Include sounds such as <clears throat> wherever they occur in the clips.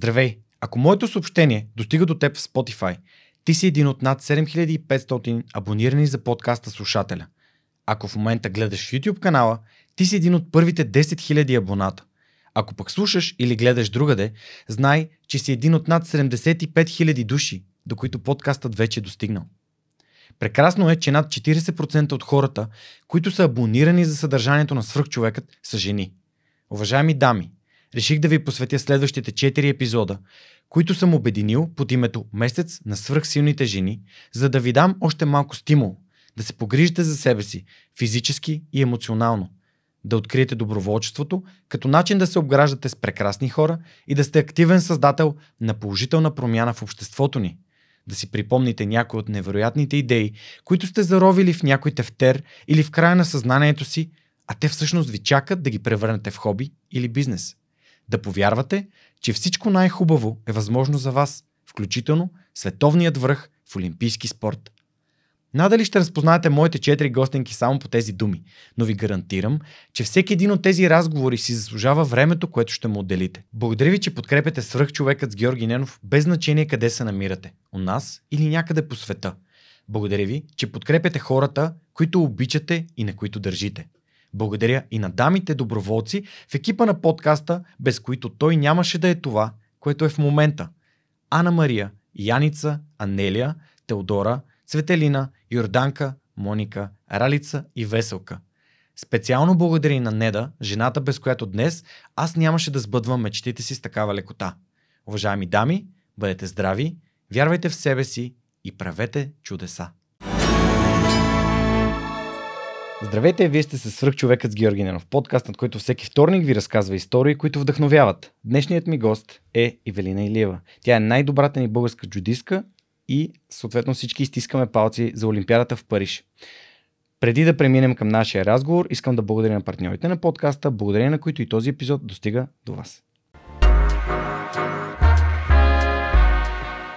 Здравей! Ако моето съобщение достига до теб в Spotify, ти си един от над 7500 абонирани за подкаста слушателя. Ако в момента гледаш YouTube канала, ти си един от първите 10 000 абоната. Ако пък слушаш или гледаш другаде, знай, че си един от над 75 000 души, до които подкастът вече е достигнал. Прекрасно е, че над 40% от хората, които са абонирани за съдържанието на свръхчовекът, са жени. Уважаеми дами, реших да ви посветя следващите 4 епизода, които съм обединил под името Месец на свръхсилните жени, за да ви дам още малко стимул да се погрижите за себе си физически и емоционално, да откриете доброволчеството като начин да се обграждате с прекрасни хора и да сте активен създател на положителна промяна в обществото ни – да си припомните някои от невероятните идеи, които сте заровили в някой тефтер или в края на съзнанието си, а те всъщност ви чакат да ги превърнете в хоби или бизнес. Да повярвате, че всичко най-хубаво е възможно за вас, включително световният връх в олимпийски спорт. Надали ще разпознаете моите четири гостенки само по тези думи, но ви гарантирам, че всеки един от тези разговори си заслужава времето, което ще му отделите. Благодаря ви, че подкрепяте свръхчовекът с Георги Ненов, без значение къде се намирате – у нас или някъде по света. Благодаря ви, че подкрепяте хората, които обичате и на които държите. Благодаря и на дамите доброволци в екипа на подкаста, без които той нямаше да е това, което е в момента. Ана Мария, Яница, Анелия, Теодора, Цветелина, Йорданка, Моника, Ралица и Веселка. Специално благодаря на Неда, жената без която днес аз нямаше да сбъдвам мечтите си с такава лекота. Уважаеми дами, бъдете здрави, вярвайте в себе си и правете чудеса. Здравейте, вие сте с свръхчовекът с Георги Ненов, подкаст, над който всеки вторник ви разказва истории, които вдъхновяват. Днешният ми гост е Ивелина Илиева. Тя е най-добрата ни българска джудистка и съответно всички изтискаме палци за Олимпиадата в Париж. Преди да преминем към нашия разговор, искам да благодаря на партньорите на подкаста, благодарение на които и този епизод достига до вас.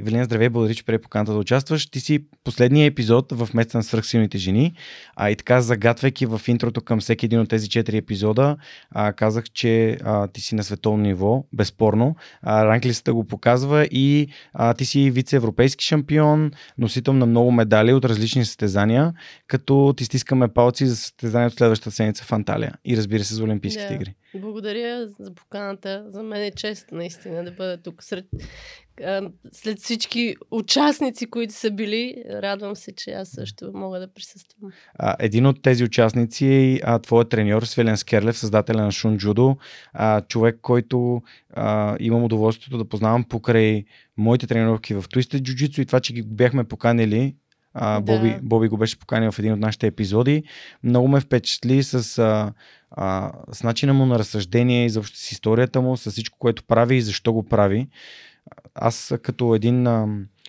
Евелина, здравей, благодаря, че прие поканата да участваш. Ти си последния епизод в месеца на свръхсилните жени. А и така, загатвайки в интрото към всеки един от тези четири епизода, а, казах, че а, ти си на световно ниво, безспорно. А, ранглистата го показва и а, ти си вице-европейски шампион, носител на много медали от различни състезания, като ти стискаме палци за състезанието следващата седмица в Анталия и разбира се за Олимпийските Да. игри. Благодаря за поканата. За мен е чест наистина да бъда тук сред след всички участници, които са били. Радвам се, че аз също мога да присъствам. А, един от тези участници е а, твоят треньор Свилен Скерлев, създателя на Шун Джудо, а, човек, който а, имам удоволствието да познавам покрай моите тренировки в Twisted Jiu-Jitsu и това, че ги бяхме поканили а, Да. Боби, Боби го беше поканил в един от нашите епизоди. Много ме впечатли с, а, а, с начина му на разсъждение и заобщо с историята му, с всичко, което прави и защо го прави. Аз като един а,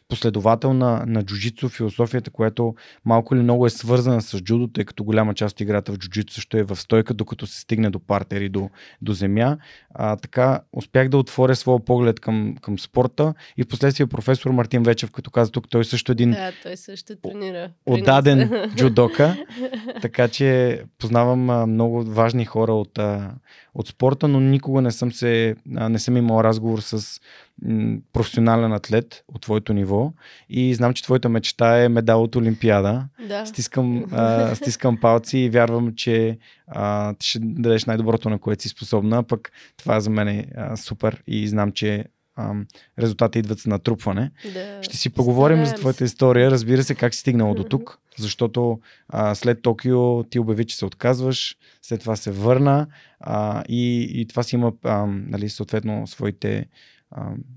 последовател на, на джуджицу, философията, която малко или много е свързана с джудо, тъй като голяма част от играта в джуджицу също е в стойка, докато се стигне до партер и до, до земя. А, така успях да отворя своя поглед към, към спорта и в последствие професор Мартин Вечев, като каза тук, той също е един Да, той също тренира. отдаден джудока, <laughs> така че познавам а, много важни хора от, а, от спорта, но никога не съм, се, а, не съм имал разговор с м, професионален атлет от твоето ниво и знам, че твоята мечта е медал от Олимпиада. да. Стискам, а, стискам палци и вярвам, че а, ти ще дадеш най-доброто, на което си способна, пък това за мен е а, супер и знам, че а, резултатите идват с натрупване. да. Ще си поговорим за твоята история, разбира се, как си стигнала до тук, защото а, след Токио ти обяви, че се отказваш, след това се върна а, и, и това си има а, нали, съответно своите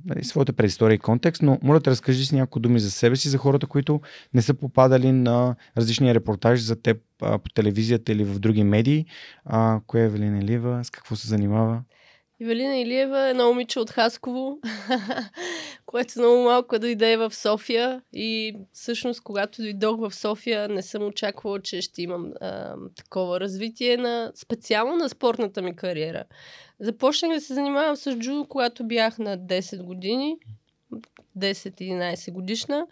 нали, своята предистория и контекст, но моля да разкажи си няколко думи за себе си, за хората, които не са попадали на различни репортажи за теб а, по телевизията или в други медии. А, коя е Евелина Илиева? С какво се занимава? Ивелина Илиева е едно момиче от Хасково, <laughs> което много малко дойде в София и всъщност когато дойдох в София не съм очаквала, че ще имам а, такова развитие на специално на спортната ми кариера. Започнах да се занимавам с джудо, когато бях на 10 години. 10-11 годишна.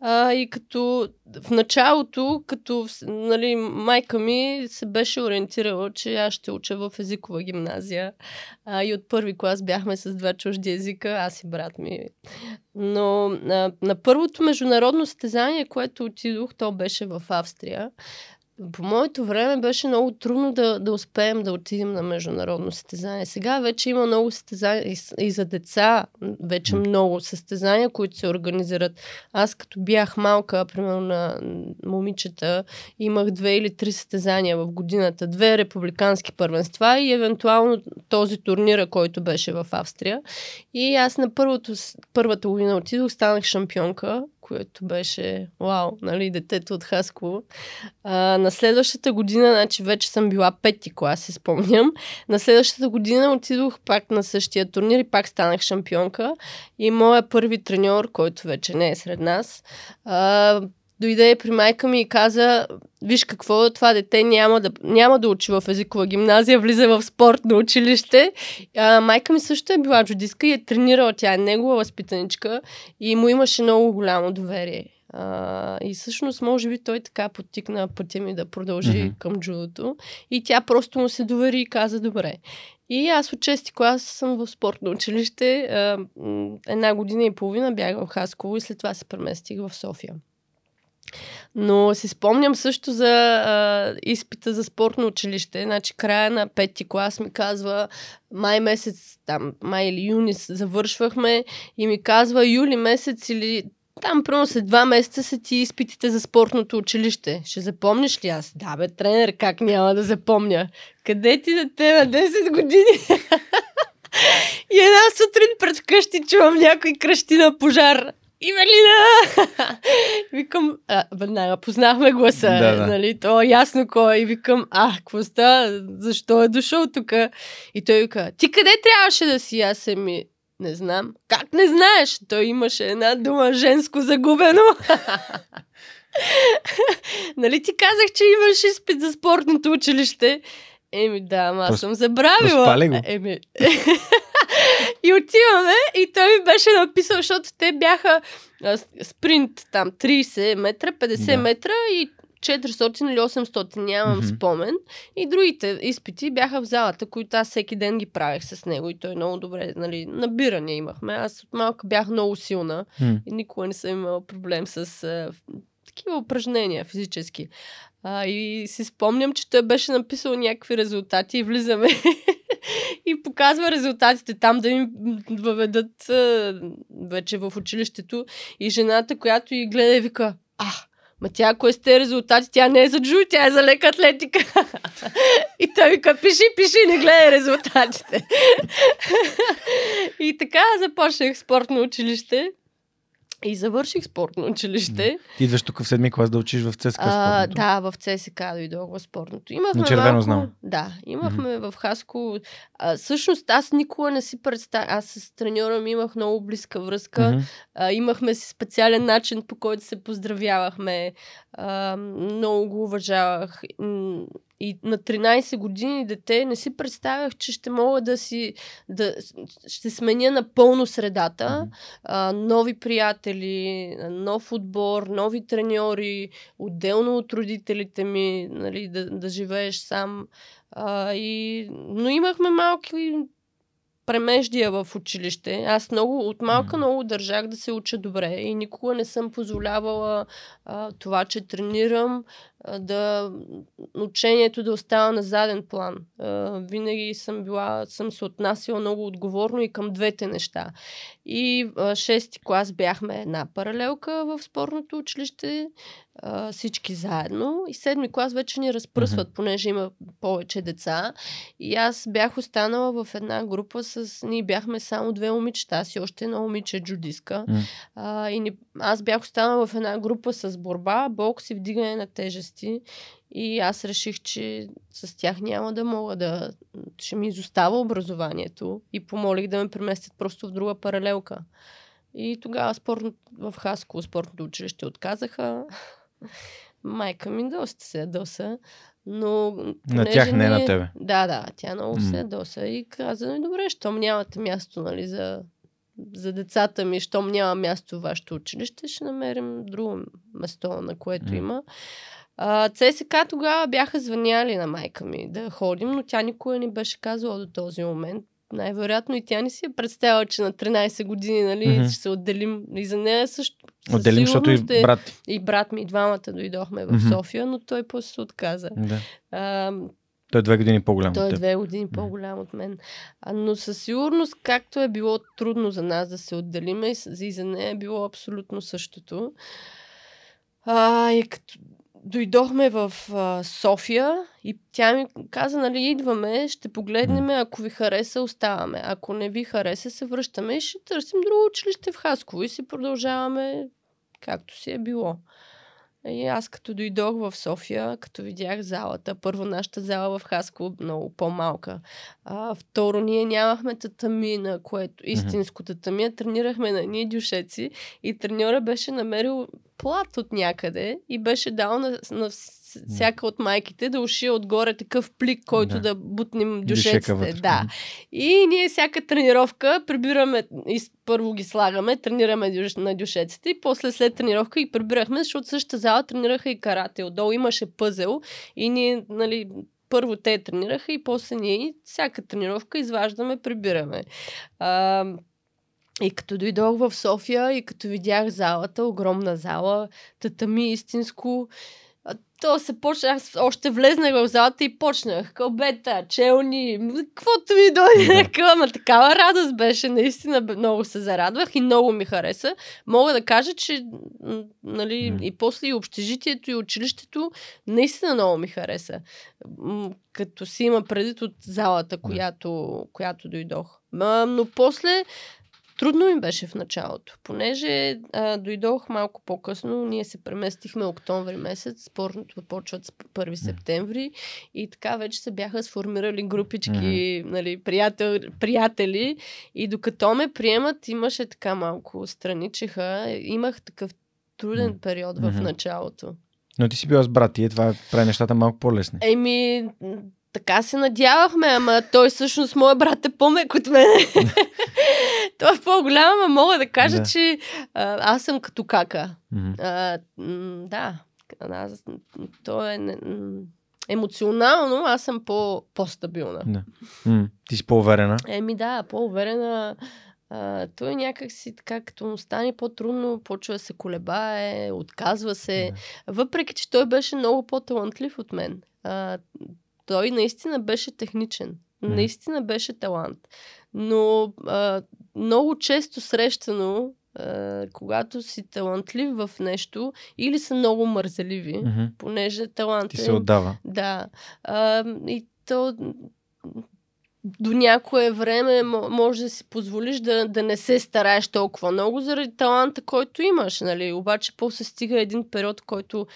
А, и като в началото, като нали, майка ми се беше ориентирала, че аз ще уча в езикова гимназия. А, и от първи клас бяхме с два чужди езика, аз и брат ми. Но а, на първото международно състезание, което отидох, то беше в Австрия по моето време беше много трудно да, да успеем да отидем на международно състезание. Сега вече има много състезания и, и за деца, вече много състезания, които се организират. Аз като бях малка, примерно на момичета, имах две или три състезания в годината, две републикански първенства и евентуално този турнира, който беше в Австрия. И аз на първото, първата година отидох, станах шампионка което беше вау, нали, детето от Хасково. На следващата година, значи вече съм била пети клас, си спомням. На следващата година отидох пак на същия турнир и пак станах шампионка. И моя първи треньор, който вече не е сред нас, а, дойде при майка ми и каза, виж какво, това дете няма да, няма да учи в езикова гимназия, влиза в спортно училище. А, майка ми също е била джудистка и е тренирала, тя е негова възпитаничка и му имаше много голямо доверие. А, и всъщност, може би той така подтикна пътя ми да продължи mm-hmm. към джудото. И тя просто му се довери и каза добре. И аз от 6 клас съм в спортно училище. А, една година и половина бях в Хасково и след това се преместих в София. Но си спомням също за а, изпита за спортно училище. Значи края на пети клас ми казва, май месец, там, май или юни завършвахме и ми казва, юли месец или там, примерно след два месеца са ти изпитите за спортното училище. Ще запомниш ли аз? Да, бе, тренер, как няма да запомня? Къде ти те на 10 години? <laughs> и една сутрин пред вкъщи чувам някой кръщи на пожар. Ивелина! <laughs> викам, а, веднага познахме гласа, да, да. нали, то е ясно кой. И викам, а, какво ста, защо е дошъл тук? И той вика, ти къде трябваше да си? Аз се ми, не знам. Как не знаеш? Той имаше една дума женско загубено. <laughs> нали ти казах, че имаш изпит за спортното училище? Еми да, ама аз съм забравила. го. Еми. <laughs> и отиваме и той ми беше написал, защото те бяха а, спринт там 30 метра, 50 да. метра и 400 или 800, нямам mm-hmm. спомен. И другите изпити бяха в залата, които аз всеки ден ги правех с него и той много добре, нали, набиране имахме. Аз от малка бях много силна mm. и никога не съм имала проблем с а, такива упражнения физически. А, и си спомням, че той беше написал някакви резултати и влизаме <laughs> и показва резултатите там да им въведат а, вече в училището. И жената, която и гледа и вика, а, Ма тя, ако е с резултати, тя не е за джу, тя е за лека атлетика. <laughs> и той вика, пиши, пиши, не гледай резултатите. <laughs> и така започнах спортно училище. И завърших спортно училище. Ти идваш тук в седми клас да учиш в ЦСКА спортното? Да, в ЦСКА дойдох в спортното. Имахме На червено малко... знам. Да, имахме mm-hmm. в Хаско. А, всъщност аз никога не си представя. Аз с треньора ми имах много близка връзка. Mm-hmm. А, имахме си специален начин, по който се поздравявахме. А, много го уважавах. И на 13 години дете не си представях, че ще мога да си. Да, ще сменя напълно средата. Mm-hmm. А, нови приятели, нов отбор, нови треньори, отделно от родителите ми, нали, да, да живееш сам. А, и... Но имахме малки премеждия в училище. Аз много, от малка много държах да се уча добре и никога не съм позволявала а, това, че тренирам, да учението да остава на заден план. Винаги съм била, съм се отнасяла много отговорно и към двете неща. И шести клас бяхме една паралелка в спортното училище, всички заедно. И седми клас вече ни разпръсват, понеже има повече деца. И аз бях останала в една група с... Ние бяхме само две момичета, аз и още едно момиче джудиска. А, и ни... аз бях останала в една група с борба, бокс и вдигане на тежести. И аз реших, че с тях няма да мога да... Ще ми изостава образованието. И помолих да ме преместят просто в друга паралелка. И тогава спорт, в Хаско спортното училище отказаха. <laughs> Майка ми доста се ядоса. Но. На тях, не на тебе. Да, да, тя много mm. се ядоса и каза, ми добре, щом нямате място, нали, за, за децата ми, щом няма място в вашето училище, ще намерим друго место, на което mm. има. ЦСК тогава бяха звъняли на майка ми да ходим, но тя никога не беше казала до този момент най-вероятно и тя не си е представила, че на 13 години нали, mm-hmm. ще се отделим. И за нея също. Отделим, защото и брат. И брат ми, и двамата дойдохме в mm-hmm. София, но той после се отказа. Да. А, той е две години по-голям. Той е две години по-голям от мен. А, но със сигурност, както е било трудно за нас да се отделиме, и за нея е било абсолютно същото. А, и като дойдохме в а, София и тя ми каза, нали, идваме, ще погледнем, ако ви хареса, оставаме. Ако не ви хареса, се връщаме и ще търсим друго училище в Хасково и си продължаваме както си е било. И аз като дойдох в София, като видях залата, първо нашата зала в Хаско много по-малка. А, второ, ние нямахме татами, на което истинско татами, тренирахме на ние дюшеци и треньора беше намерил плат от някъде и беше дал на, на всяка от майките да уши отгоре такъв плик, който да, да бутнем дюшеците. Да. И ние всяка тренировка прибираме и първо ги слагаме, тренираме на дюшеците и после след тренировка ги прибирахме, защото същата зала тренираха и карате. Отдолу имаше пъзел и ние, нали, първо те тренираха и после ние всяка тренировка изваждаме, прибираме. А, и като дойдох в София и като видях залата, огромна зала, татами истинско, то се почна, аз още влезнах в залата и почнах. Кълбета, челни, каквото ми дойде. Да. Ама такава радост беше. Наистина много се зарадвах и много ми хареса. Мога да кажа, че нали, mm. и после и общежитието и училището наистина много ми хареса. Като си има предвид от залата, която, която дойдох. Но после Трудно ми беше в началото, понеже а, дойдох малко по-късно, ние се преместихме октомври месец, спортното почват с 1 септември и така вече се бяха сформирали групички, mm-hmm. нали, приятел, приятели и докато ме приемат имаше така малко страничеха, имах такъв труден mm-hmm. период в началото. Но ти си била с брат и това прави нещата малко по-лесни. Еми, така се надявахме, ама той всъщност, моят брат е по-мек от мен. <laughs> <laughs> той е по-голям, ама мога да кажа, да. че а, аз съм като кака. Mm-hmm. А, м- да, аз, той е емоционално, аз съм по, по-стабилна. Да. М- ти си по-уверена? Еми да, по-уверена. А, той някак си така, като му стане по-трудно, почва да се колебае, отказва се. Да. Въпреки, че той беше много по-талантлив от мен. А, той наистина беше техничен. Наистина беше талант. Но а, много често срещано, а, когато си талантлив в нещо, или са много мързеливи, mm-hmm. понеже талант Ти се отдава. Да. А, и то до някое време може да си позволиш да, да не се стараеш толкова много заради таланта, който имаш. Нали? Обаче после стига един период, който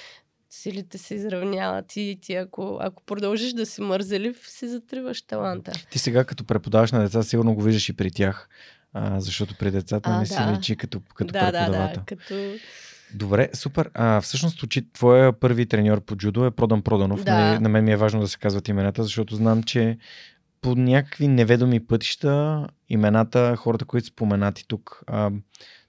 силите се изравняват и ти ако, ако продължиш да си мързелив, си затриваш таланта. Ти сега като преподаваш на деца, сигурно го виждаш и при тях, а, защото при децата а, не да. си личи като, като да, преподавател. Да, да, като... Добре, супер. А, всъщност, очи, твоя първи треньор по джудо е Продан Проданов. Да. Нали, на мен ми е важно да се казват имената, защото знам, че по някакви неведоми пътища имената, хората, които споменати тук, а,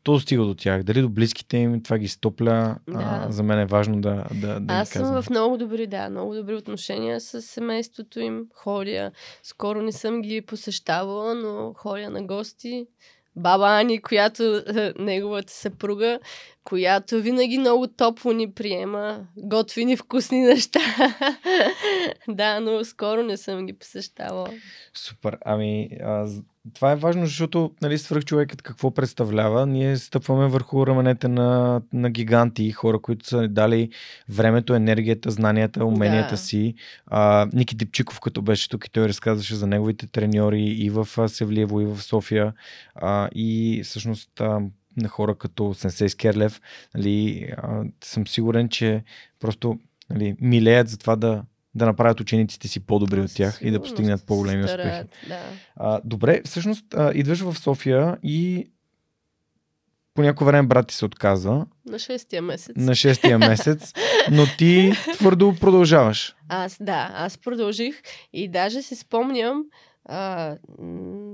то стига до тях. Дали до близките им това ги стопля, да. а, за мен е важно да, да, да Аз съм в много добри, да, много добри отношения с семейството им. Ходя. Скоро не съм ги посещавала, но ходя на гости. Баба Ани, която неговата съпруга, която винаги много топло ни приема, готвини вкусни неща. <laughs> да, но скоро не съм ги посещавала. Супер. Ами, а, това е важно, защото нали, свръхчовекът какво представлява? Ние стъпваме върху раменете на, на гиганти, хора, които са дали времето, енергията, знанията, уменията да. си. А, Ники Дипчиков, като беше тук и той разказваше за неговите треньори и в Севлиево, и в София. А, и всъщност а, на хора като Сенсей Скерлев, нали, а, съм сигурен, че просто нали, милеят за това да, да направят учениците си по-добри от тях Сигурно, и да постигнат по-големи успехи. Да. А, добре, всъщност а, идваш в София и по някое време брат ти се отказва. На шестия месец. На шестия месец, но ти <laughs> твърдо продължаваш. Аз, да, аз продължих и даже си спомням, а,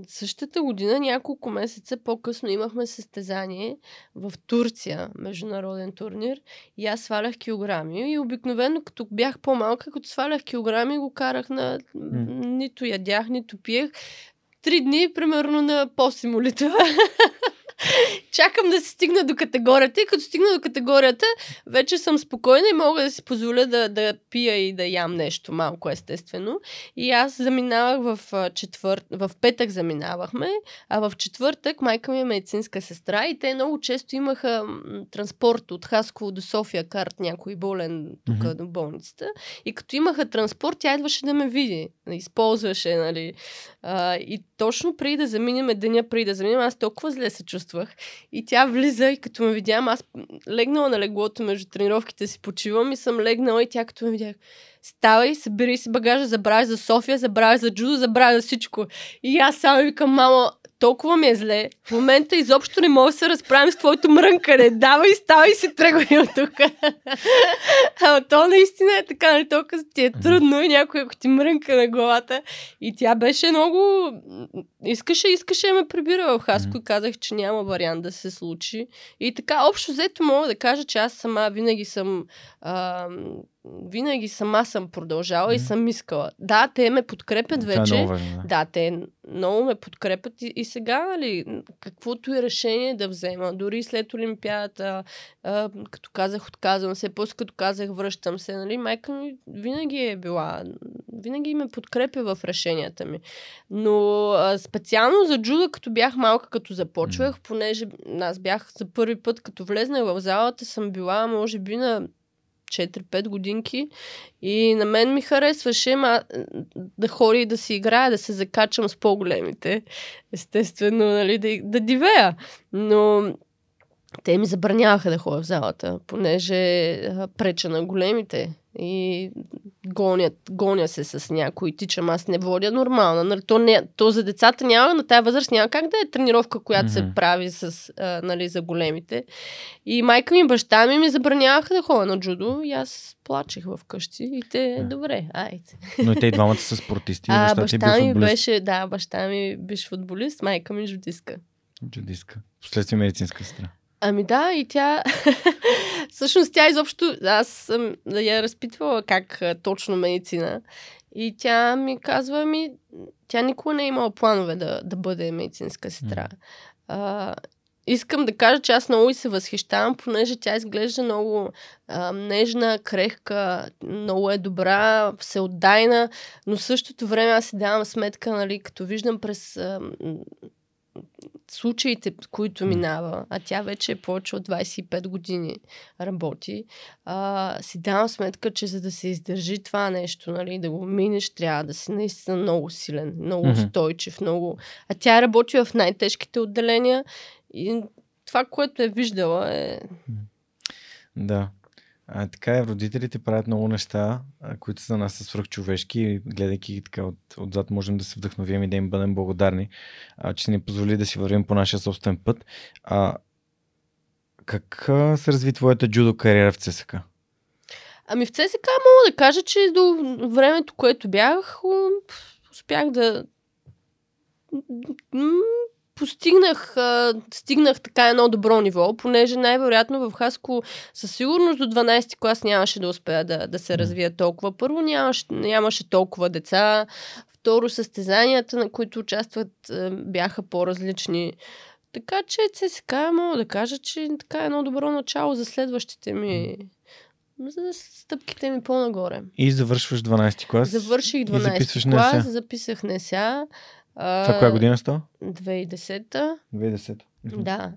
същата година, няколко месеца по-късно, имахме състезание в Турция, международен турнир, и аз свалях килограми. И обикновено, като бях по-малка, като свалях килограми, го карах на... Mm. Нито ядях, нито пиех. Три дни, примерно, на посимолитва. <laughs> <laughs> Чакам да се стигна до категорията и като стигна до категорията, вече съм спокойна и мога да си позволя да, да пия и да ям нещо малко, естествено. И аз заминавах в четвърт, в петък заминавахме, а в четвъртък майка ми е медицинска сестра и те много често имаха транспорт от Хасково до София, карт някой болен тук mm-hmm. до болницата. И като имаха транспорт, тя идваше да ме види. Използваше, нали. А, и точно преди да заминем, деня преди да заминем, аз толкова зле се чувствам чувствах. И тя влиза и като ме видям, аз легнала на леглото между тренировките си, почивам и съм легнала и тя като ме видях, ставай, събери си багажа, забравяй за София, забравяй за джудо, забравяй за всичко. И аз само викам, мамо, толкова ми е зле. В момента изобщо не мога да се разправим с твоето мрънкане. Давай, ставай си тръгвай от тук. Ама то наистина е така, нали? Толкова ти е трудно и някой, ако ти мрънка на главата. И тя беше много... Искаше, искаше да ме прибира в Хаско и казах, че няма вариант да се случи. И така, общо взето мога да кажа, че аз сама винаги съм а, винаги сама съм продължала mm. и съм искала. Да, те ме подкрепят Това е вече. Е много важно, да. да, те много ме подкрепят и, и сега, нали, каквото и решение да взема, дори след Олимпиадата, а, като казах отказвам се, после като казах връщам се, нали, майка ми винаги е била, винаги ме подкрепя в решенията ми. Но а, специално за джуда, като бях малка, като започвах, mm. понеже аз бях за първи път, като влезнах в залата, съм била, може би, на 4-5 годинки и на мен ми харесваше ма, да ходя и да си играя, да се закачам с по-големите. Естествено, нали, да, да дивея. Но те ми забраняваха да ходя в залата, понеже преча на големите и гонят, гоня се с някой, тичам, аз не водя нормално. Нали, то, не, то за децата няма, на тази възраст няма как да е тренировка, която mm-hmm. се прави с, а, нали, за големите. И майка ми и баща ми ми забраняваха да ходя на джудо и аз плачех в къщи и те, yeah. добре, айде. Но и те и двамата са спортисти. <laughs> А, баща, баща ми беше, да, баща ми беше футболист, майка ми джудистка. Джудистка. Последствие медицинска сестра. Ами да, и тя... <laughs> Всъщност тя изобщо... Аз съм да я разпитвала как точно медицина. И тя ми казва ми... Тя никога не е имала планове да, да бъде медицинска сестра. Mm. А, искам да кажа, че аз много и се възхищавам, понеже тя изглежда много а, нежна, крехка, много е добра, всеотдайна, но същото време аз си давам сметка, нали, като виждам през а, случаите, които минава, а тя вече е повече от 25 години работи, а, си давам сметка, че за да се издържи това нещо, нали, да го минеш, трябва да си наистина много силен, много устойчив, много... А тя работи в най-тежките отделения и това, което е виждала е... Да. А, така е, родителите правят много неща, които за нас са свръхчовешки и гледайки така от, отзад можем да се вдъхновим и да им бъдем благодарни, а, че ни позволи да си вървим по нашия собствен път. А, как се разви твоята джудо кариера в ЦСК? Ами в ЦСК мога да кажа, че до времето, което бях, успях да постигнах, а, стигнах така едно добро ниво, понеже най-вероятно в Хаско със сигурност до 12 ти клас нямаше да успея да, да се развия толкова. Първо нямаше, нямаше толкова деца, второ състезанията, на които участват, бяха по-различни. Така че ЦСК мога да кажа, че така е едно добро начало за следващите ми за стъпките ми по-нагоре. И завършваш 12 клас. Завърших и 12 записваш клас, записах НСА. А, Това коя година става? 2010-та. 2010. Да.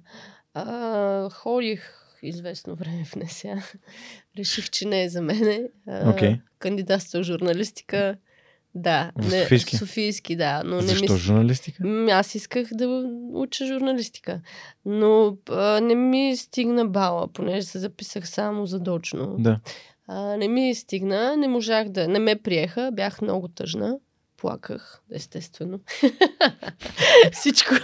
А, ходих известно време в НСА. <laughs> Реших, че не е за мене. Кандидатствах в журналистика. Да. В Софийски? Софийски, да. Но не Защо ми журналистика? Аз исках да уча журналистика. Но а, не ми стигна бала, понеже се записах само задочно. Да. А, не ми стигна, не можах да... Не ме приеха, бях много тъжна. Плаках, естествено. <laughs> всичко,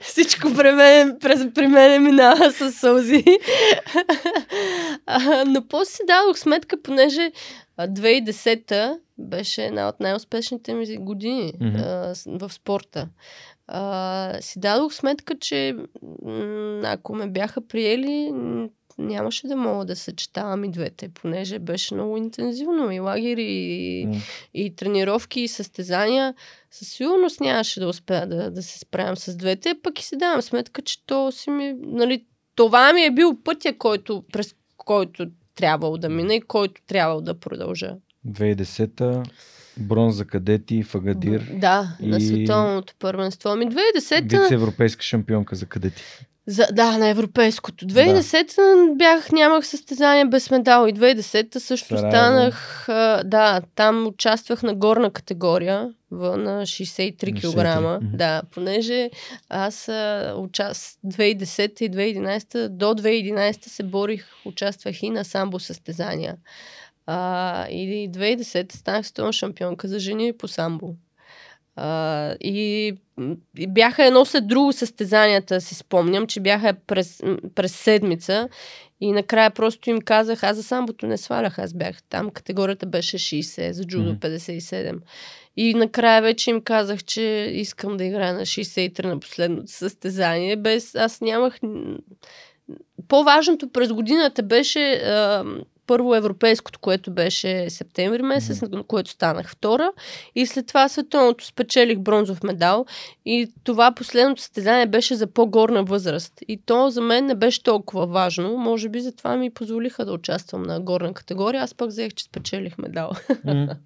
всичко при мен, през, при мен минава с сълзи. а, но после си дадох сметка, понеже а, 2010-та беше една от най-успешните ми години Мгм. а, в спорта. А, си дадох сметка, че м, ако ме бяха приели, нямаше да мога да съчетавам и двете, понеже беше много интензивно. И лагери, и, и тренировки, и състезания. Със сигурност нямаше да успея да, да се справям с двете, пък и си давам сметка, че то си ми, нали, това ми е бил пътя, който, през който трябвало да мина и който трябвало да продължа. 2010-та, бронз за кадети в Агадир. Да, на И- световното първенство. Ами 2010-та... Вице-европейска шампионка за кадети. За, да, на европейското. 2010-та бях, нямах състезание без медал и 2010-та също Сараево. станах, а, да, там участвах на горна категория в, на 63 На кг. 63, мгм. Да, понеже аз а, участ... 2010 и 2011 до 2011 се борих, участвах и на самбо състезания. А, и 2010 станах световна шампионка за жени по самбо. А, и, и бяха едно след друго състезанията, си спомням, че бяха през, през седмица и накрая просто им казах, аз за самбото не свалях, аз бях там, категорията беше 60, за джудо Мгм. 57. И накрая вече им казах, че искам да играя на 63 на последното състезание, без аз нямах... По-важното през годината беше а, първо европейското, което беше септември месец, на което станах втора. И след това световното спечелих бронзов медал. И това последното състезание беше за по-горна възраст. И то за мен не беше толкова важно. Може би затова ми позволиха да участвам на горна категория. Аз пък взех, че спечелих медал. М. <laughs>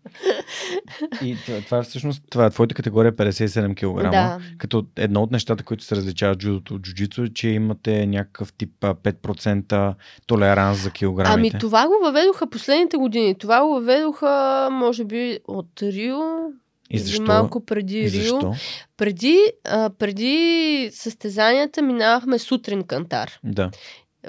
И това, това е всъщност, това е твоята категория 57 кг. Да. Като едно от нещата, които се различават джудото от джуджицу е, че имате някакъв тип а, 5% толеранс за килограмите. Ами това го въведоха последните години. Това го въведоха, може би, от Рио. и защо? малко преди и Рио. защо? Преди, а, преди състезанията минавахме сутрин кантар. Да.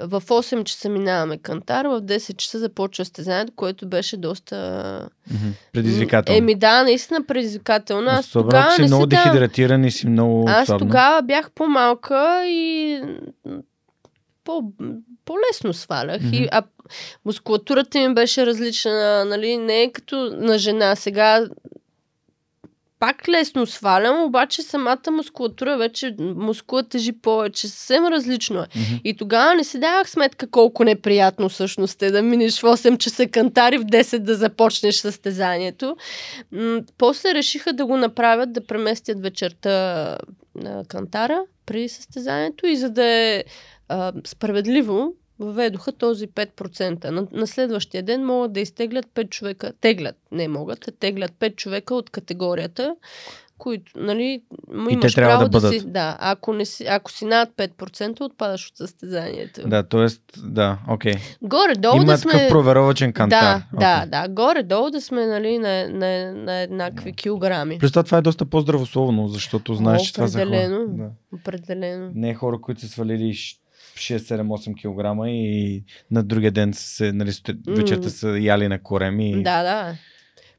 В 8 часа минаваме кантар, в 10 часа започва състезанието, което беше доста... Мгм. Предизвикателно. Еми да, наистина предизвикателно. Аз Особено тогава си много дехидратиран и си много Аз отслабна. тогава бях по-малка и по, по-лесно свалях. Мгм. И, а мускулатурата ми беше различна, нали? Не е като на жена. Сега пак лесно свалям, обаче самата мускулатура вече, мускулът тежи повече, съвсем различно е. Мгм. И тогава не си давах сметка колко неприятно всъщност е да минеш в 8 часа кантари, в 10 да започнеш състезанието. М- после решиха да го направят, да преместят вечерта на кантара при състезанието и за да е а, справедливо, въведоха този 5%. На, на следващия ден могат да изтеглят 5 човека. Теглят, не могат, а теглят 5 човека от категорията, които, нали, м- И те имаш трябва право да да, бъдат. си... Да, ако, не си, ако си над 5%, отпадаш от състезанието. Да, т.е. да, окей. Горе-долу Има да сме... проверовачен кантар. Да, да, Окей. да. Горе-долу да сме нали, на, на, на еднакви килограми. Плюс това, това е доста по-здравословно, защото знаеш, О, че това са хора. определено. Да. Определено. Не е хора, които са свалили 6-7-8 кг и на другия ден се, нали, вечерта са яли на корем и... Да, да.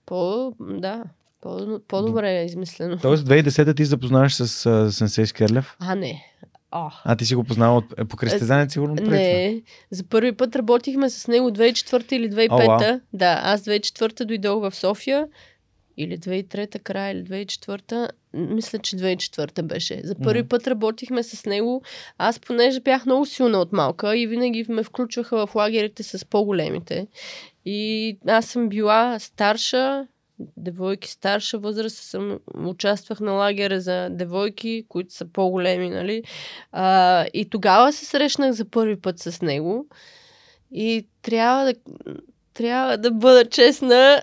По, да. По, по-добре е измислено. Тоест 2010 ти запознаваш с а, Сенсей Скерлев? А, не. О, А ти си го познавал от, е, по кръстезанец, сигурно преди това? не. За първи път работихме с него 2004 или 2005. О, да, аз 2004 дойдох в София. Или 2003 края, или 2004. Мисля, че 2004 беше. За първи Мгм. път работихме с него. Аз, понеже бях много силна от малка и винаги ме включваха в лагерите с по-големите. И аз съм била старша, девойки старша възраст, съм, участвах на лагера за девойки, които са по-големи, нали. А, и тогава се срещнах за първи път с него. И трябва да, трябва да бъда честна,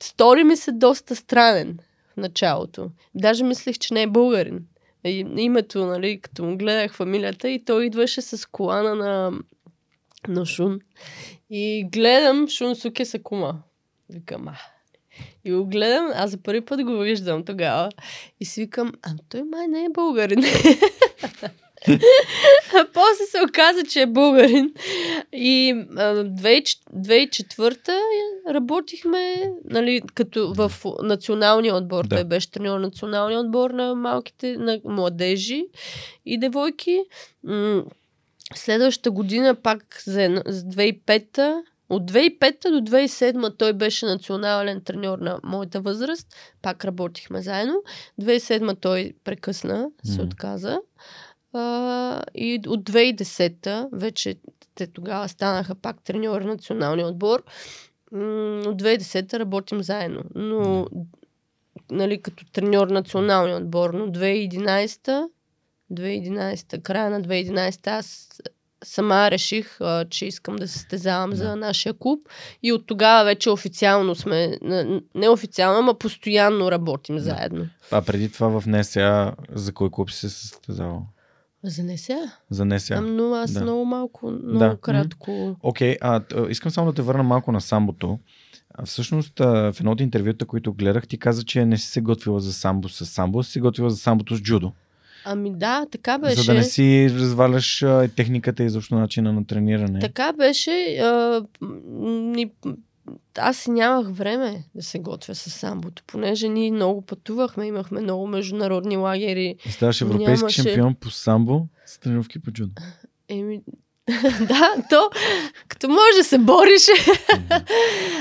стори ми се доста странен в началото. Даже мислех, че не е българин. Името, нали, като му гледах фамилията и той идваше с колана на, на Шун. И гледам Шун Суке Сакума. Викам, а. И го гледам, аз за първи път го виждам тогава. И си викам, а той май не е българин. <laughs> а <laughs> после се оказа, че е българин. И 2004 работихме нали, като в националния отбор. Да. Той беше треньор на националния отбор на малките, на младежи и девойки. Следващата година пак за 2005 от 2005 до 2007 той беше национален треньор на моята възраст. Пак работихме заедно. 2007 той прекъсна, се отказа. А, и от 2010 вече те тогава станаха пак треньор на националния отбор. От 2010 работим заедно. Но, нали, като треньор на националния отбор, но 2011 2011, края на 2011 аз сама реших, а, че искам да се стезавам да. за нашия клуб и от тогава вече официално сме, не официално, ама постоянно работим да. заедно. А преди това в НСА за кой клуб си се състезавал? За НСА? За НСА. Но аз да. много малко, много да. кратко. Окей, okay, искам само да те върна малко на самбото. А, всъщност, в едно от интервюта, които гледах, ти каза, че не си се готвила за самбо с самбо, си се готвила за самбото с джудо. Ами да, така беше. За да не си разваляш а, техниката и защо начина на трениране. Така беше. А, ни, аз нямах време да се готвя с самбото, понеже ние много пътувахме, имахме много международни лагери. Ставаш европейски нямаше... шампион по самбо с тренировки по джудо. Еми, <laughs> да, то като може да се бориш.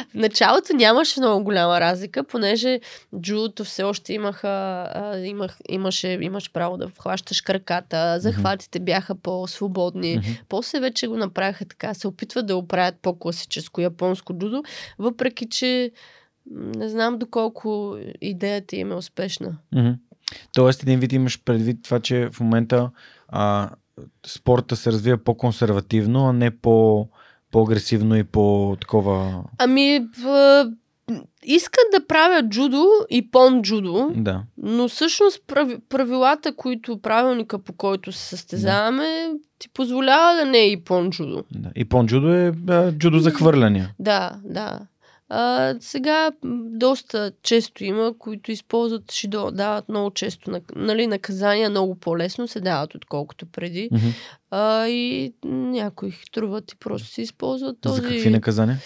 в началото нямаше много голяма разлика, понеже джудото все още имаха, а, имах, имаше, имаш право да хващаш краката, захватите бяха по-свободни. После вече го направиха така, се опитват да оправят по-класическо японско джудо, въпреки че не знам доколко идеята им е успешна. Тоест, един вид имаш предвид това, че в момента а, спорта се развива по-консервативно, а не по, по-агресивно и по-такова... Ами, в... искат да правят джудо и пон джудо, да. но всъщност правилата, които правилника по който се състезаваме, да. ти позволява да не е и пон джудо. Да. И пон джудо е а, джудо за хвърляния. Да, да. А, сега доста често има, които използват шидо, дават много често нали, наказания, много по-лесно се дават, отколкото преди. Mm-hmm. А, и някои труват и просто се използват този... За какви наказания?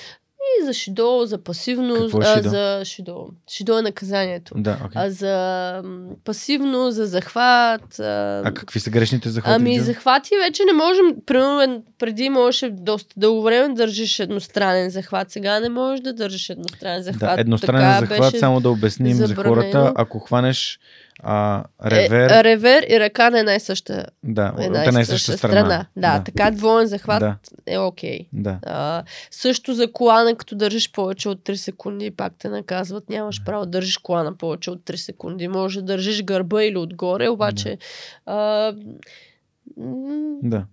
И за шидо, за пасивност, е а, за шидо. Шидо е наказанието. Да, okay. А за пасивно, за захват. А, а какви са грешните захвати? Ами захвати вече не можем, примерно преди можеше доста дълго време да държиш едностранен захват, сега не можеш да държиш едностранен захват. Да, едностранен така захват, само да обясним забранено. за хората, ако хванеш а, ревер... Е, ревер и ръка на една и съща, да, една, една и съща страна. страна. Да, да, така двоен захват да. е окей. Okay. Да. А, също за колана, като държиш повече от 3 секунди, пак те наказват. Нямаш право да държиш колана повече от 3 секунди. Може да държиш гърба или отгоре, обаче... Да. А, да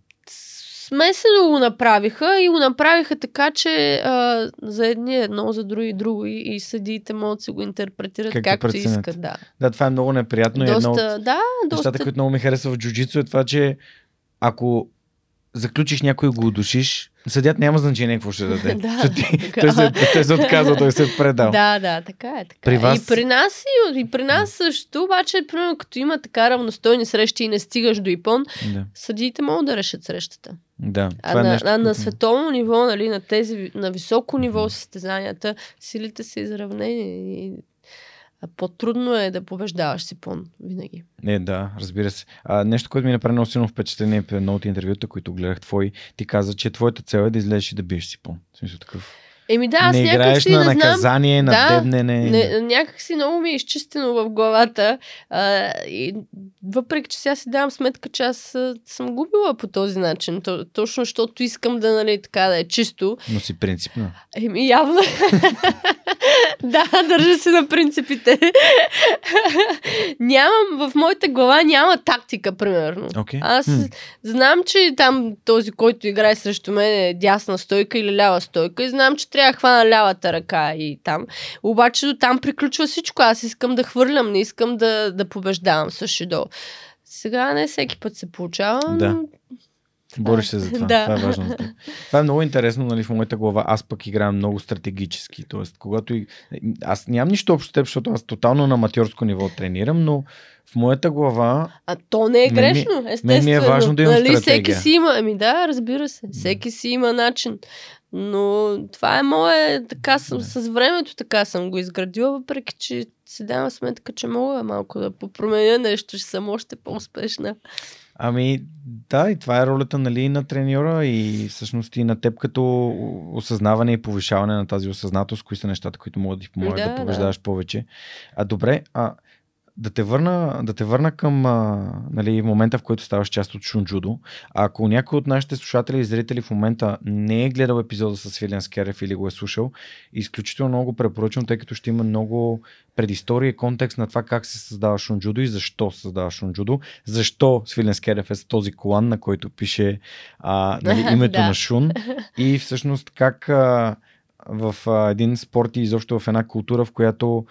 смесено го направиха и го направиха така, че а, за едни едно, за други друго и, и съдиите могат да се го интерпретират как както искат. Да. да, това е много неприятно. Доста, и едно от да, доста... нещата, които много ми харесва в джуджицу е това, че ако заключиш някой го удушиш, съдят няма значение какво ще даде. <laughs> да, ти, той, се, той се отказва, той се е предал. Да, да, така е. Така. При е. вас... И при нас, и, и при нас също, обаче, примерно, като има така равностойни срещи и не стигаш до Ипон, да. съдиите могат да решат срещата. Да, а това е на, нещо, а на световно ниво, нали, на тези, на високо ниво състезанията, силите са изравнени и по-трудно е да побеждаваш Сипон винаги. Не, да, разбира се. А, нещо, което ми направи много силно впечатление при едно от интервюта, които гледах твой, ти каза, че твоята цел е да излезеш и да биеш Сипон. В смисъл такъв. Еми да, аз не играеш си, на не наказание, знам, на да, дебнене. Не, някак си много ми е изчистено в главата. А, и въпреки, че сега си давам сметка, че аз съм губила по този начин. То, точно защото искам да, нали, така да е чисто. Но си принципна. Еми явно. <laughs> <laughs> да, държа се на принципите. Нямам, в моята глава няма тактика, примерно. Okay. Аз hmm. знам, че там този, който играе срещу мен е дясна стойка или лява стойка и знам, че трябва да хвана лявата ръка и там. Обаче до там приключва всичко. Аз искам да хвърлям, не искам да, да побеждавам с шидо. Сега не всеки път се получава. Да. Бориш се за това. да. Това е важно. Това е много интересно, нали, в моята глава. Аз пък играя много стратегически. Тоест, когато и... Аз нямам нищо общо с теб, защото аз тотално на аматьорско ниво тренирам, но в моята глава. А то не е грешно, естествено. Мен ми е важно да имам нали, стратегия. Всеки си има. Ами да, разбира се. Всеки си има начин. Но това е мое, така съм, с времето така съм го изградила, въпреки че си давам сметка, че мога малко да попроменя нещо, ще съм още по-успешна. Ами да, и това е ролята нали, на треньора и всъщност и на теб като осъзнаване и повишаване на тази осъзнатост, кои са нещата, които могат да ти помогнат да, да побеждаваш да. повече. А добре, а да те върна, да те върна към а, нали, момента, в който ставаш част от Шунджудо. А ако някой от нашите слушатели и зрители в момента не е гледал епизода с Филиан Скерев или го е слушал, изключително много препоръчвам, тъй като ще има много предистория и контекст на това как се създава Шунджудо и защо се създава Шунджудо. Защо Свилен Скерев е с този колан, на който пише а, нали, <laughs> името на Шун. И всъщност как а, в а, един спорт и изобщо в една култура, в която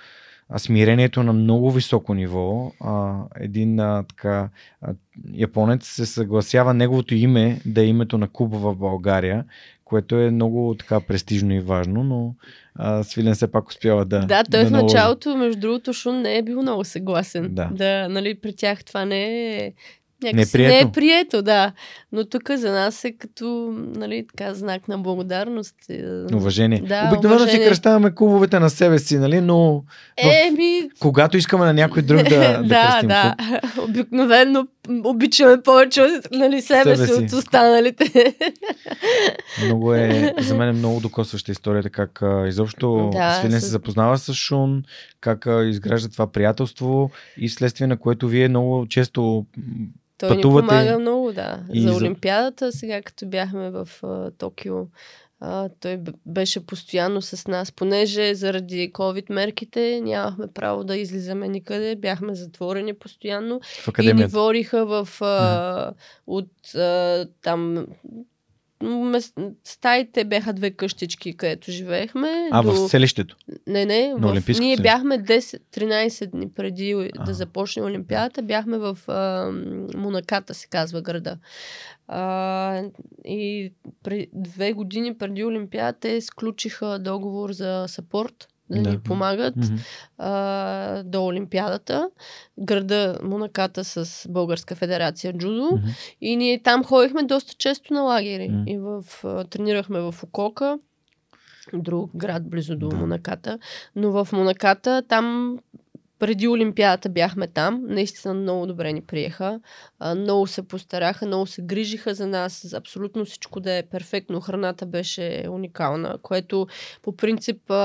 смирението на много високо ниво. А, един а, така, а, японец се съгласява неговото име да е името на клуба в България, което е много така престижно и важно, но а, Свилен все пак успява да. Да, той да в началото, между другото, Шун не е бил много съгласен. Да. да нали, при тях това не е Някакси не е прието. Не е прието, да. Но тук за нас е като, нали, така, знак на благодарност. Е, уважение. Да, Обикновено си кръщаваме клубовете на себе си, нали, но е, ми... когато искаме на някой друг да, да, <laughs> да кръстим да. Обикновено обичаме повече нали, себе, себе си от останалите. <laughs> много е, за мен е много докосваща историята, как а, изобщо да, Свилен с... се запознава с Шун, как а, изгражда това приятелство и следствие на което вие много често той пътувате. ни помага много, да. И за Олимпиадата, сега като бяхме в uh, Токио, uh, той беше постоянно с нас, понеже заради COVID мерките нямахме право да излизаме никъде, бяхме затворени постоянно. В и ни вориха в, uh, от uh, там стаите бяха две къщички, където живеехме. А, до... в селището? Не, не. В... Ние бяхме 10-13 дни преди а. да започне Олимпиадата. Бяхме в а, Монаката, се казва града. А, и при, две години преди Олимпиадата те сключиха договор за сапорт да, да. ни помагат mm-hmm. а, до Олимпиадата. Града Монаката с Българска федерация джудо. Mm-hmm. И ние там ходихме доста често на лагери. Mm-hmm. И в, а, тренирахме в Окока, друг град близо до да. Монаката. Но в Монаката там преди Олимпиадата бяхме там. Наистина много добре ни приеха. А, много се постараха, много се грижиха за нас. Абсолютно всичко да е перфектно. Храната беше уникална, което по принцип а,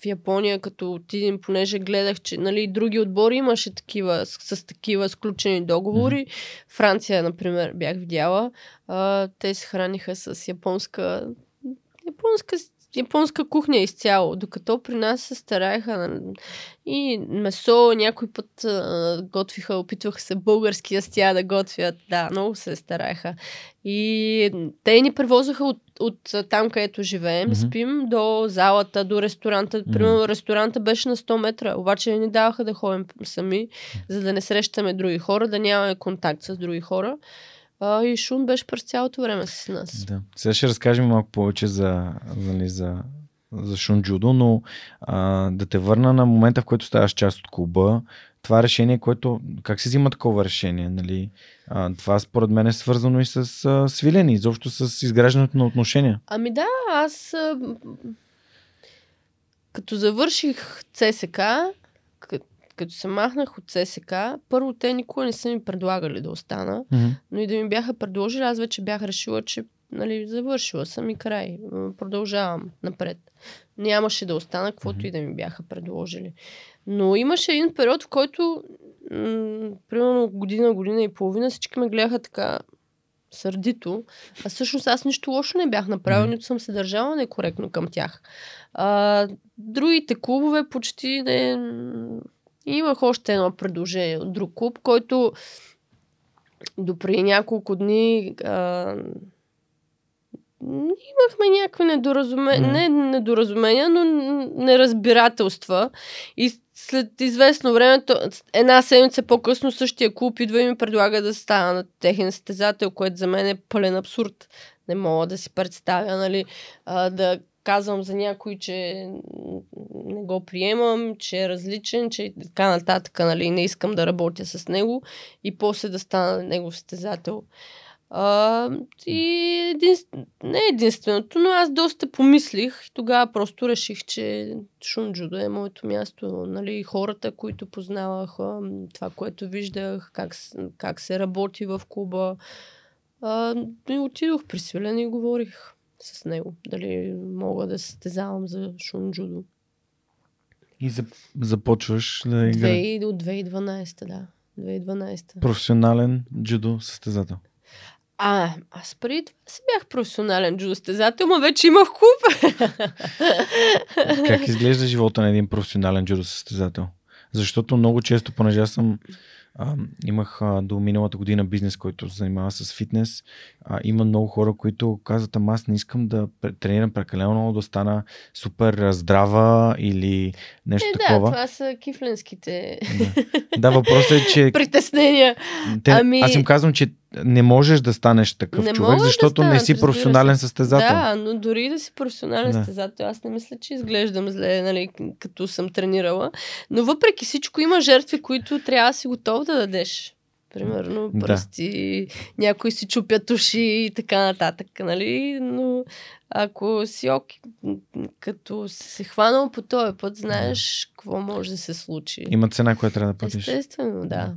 в Япония, като отидем, понеже гледах, че нали, други отбори имаше такива, с, с такива сключени договори. Mm-hmm. Франция, например, бях видяла. А, те се храниха с японска японска японска кухня изцяло, докато при нас се стараеха и месо, някой път а, готвиха, опитваха се български ястия да готвят. Да, много се стараеха. И те ни превозаха от, от там, където живеем, mm-hmm. спим, до залата, до ресторанта. Mm-hmm. Примерно ресторанта беше на 100 метра, обаче ни даваха да ходим сами, за да не срещаме други хора, да нямаме контакт с други хора. А, и Шун беше през цялото време с нас. Да. Сега ще разкажем малко повече за, нали, за, за Шун Джудо, но а, да те върна на момента, в който ставаш част от клуба. Това решение, което... Как се взима такова решение? Нали? А, това според мен е свързано и с а, свилени, изобщо с изграждането на отношения. Ами да, аз... А, като завърших ЦСК, като се махнах от ССК, първо те никога не са ми предлагали да остана, mm-hmm. но и да ми бяха предложили, аз вече бях решила, че нали, завършила съм и край. Продължавам напред. Нямаше да остана, каквото mm-hmm. и да ми бяха предложили. Но имаше един период, в който м- примерно година, година и половина всички ме гледаха така сърдито. А всъщност аз нищо лошо не бях направила, mm-hmm. нито съм се държала некоректно към тях. А, другите клубове почти не... Имах още едно предложение от друг клуб, който допри няколко дни а, имахме някакви недоразумения, mm. не недоразумения, но неразбирателства. И след известно време, една седмица по-късно същия клуб идва и ми предлага да стана на техен състезател, което за мен е пълен абсурд. Не мога да си представя, нали, а, да казвам за някой, че не го приемам, че е различен, че така нататък, нали, не искам да работя с него и после да стана негов състезател. А, и един, не единственото, но аз доста помислих и тогава просто реших, че Шунджудо е моето място. Нали, хората, които познавах, това, което виждах, как, как се работи в клуба. А, и отидох при Свилен и говорих с него. Дали мога да състезавам за Шунджудо. И започваш да играеш? От 2012, да. 2012. Професионален джудо състезател. А, аз преди това си бях професионален джудостезател, но вече имах клуб. как изглежда живота на един професионален джудостезател? Защото много често, понеже аз съм а, имах а, до миналата година бизнес, който се занимава с фитнес. А, има много хора, които казват, ама аз не искам да тренирам прекалено много, да стана супер здрава или нещо е, такова. Да, това са кифленските да. да, въпросът е, че... <laughs> Притеснения. Те, ами... Аз им казвам, че не можеш да станеш такъв не човек, защото да не си професионален състезател. Да, но дори да си професионален да. състезател, аз не мисля, че изглеждам зле, нали, като съм тренирала. Но въпреки всичко има жертви, които трябва да си готов да дадеш. Примерно пръсти, да. някои си чупят уши и така нататък, нали? Но ако си ок, като се хванал по този път, знаеш какво може да се случи. Има цена, която трябва да платиш. Естествено, да. да.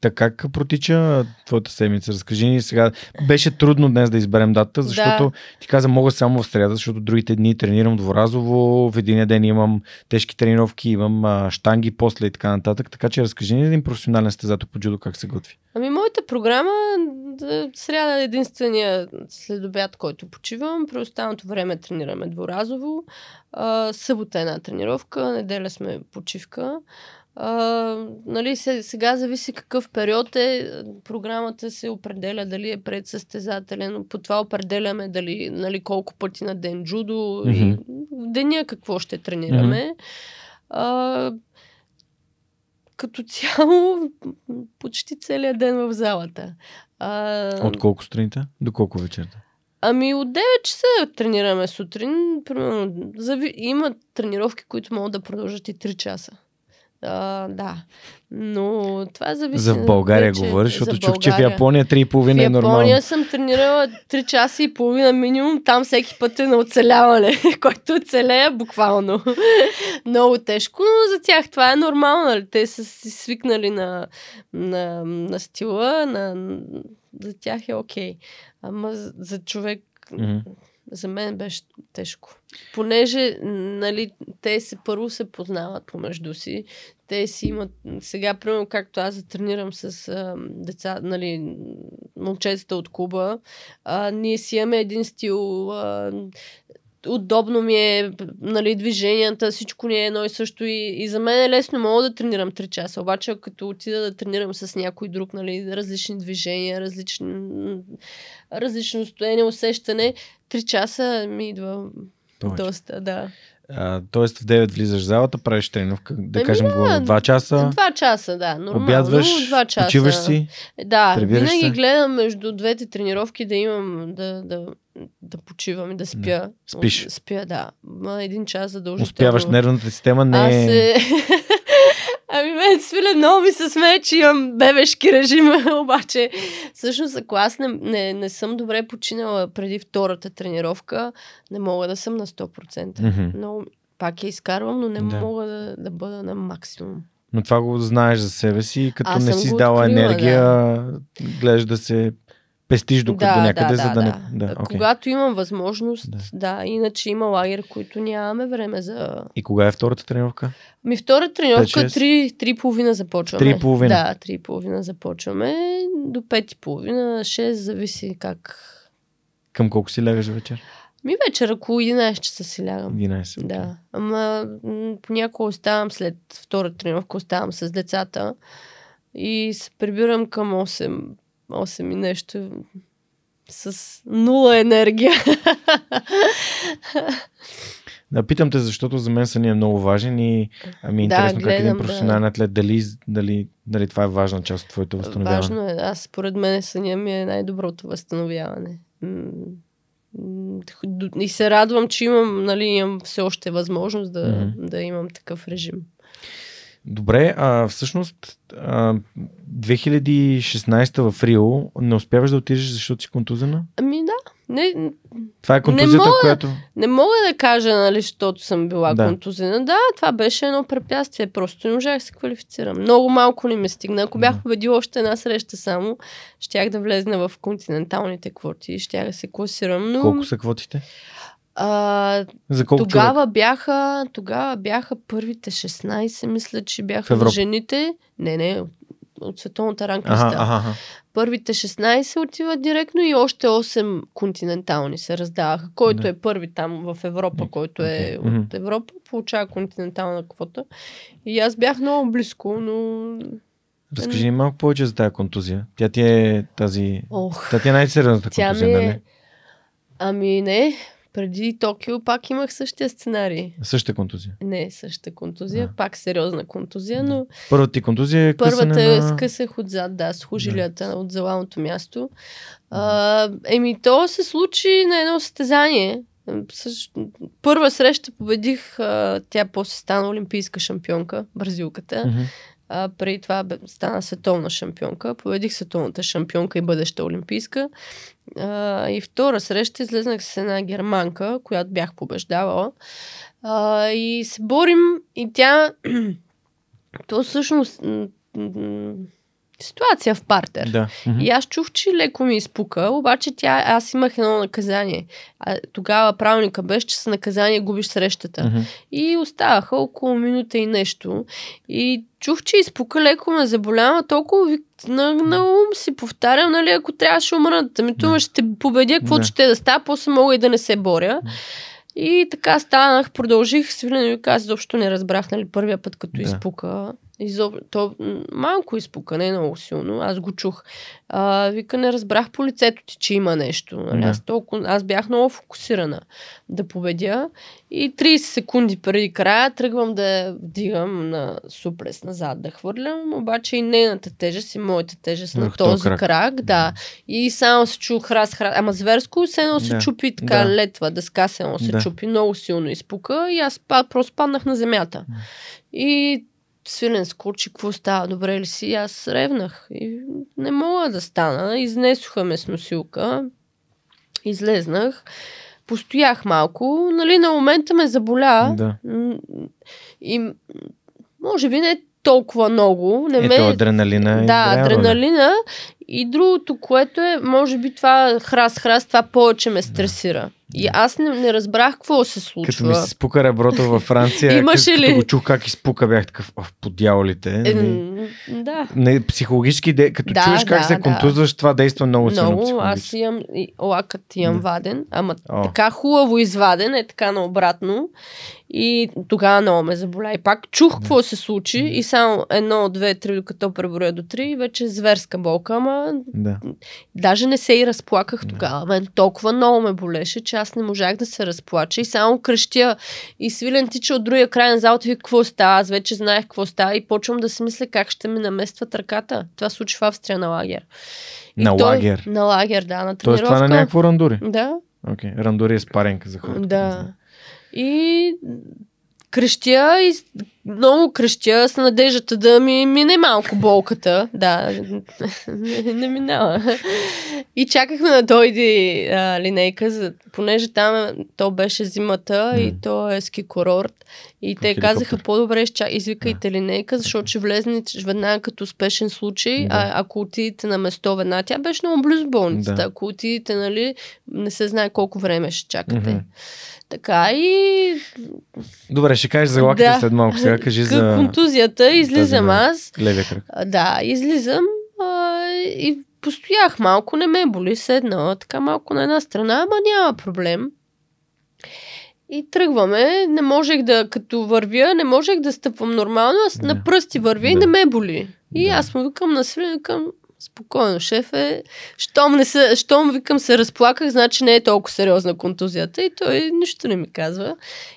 Така как протича твоята седмица? Разкажи ни сега. Беше трудно днес да изберем дата, защото да. ти каза мога само в среда, защото другите дни тренирам дворазово, в един ден имам тежки тренировки, имам а, штанги после и така нататък. Така че разкажи ни един професионален стезател по джудо как се готви. Ами моята програма да, сряда е единствения следобед, който почивам. При останалото време тренираме дворазово. А, събота е една тренировка, неделя сме почивка. А, нали, сега зависи какъв период е. Програмата се определя дали е предсъстезателен. По това определяме дали, нали, колко пъти на ден джудо mm-hmm. и деня какво ще тренираме. Mm-hmm. А, като цяло почти целият ден в залата. А, От колко сутринта до колко вечерта? Ами от 9 часа тренираме сутрин. Примерно, зави... има тренировки, които могат да продължат и 3 часа. А, да. Но това зависи. За България вече, говориш, защото чух, че в Япония 3,5 е нормално. В Япония съм тренирала 3 часа и половина минимум. Там всеки път е на оцеляване, <laughs> който оцелея буквално. <laughs> Много тежко, но за тях това е нормално. Нали? Те са си свикнали на, на, на стила, на, за тях е окей. Okay. Ама за човек mm-hmm за мен беше тежко. Понеже, нали, те се първо се познават помежду си. Те си имат, сега, примерно, както аз затренирам с а, деца, нали, момчетата от Куба, а, ние си имаме един стил, а, удобно ми е, нали, движенията, всичко ни е едно и също и, и за мен е лесно, мога да тренирам 3 часа, обаче като отида да тренирам с някой друг, нали, различни движения, различни, различно стояние, усещане, 3 часа ми идва Повече. доста, да. А, тоест в 9 влизаш в залата, правиш тренировка, да Еми, кажем, да, 2 часа. 2 часа, да. Нормално, обядваш, 2 часа. почиваш си. Да, винаги се. гледам между двете тренировки да имам, да, да, да почивам и да спя. Да. Спиш. Спя, да. Един час задължително. Успяваш нервната система, не Аз е... Ами мен свиля много ми се смее, че имам бебешки режим, <laughs> обаче всъщност ако аз не, не, не съм добре починала преди втората тренировка, не мога да съм на 100%. Mm-hmm. Но пак я изкарвам, но не да. мога да, да бъда на максимум. Но това го знаеш за себе си, като аз не си дала енергия, да. гледаш да се пестиш докато да, някъде, да, за да, да не... Да, okay. Когато имам възможност, да. да. Иначе има лагер, които нямаме време за... И кога е втората тренировка? Ми втората тренировка 3,5 започваме. 3,5? Да, 3,5 започваме. До 5,5, 6, зависи как... Към колко си лягаш вечер? Ми вечер около 11 часа си лягам. 11. окей. Да. Ама понякога оставам след втора тренировка, оставам с децата и се прибирам към 8, 8 и нещо с нула енергия. Да, питам те, защото за мен са ни е много важен и ами е Да, интересно как един гледам, професионален атлет, дали, дали, дали това е важна част от твоето възстановяване. Важно е. Аз, според мен, съня ми е най-доброто възстановяване. И се радвам, че имам, нали, имам все още възможност да, Мгм. да имам такъв режим. Добре, а всъщност а, 2016 в Рио не успяваш да отидеш, защото си контузена? Ами да. Не, Това е контузията, мога. която... Не мога да кажа, нали, защото съм била Да. контузена. Да, това беше едно препятствие. Просто не можах да се квалифицирам. Много малко не ме стигна. Ако бях победила още една среща само, щях да влезна в континенталните квоти и щях да се класирам. Но Колко са квотите? А, За колко тогава, бяха, тогава бяха първите 16, мисля, че В бяха на жените. Не, не, от, световната ранка. Ага, ага, ага. Първите 16 отиват директно и още 8 континентални се раздаваха. Който Да. е първи там в Европа, който е. Мгм. от Европа, получава континентална квота. И аз бях много близко, но... Разкажи ни малко повече за тази контузия. Тя ти е тази... Ох, Тя ти е най-сериозната контузия, ми нали? Ами не, преди Токио пак имах същия сценарий. Същата контузия. Не същата контузия, Да. пак сериозна контузия, Да. но Първата ти контузия е Първата е на... скъсах отзад, да, с хужилията от залалното място. А, еми, то се случи на едно състезание. Първа среща победих, а, тя после стана олимпийска шампионка, бразилката. А, преди това стана световна шампионка. Победих световната шампионка и бъдеща олимпийска. А, и втора среща излезнах с една германка, която бях побеждавала. А, и се борим и тя... <clears throat> То всъщност... Ситуация в партер. Да. И аз чух, че леко ми изпука, обаче тя, аз имах едно наказание. А, тогава правилника беше, че с наказание губиш срещата. Мгм. И оставаха около минута и нещо. И чух, че изпука леко ме заболява, толкова на, на ум си повтарям, нали, ако трябваше умрат, ами Да. да. ще победя, каквото Да. ще да става, после мога и да не се боря. И така станах, продължих, свирено и аз изобщо не разбрах, нали, първия път, като да. изпука. Изоб... То малко изпука, не много силно, аз го чух. А, вика, не разбрах по лицето ти, че има нещо. Нали? Да. Аз, толкова... аз бях много фокусирана да победя. И 30 секунди преди края тръгвам да вдигам на супрес назад да хвърлям, обаче и нейната тежест и моята тежест на този крак. крак. да. И само се чу храс, храс. Ама зверско се едно се Да. чупи така Да. летва, дъска се едно се Да. чупи, много силно изпука и аз просто паднах на земята. И свилен скочи, какво става, добре ли си? Аз ревнах и не мога да стана. Изнесоха ме с носилка, излезнах, постоях малко, нали, на момента ме заболя. Да. И може би не толкова много. Не Ето ме... адреналина. Да, играе роля. адреналина. И другото, което е, може би това храс-храс, това повече ме стресира. И аз не, не разбрах какво се случва. Като ми се спука реброто във Франция, <laughs> Имаше като, ли? като го чух как изпука, бях такъв, «Оф, по дяволите. Е, Нали? да. Не, психологически, де- като Да, чуеш как да, се да. контузваш, това действа много, силно Много, аз имам лакът имам Да. ваден, ама О. така хубаво изваден, е така наобратно. И тогава много ме заболя. И пак чух какво се случи и само едно, две, три, докато преброя до три, вече е зверска болка, ама Да. Даже не се и разплаках Да. тогава. Мен толкова много ме болеше, че аз не можах да се разплача и само крещя. И свилен тича от другия край на залата и вика, какво става. Аз вече знаех какво става и почвам да си мисля как ще ми наместват ръката. Това случи в Австрия на лагер. И На той- лагер. На лагер, да, на Тоест тренировка. това на някакво рандури. Да, Окей, рандури е спаренка за хората. да. И крещя и много крещя с надеждата да ми мине малко болката. Да, не, не минава. И чакахме да дойде а, линейка, за, понеже там то беше зимата М. и то е ски курорт. И те казаха по-добре изча- извикайте линейка, защото ще влезне веднага като спешен случай. Да. А ако отидете на место веднага, тя беше много близо болницата. Да. Ако отидете, нали, не се знае колко време ще чакате. Мгм. Така и Добре, ще кажеш за лаките Да. след малко. Сега кажи К- за контузията, излизам на- аз. левия кръг. Да, излизам а, и постоях малко, не ме боли, седнала така малко на една страна, ама няма проблем. И тръгваме, не можех да, като вървя, не можех да стъпвам нормално, аз Да. на пръсти вървя и Да. не ме боли. И Да. аз му викам на свилен, викам, спокойно, шефе, щом, не се, щом викам се разплаках, значи не е толкова сериозна контузията и той нищо не ми казва.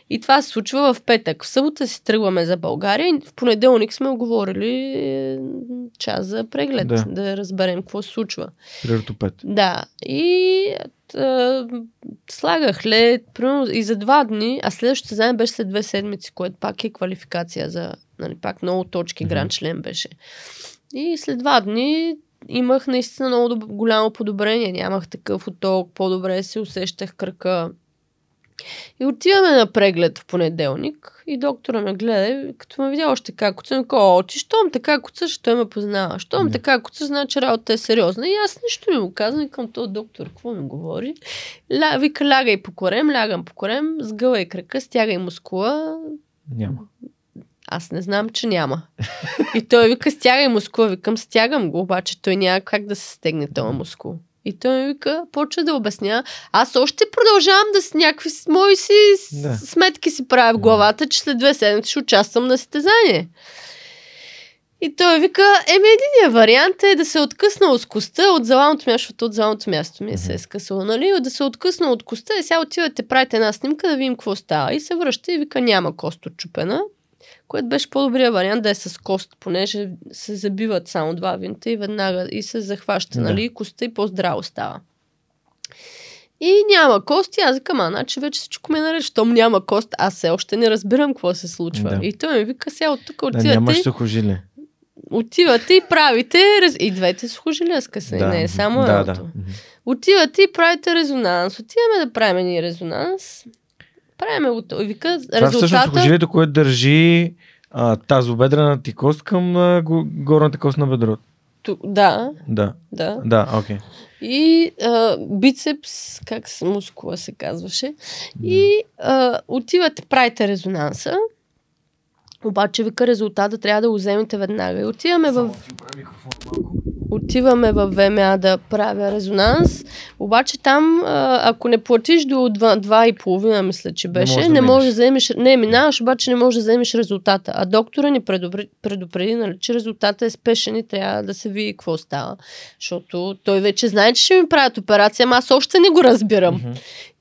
И това се случва в петък. В събота си тръгваме за България и в понеделник сме оговорили е, час за преглед, Да. да, разберем какво се случва. При ортопед. Да, и а, слагах лед примерно, и за два дни, а следващото състезание беше след две седмици, което пак е квалификация за, нали, пак много точки, Мгм. гранд член беше. И след два дни имах наистина много доб- голямо подобрение. Нямах такъв отток, по-добре се усещах кръка. И отиваме на преглед в понеделник и доктора ме гледа като ме видя още как куца, о, ти щом така куцаш, той ме познава. Щом Да. така куцаш, значи работа е сериозна. И аз нищо не му казвам и към този доктор, какво ми говори. Ля, вика, лягай по корем, лягам по корем, сгъвай кръка, стягай мускула. Няма. Аз не знам, че няма. И той вика, стягай мускула. Викам, стягам го, обаче той няма как да се стегне този мускул. И той ми вика, почва да обясня. Аз още продължавам да с някакви мои си Да. сметки си правя в главата, че след две седмици ще участвам на състезание. И той вика, еми единия вариант е да се откъсна от костта от заланото място, защото от заланото място ми е се е скъсало, нали? Да се откъсна от костта и сега отивате, правите една снимка да видим какво става. И се връща и вика, няма кост отчупена, което беше по-добрия вариант да е с кост, понеже се забиват само два винта и веднага и се захваща, Да. нали? И костта и по-здраво става. И няма кост, и аз викам, а, значи вече всичко ме наред, щом няма кост, аз все още не разбирам какво се случва. Да. И той ми вика, сега от тук Да, отивате, нямаш сухожилие. отивате и правите, раз- и двете сухожилия скъсани, не е само да, едното. да. Отивате и правите резонанс. Отиваме да правим ни резонанс. Правиме го. И вика, Това е всъщност резултата... сухожилието, което държи а, тазобедрена ти кост към а, го- горната кост на бедрото. Ту- Да, Да, да. да, окей. И а, бицепс, как с мускула се казваше. И а, отивате, правите резонанса. Обаче вика резултата трябва да го вземете веднага. И отиваме в отиваме в ВМА да правя резонанс, обаче там, ако не платиш до 2,5, мисля, че беше, не да можеш да, вземеш, не минаваш, обаче не можеш да вземеш резултата. А доктора ни предупреди, предупреди нали, че резултатът е спешен и трябва да се види какво става. Защото той вече знае, че ще ми правят операция, ама аз още не го разбирам. Мгм.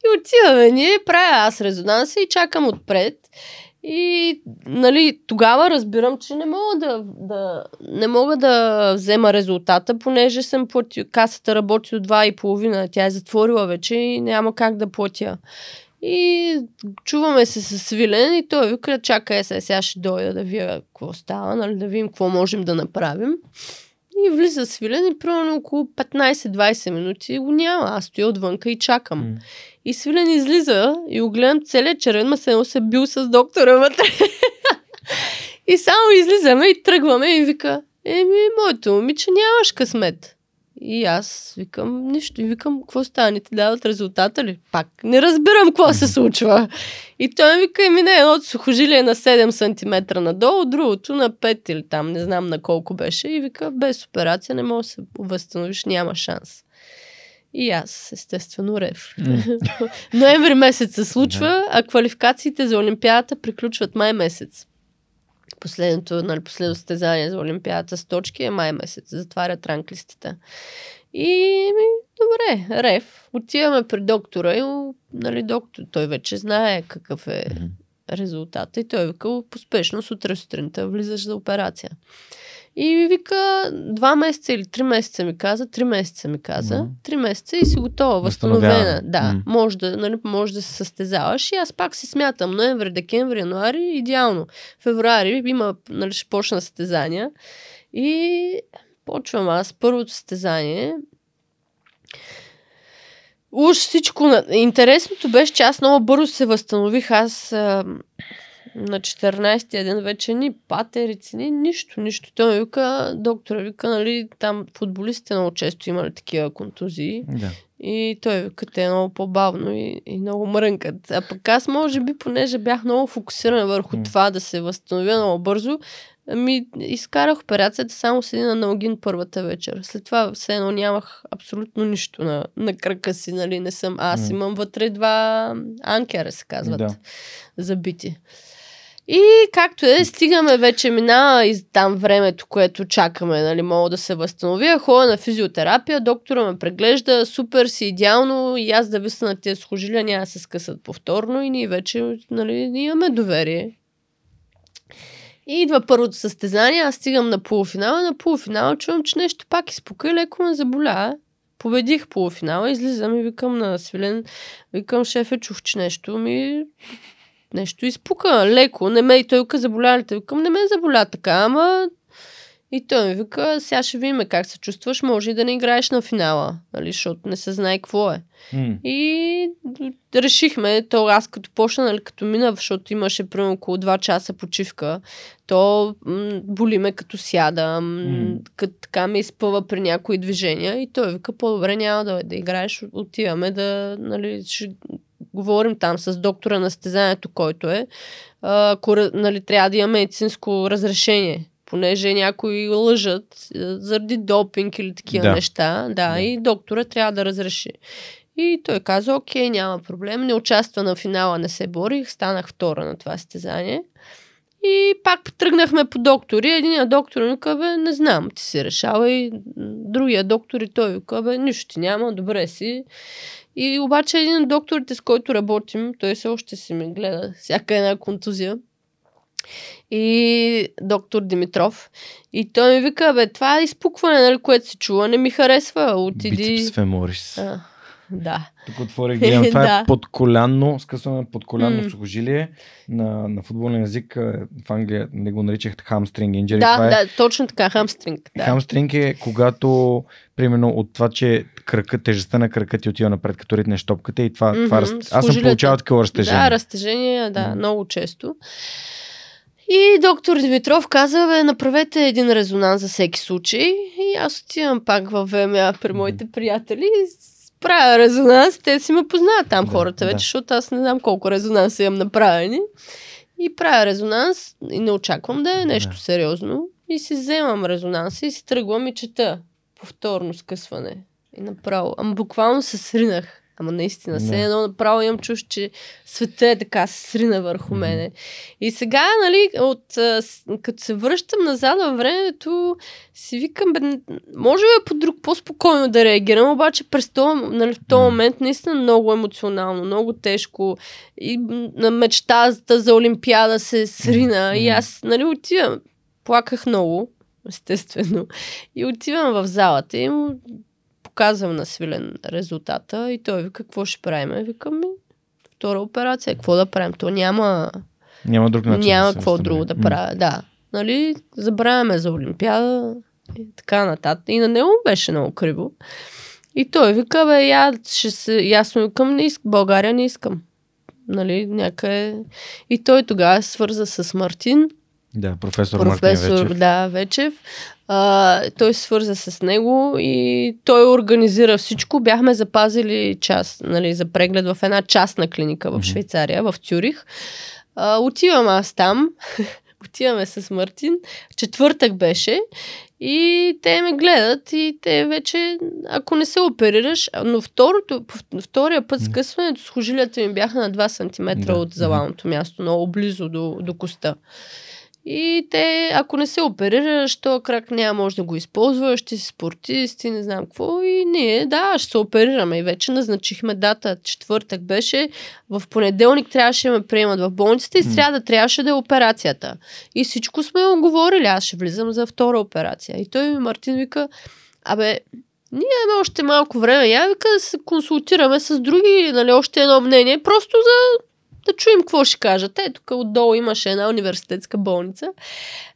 И отиваме ние, правя аз резонанса и чакам отпред. И нали, тогава разбирам, че не мога да, да, не мога да взема резултата, понеже съм платил, касата работи до 2,5, тя е затворила вече и няма как да платя. И чуваме се с Свилен и той вика, чакай се, сега ще дойда да видя какво става, нали, да видим какво можем да направим. И влиза Свилен и примерно около 15-20 минути го няма. Аз стоя отвънка и чакам. М. И Свилен излиза и го гледам целият червен масено се бил с доктора вътре. <laughs> и само излизаме и тръгваме и вика, еми, моето момиче нямаш късмет. И аз викам нищо. И викам, какво става? Не ти дават резултата ли? Пак не разбирам какво се случва. И той ми вика, еми не, едното сухожилие е на 7 см надолу, другото на 5 или там, не знам на колко беше. И вика, без операция не може да се възстановиш, няма шанс. И аз, естествено, рев. М. <laughs> Ноември месец се случва, а квалификациите за Олимпиадата приключват май месец. Последното, нали, последно състезание за Олимпиадата с точки е май месец. Затварят ранглистата. И ми, добре, рев. Отиваме при доктора и нали, доктор, той вече знае какъв е Мгм. резултата и той вика, поспешно сутре сутринта влизаш за операция. И вика, два месеца или три месеца ми каза, три месеца ми каза, три месеца и си готова, възстановена. Да, М. може да, нали, може да се състезаваш и аз пак си смятам, ноември, декември, януари, идеално. Февруари има, нали, ще почна състезания и почвам аз първото състезание. Уж всичко. Интересното беше, че аз много бързо се възстанових. Аз а, на 14-я ден вече ни патерици, ни нищо, нищо. Той ми вика, доктора вика, нали, там футболистите много често имали такива контузии. Да. И той вика, те е много по-бавно и, и много мрънкат. А пък аз, може би, понеже бях много фокусирана върху mm. това да се възстановя много бързо, Ами, изкарах операцията само с един аналогин първата вечер. След това все едно нямах абсолютно нищо на, на кръка си, нали, не съм. Аз mm. имам вътре два анкера, се казват, да. забити. И както е, стигаме вече, минава и там времето, което чакаме, нали, мога да се възстановя. Ходя на физиотерапия, доктора ме преглежда, супер си, идеално и аз да висна на тези схожилия, няма да се скъсат повторно и ние вече, нали, имаме доверие. И идва първото състезание, аз стигам на полуфинала, на полуфинала чувам, че нещо пак изпука и леко ме заболя. Победих полуфинала, излизам и викам на Свилен, викам шефе, чух, че нещо ми нещо изпука леко. Не ме и той каза, заболя ли те? Викам, не ме заболя така, ама и той ми вика, сега ще видим как се чувстваш, може и да не играеш на финала, нали, защото не се знае какво е. Mm. И решихме, то аз като почна, нали, като мина, защото имаше примерно около 2 часа почивка, то м- боли ме като сяда, м- mm. като така ме изпъва при някои движения и той вика, по-добре няма да, да играеш, отиваме да, нали, ще говорим там с доктора на стезанието, който е, ако нали, трябва да има медицинско разрешение понеже някои лъжат заради допинг или такива да. неща. Да, да, и доктора трябва да разреши. И той каза, окей, няма проблем, не участва на финала, не се борих, станах втора на това стезание. И пак тръгнахме по доктори. Единият доктор ми каза, не знам, ти си решава и другия доктор и той каза, нищо ти няма, добре си. И обаче един от докторите, с който работим, той все още си ми гледа всяка една контузия и доктор Димитров. И той ми вика, бе, това е изпукване, нали, което се чува, не ми харесва. Отиди... Бицепс феморис. А, да. Тук отворих гледам. <laughs> Това да. е подколяно, скъсване подколяно mm. сухожилие. На, на футболен език в Англия не го наричах хамстринг инджери. Да, това е... да, точно така, хамстринг. Да. Хамстринг е когато, примерно, от това, че кръка, тежестта на кръка ти отива напред, като ритнеш топката и това, mm-hmm. това раз... Аз съм получавал такова разтежение. Да, разтежение, да, mm. много често. И доктор Димитров каза, бе, направете един резонанс за всеки случай. И аз отивам пак в ВМА при моите приятели правя резонанс. Те си ме познават там да, хората вече, да. защото аз не знам колко резонанса имам направени. И правя резонанс и не очаквам да е нещо да. сериозно. И си вземам резонанса и си тръгвам и чета. Повторно скъсване. И направо. Ама буквално се сринах. Ама наистина, все едно направо имам чуш, че света е така се срина върху mm-hmm. мене. И сега, нали, от, като се връщам назад във времето, си викам, бе, може би по друг по-спокойно да реагирам, обаче през то, нали, в този момент наистина много емоционално, много тежко. И на мечтата за Олимпиада се срина. Mm-hmm. И аз, нали, отивам. Плаках много, естествено. И отивам в залата и показвам на Свилен резултата и той вика, какво ще правим? Викам ми, втора операция, какво да правим? То няма... Няма друг начин. Няма да какво друго да правя, да. Нали, забравяме за Олимпиада и така нататък. И на него беше много криво. И той вика, бе, я ще се, ясно викам, не искам, България не искам. Нали, някъде. И той тогава свърза с Мартин. Да, професор, професор Мартин Вечев. Да, Вечев. А, той се свърза с него и той организира всичко. Бяхме запазили час нали, за преглед в една частна клиника в Швейцария, в Цюрих. А, отивам аз там. <laughs> Отиваме с Мартин. Четвъртък беше. И те ме гледат и те вече, ако не се оперираш, но второто, втория път скъсването с хожилята ми бяха на 2 см да. от залалното място, много близо до, до коста. И те, ако не се оперираш, то крак няма може да го използваш, ти си спортист и не знам какво. И ние, да, ще се оперираме. И вече назначихме дата. Четвъртък беше. В понеделник трябваше да ме приемат в болницата и сряда трябваше да е операцията. И всичко сме оговорили. Аз ще влизам за втора операция. И той ми Мартин вика, абе, ние имаме още малко време. Я вика да се консултираме с други, нали, още едно мнение, просто за да чуем какво ще кажат. Е, тук отдолу имаше една университетска болница.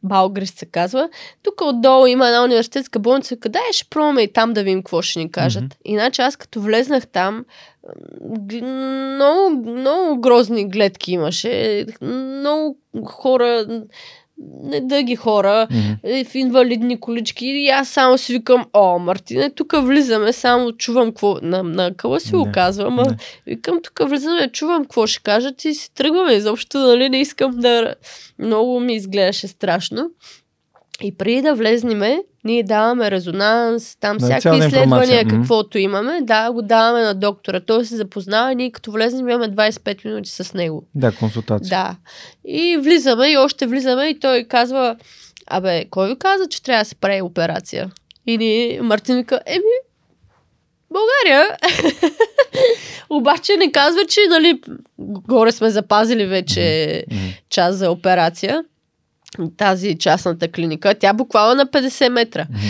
Балгрис се казва. Тук отдолу има една университетска болница. Къде е, ще пробваме и там да видим какво ще ни кажат. Mm-hmm. Иначе аз като влезнах там, много, много грозни гледки имаше. Много хора недъги хора Мгм. в инвалидни колички и аз само си викам, о, Мартине, тук влизаме, само чувам какво, на, на къла си го казвам, да. викам, тук влизаме, чувам какво ще кажат и си тръгваме, изобщо, нали, не искам да... Много ми изглеждаше страшно. И преди да влезниме, ние даваме резонанс, там Да, всякакви изследвания, каквото имаме, да, го даваме на доктора. Той се запознава и ние като влезнем имаме 25 минути с него. Да, консултация. Да. И влизаме и още влизаме и той казва, абе, кой ви каза, че трябва да се прави операция? И ни Мартин вика, еми, България. <laughs> Обаче не казва, че нали, горе сме запазили вече Мгм. час за операция. Тази частната клиника. Тя буквално на 50 метра. Мгм.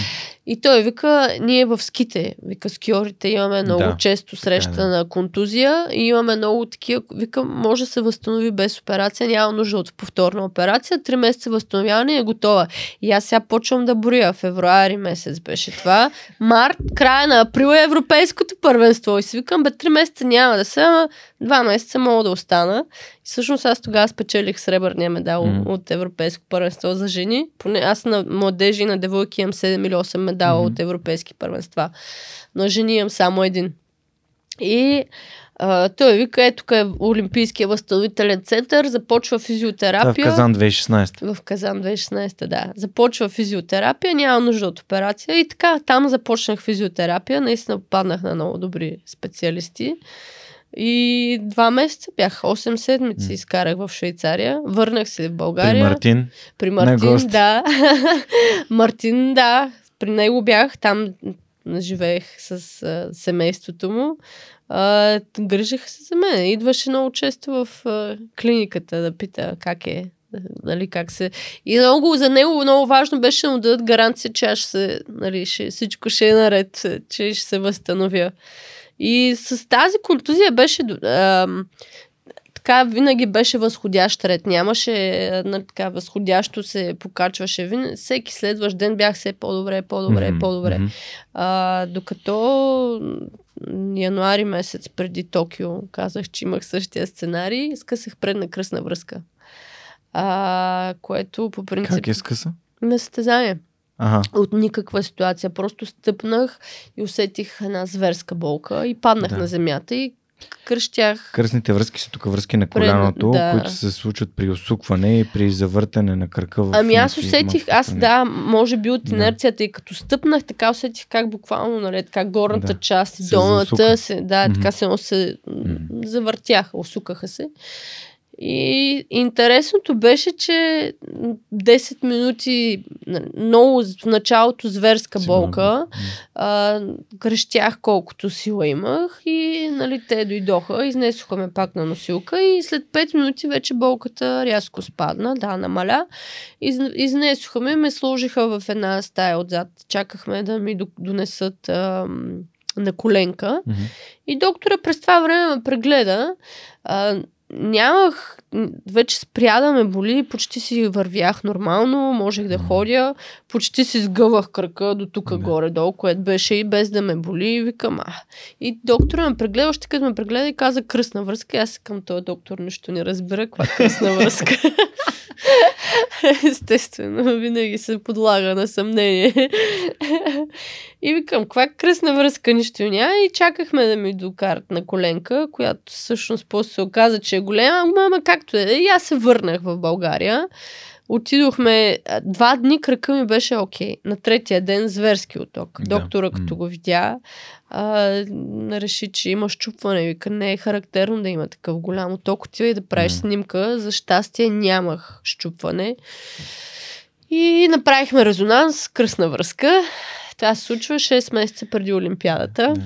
И той вика, ние в ските, вика, скиорите имаме много Да, често среща да. на контузия и имаме много такива, вика, може да се възстанови без операция, няма нужда от повторна операция, три месеца възстановяване е готова. И аз сега почвам да броя, февруари месец беше това, март, края на април е европейското първенство и си викам, бе, три месеца няма да ама два месеца мога да остана. Всъщност аз тогава спечелих сребърния медал Мгм. от европейско първенство за жени. Поне аз на младежи и на девойки имам 7 или 8 медала Мгм. от европейски първенства. На жени имам само един. И а, той вика, ето тук е Олимпийския възстановителен център, започва Това е в физиотерапия. Казан 2016. В Казан 2016, да. Започва физиотерапия, няма нужда от операция. И така, там започнах физиотерапия. Наистина попаднах на много добри специалисти. И два месеца бях, 8 седмици М. изкарах в Швейцария. Върнах се в При България. Мартин. При На Мартин, да. <laughs> Мартин, да. При него бях. Там живеех с а, семейството му. А, грижиха се за мен. Идваше много често в а, клиниката да пита как е. Нали, как се... И много, за него много важно беше да му дадат гаранция, че аз ще нали, ще, всичко ще е наред, че ще се възстановя. И с тази контузия беше ам, така винаги беше възходящ ред. Нямаше а, на, така възходящо се покачваше. Вин... Всеки следващ ден бях все по-добре, по-добре, Мгм, по-добре. А, докато януари месец преди Токио казах, че имах същия сценарий, скъсах предна кръсна връзка. А, което по принцип Как е скъса? на състезание. Ага. От никаква ситуация. Просто стъпнах и усетих една зверска болка и паднах Да. на земята и кръщях. Кръсните връзки са тук връзки на Пред- коляното, да. които се случват при усукване и при завъртане на кръка в Ами аз усетих, аз да, може би от Да. инерцията и като стъпнах, така усетих как буквално, нали, така горната Да. част и долната се, да, така се се завъртяха, усукаха се. И интересното беше, че м, 10 минути, много в началото зверска болка, а, крещях колкото сила имах и нали, те дойдоха, изнесоха ме пак на носилка и след 5 минути вече болката рязко спадна, да, намаля. Из, изнесоха ме, ме сложиха в една стая отзад. Чакахме да ми до- донесат ам, на коленка. Мгм. И доктора през това време ме прегледа. А, нямах, вече спря да ме боли, почти си вървях нормално, можех да ходя, почти си сгъвах кръка до тук Да. горе-долу, което беше и без да ме боли. И викам, а. И доктора ме прегледа, още като ме прегледа и каза кръсна връзка. И аз към този доктор нищо не разбира, каква кръсна връзка. <laughs> <laughs> Естествено, винаги се подлага на съмнение. И викам, каква кръсна връзка, нищо няма. И чакахме да ми докарат на коленка, която всъщност после се оказа, че е голема. Ама както е. И аз се върнах в България. Отидохме два дни, кръка ми беше окей. На третия ден зверски отток. Да. Доктора, като го видя, а, реши, че има щупване. Вика, не е характерно да има такъв голям отток. Отивай да правиш снимка. За щастие нямах щупване. И направихме резонанс, кръсна връзка. Това се случва 6 месеца преди Олимпиадата. Да.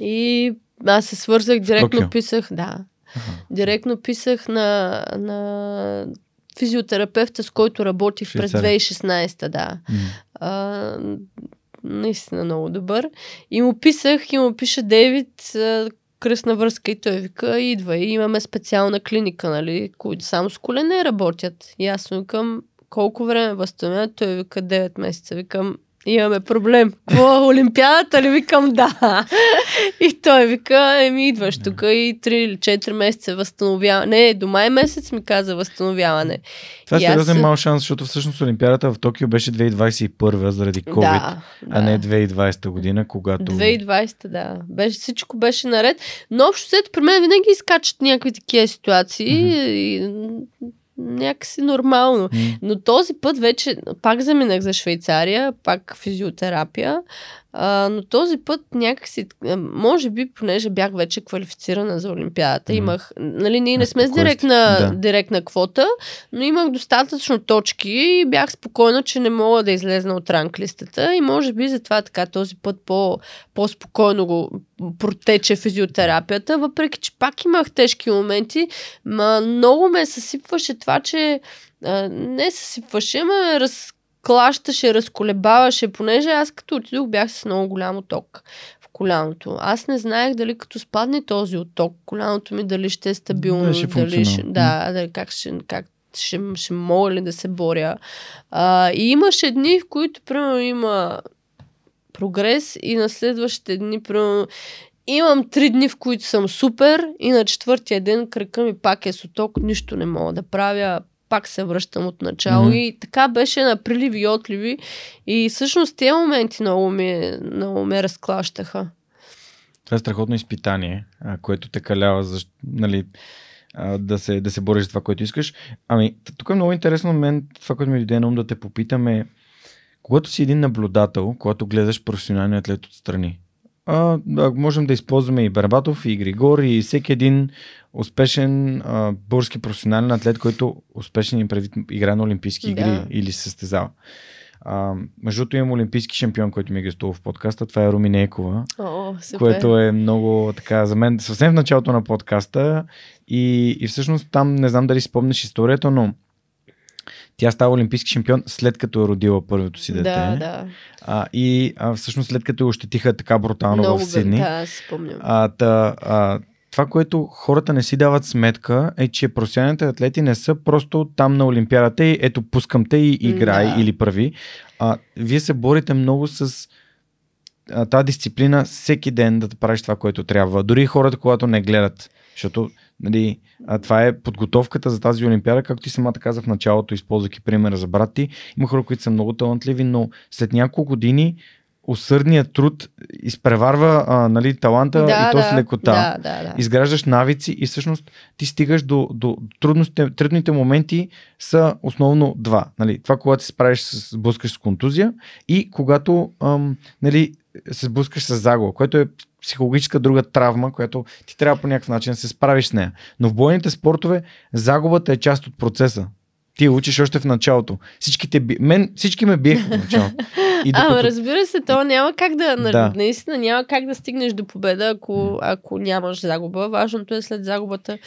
И аз се свързах, директно Токио? писах, да, Аха. директно писах на, на физиотерапевта, с който работих през Швейцария. 2016, да. А, наистина много добър. И му писах и му пише Дейвид, кръсна връзка и той вика, идва и имаме специална клиника, нали, които само с колене работят. И аз викам, колко време възстановяват? Той вика 9 месеца. Викам, имаме проблем. Какво, Олимпиадата ли? Викам, да. И той вика, еми идваш тук и 3 или 4 месеца възстановяване. Не, до май месец ми каза възстановяване. Това е И аз- сериозен мал шанс, защото всъщност Олимпиадата в Токио беше 2021 заради COVID, Да, а не да. 2020 година, когато... 2020, да. Беше, всичко беше наред. Но общо след при мен винаги изкачат някакви такива ситуации Мгм. и някакси нормално. Но този път вече пак заминах за Швейцария, пак физиотерапия, а, но този път някакси, може би, понеже бях вече квалифицирана за Олимпиадата, Мгм. имах, нали, ние не сме с директна, да. директна квота, но имах достатъчно точки и бях спокойна, че не мога да излезна от ранглистата и може би затова така този път по, по-спокойно го протече физиотерапията, въпреки че пак имах тежки моменти, ма много ме съсипваше това, че а, не съсипваше, ма ме разклащаше, разколебаваше, понеже аз като отидох бях с много голям оток в коляното. Аз не знаех дали като спадне този отток, коляното ми дали ще е стабилно, Дали ще дали ще, да, дали как ще, как ще, ще мога ли да се боря. А, и имаше дни, в които, примерно, има прогрес и на следващите дни, примерно, имам три дни, в които съм супер и на четвъртия ден кръка ми пак е с оток, нищо не мога да правя, пак се връщам от начало Мгм. и така беше на приливи и отливи и всъщност тези моменти много ме, много ме разклащаха. Това е страхотно изпитание, което те калява защ... нали, да, се, да се бориш за това, което искаш. Ами, тук е много интересно мен, това, което ми дойде на ум да те попитаме, когато си един наблюдател, когато гледаш професионалния атлет отстрани, а, можем да използваме и Барбатов, и Григор, и всеки един успешен а, български професионален атлет, който успешен им предвид игра на Олимпийски игри Да. или се състезава. А, между другото имам олимпийски шампион, който ми е гостувал в подкаста. Това е О, супер. което е много така за мен съвсем в началото на подкаста и, и всъщност там не знам дали спомнеш историята, но тя става олимпийски шампион след като е родила първото си дете. Да, да. А, и а, всъщност след като я ощетиха така брутално Много в Сидни. да, спомням. А, та, а, това, което хората не си дават сметка е, че професионалните атлети не са просто там на Олимпиадата и ето пускам те и играй Да. или прави. А, вие се борите много с тази дисциплина всеки ден да правиш това, което трябва. Дори и хората, когато не гледат. Защото нали, а, това е подготовката за тази Олимпиада, както ти самата каза в началото, използвайки примера за брат ти. Има хора, които са много талантливи, но след няколко години усърдният труд изпреварва а, нали, таланта да, и то да, с лекота. Да, да, да. Изграждаш навици и всъщност ти стигаш до, до трудностите, трудните моменти са основно два. Нали? Това, когато се справиш с сблъскаш с контузия и когато ам, нали, се сблъскаш с загуба, което е психологическа друга травма, която ти трябва по някакъв начин да се справиш с нея. Но в бойните спортове загубата е част от процеса. Ти учиш още в началото. Всички, те би... Мен, всички ме биеха в началото. <laughs> И Ама докато... разбира се, то няма как да, Да. да. наистина няма как да стигнеш до победа, ако, ако нямаш загуба. Важното е след загубата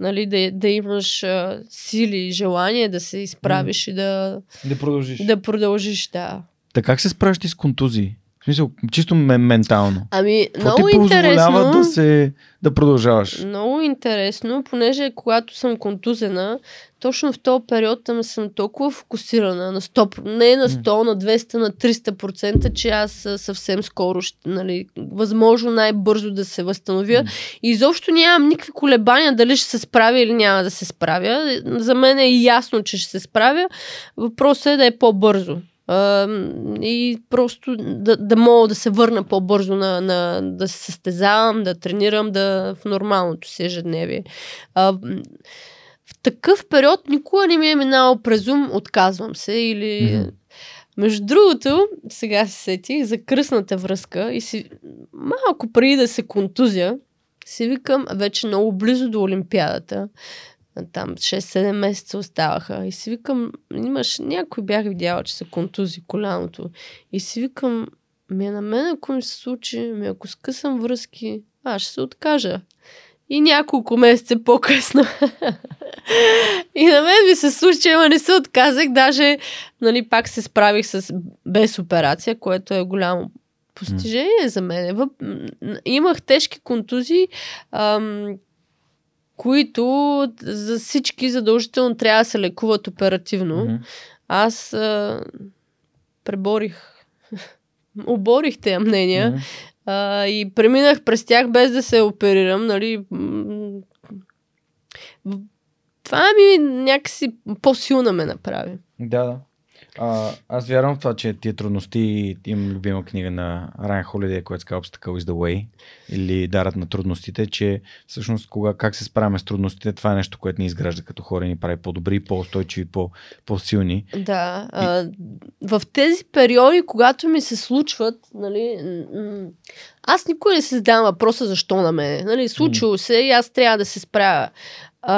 нали, да, да имаш а, сили и желание да се изправиш и да, Да продължиш. да продължиш, да. Така как се справиш ти с контузии? Смисъл, чисто ме- ментално. Ами, Какво много ти интересно. да, се, да продължаваш? Много интересно, понеже когато съм контузена, точно в този период там съм толкова фокусирана на 100, не на 100, на 200, на 300%, че аз съвсем скоро, ще, нали, възможно най-бързо да се възстановя. И изобщо нямам никакви колебания дали ще се справя или няма да се справя. За мен е ясно, че ще се справя. Въпросът е да е по-бързо. А, и просто да, да мога да се върна по-бързо на, на, да се състезавам, да тренирам да, в нормалното си ежедневие. А, в такъв период никога не ми е минало през ум, отказвам се или... Мгм. Между другото, сега се сетих за кръсната връзка и си малко преди да се контузя, си викам вече много близо до Олимпиадата. Там 6-7 месеца оставаха. И си викам, имаш, някой бях видяла, че се контузи коляното. И си викам, ми е на мен, ако ми се случи, ми ако скъсам връзки, аз ще се откажа. И няколко месеца по-късно. <laughs> и на мен ми се случи, ама не се отказах. Даже, нали, пак се справих с без операция, което е голямо постижение за мен. Въп... Имах тежки контузии, ам, които за всички задължително трябва да се лекуват оперативно. Мгм. Аз а, преборих оборих тези мнения Мгм. а, и преминах през тях без да се оперирам, нали. Това ми някакси по-силна ме направи. Да, да. А, аз вярвам в това, че тия трудности, имам любима книга на Райан Холидей, която се казва Obstacle is the way, или Дарът на трудностите, че всъщност кога, как се справяме с трудностите, това е нещо, което ни изгражда като хора и ни прави по-добри, по-устойчиви, по- по-силни. Да. А, в тези периоди, когато ми се случват, нали, аз никой не се задавам въпроса защо на мен. Нали, случило се и аз трябва да се справя. А,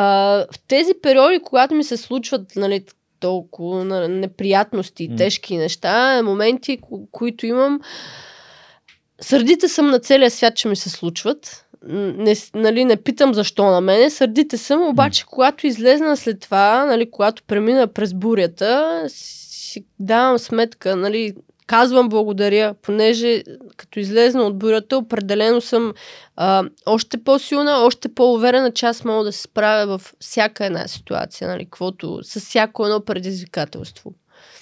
в тези периоди, когато ми се случват нали, толкова на- неприятности, М. тежки неща, моменти, ко- които имам, сърдите съм на целия свят, че ми се случват. Не, нали, не питам защо на мене, сърдите съм, обаче когато излезна след това, нали, когато премина през бурята, си давам сметка, нали, казвам благодаря, понеже като излезна от бурята, определено съм а, още по-силна, още по-уверена, че аз мога да се справя във всяка една ситуация, нали, каквото, с всяко едно предизвикателство.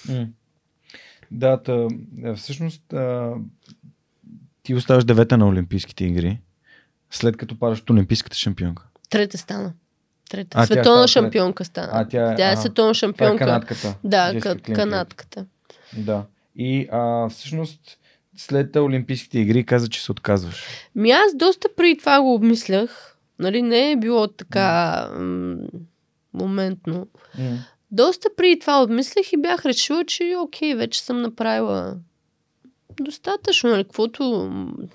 М. Да, та, е, всъщност а, ти оставаш девета на Олимпийските игри, след като падаш от Олимпийската шампионка. Трета стана. Трета. А, тя Световна трета. шампионка стана. А, тя е- тя е а, световна е шампионка. канадката. Да, Джесика ка- Клинкет. канадката. Да. И а, всъщност след Олимпийските игри каза, че се отказваш. Ми аз доста преди това го обмислях. Нали, не е било така м- моментно. Доста преди това обмислях и бях решила, че окей, вече съм направила достатъчно, нали, каквото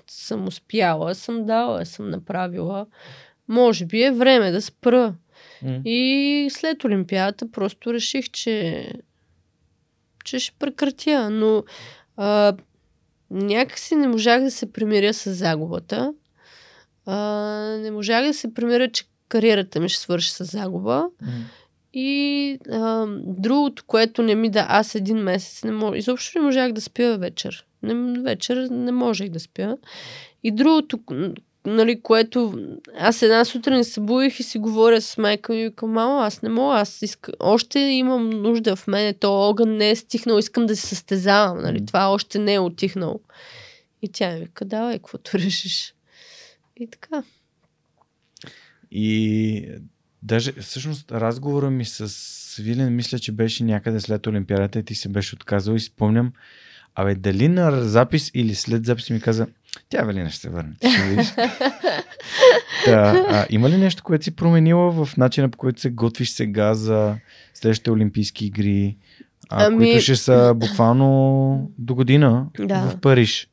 съм успяла, съм дала, съм направила. Може би е време да спра. М. И след Олимпиадата просто реших, че, че ще прекратя. Но а, някакси не можах да се примиря с загубата. А, не можах да се примиря, че кариерата ми ще свърши с загуба. И а, другото, което не ми да аз един месец не мож... изобщо не можах да спя вечер. Не, вечер не можех да спя. И другото, нали, което аз една сутрин се будих и си говоря с майка ми и викам, мама, аз не мога, аз иска... още имам нужда в мене, то огън не е стихнал, искам да се състезавам, нали, това още не е отихнало. И тя ми вика, давай, каквото решиш. И така. И даже всъщност разговора ми с Свилен, мисля, че беше някъде след Олимпиадата и ти се беше отказал и спомням, абе дали на запис или след запис ми каза, тя Велина ще се върне. Ще видиш. <laughs> да, а, има ли нещо, което си променила в начина по който се готвиш сега за следващите Олимпийски игри, а, Ами- които ще са буквално до година Да. в Париж?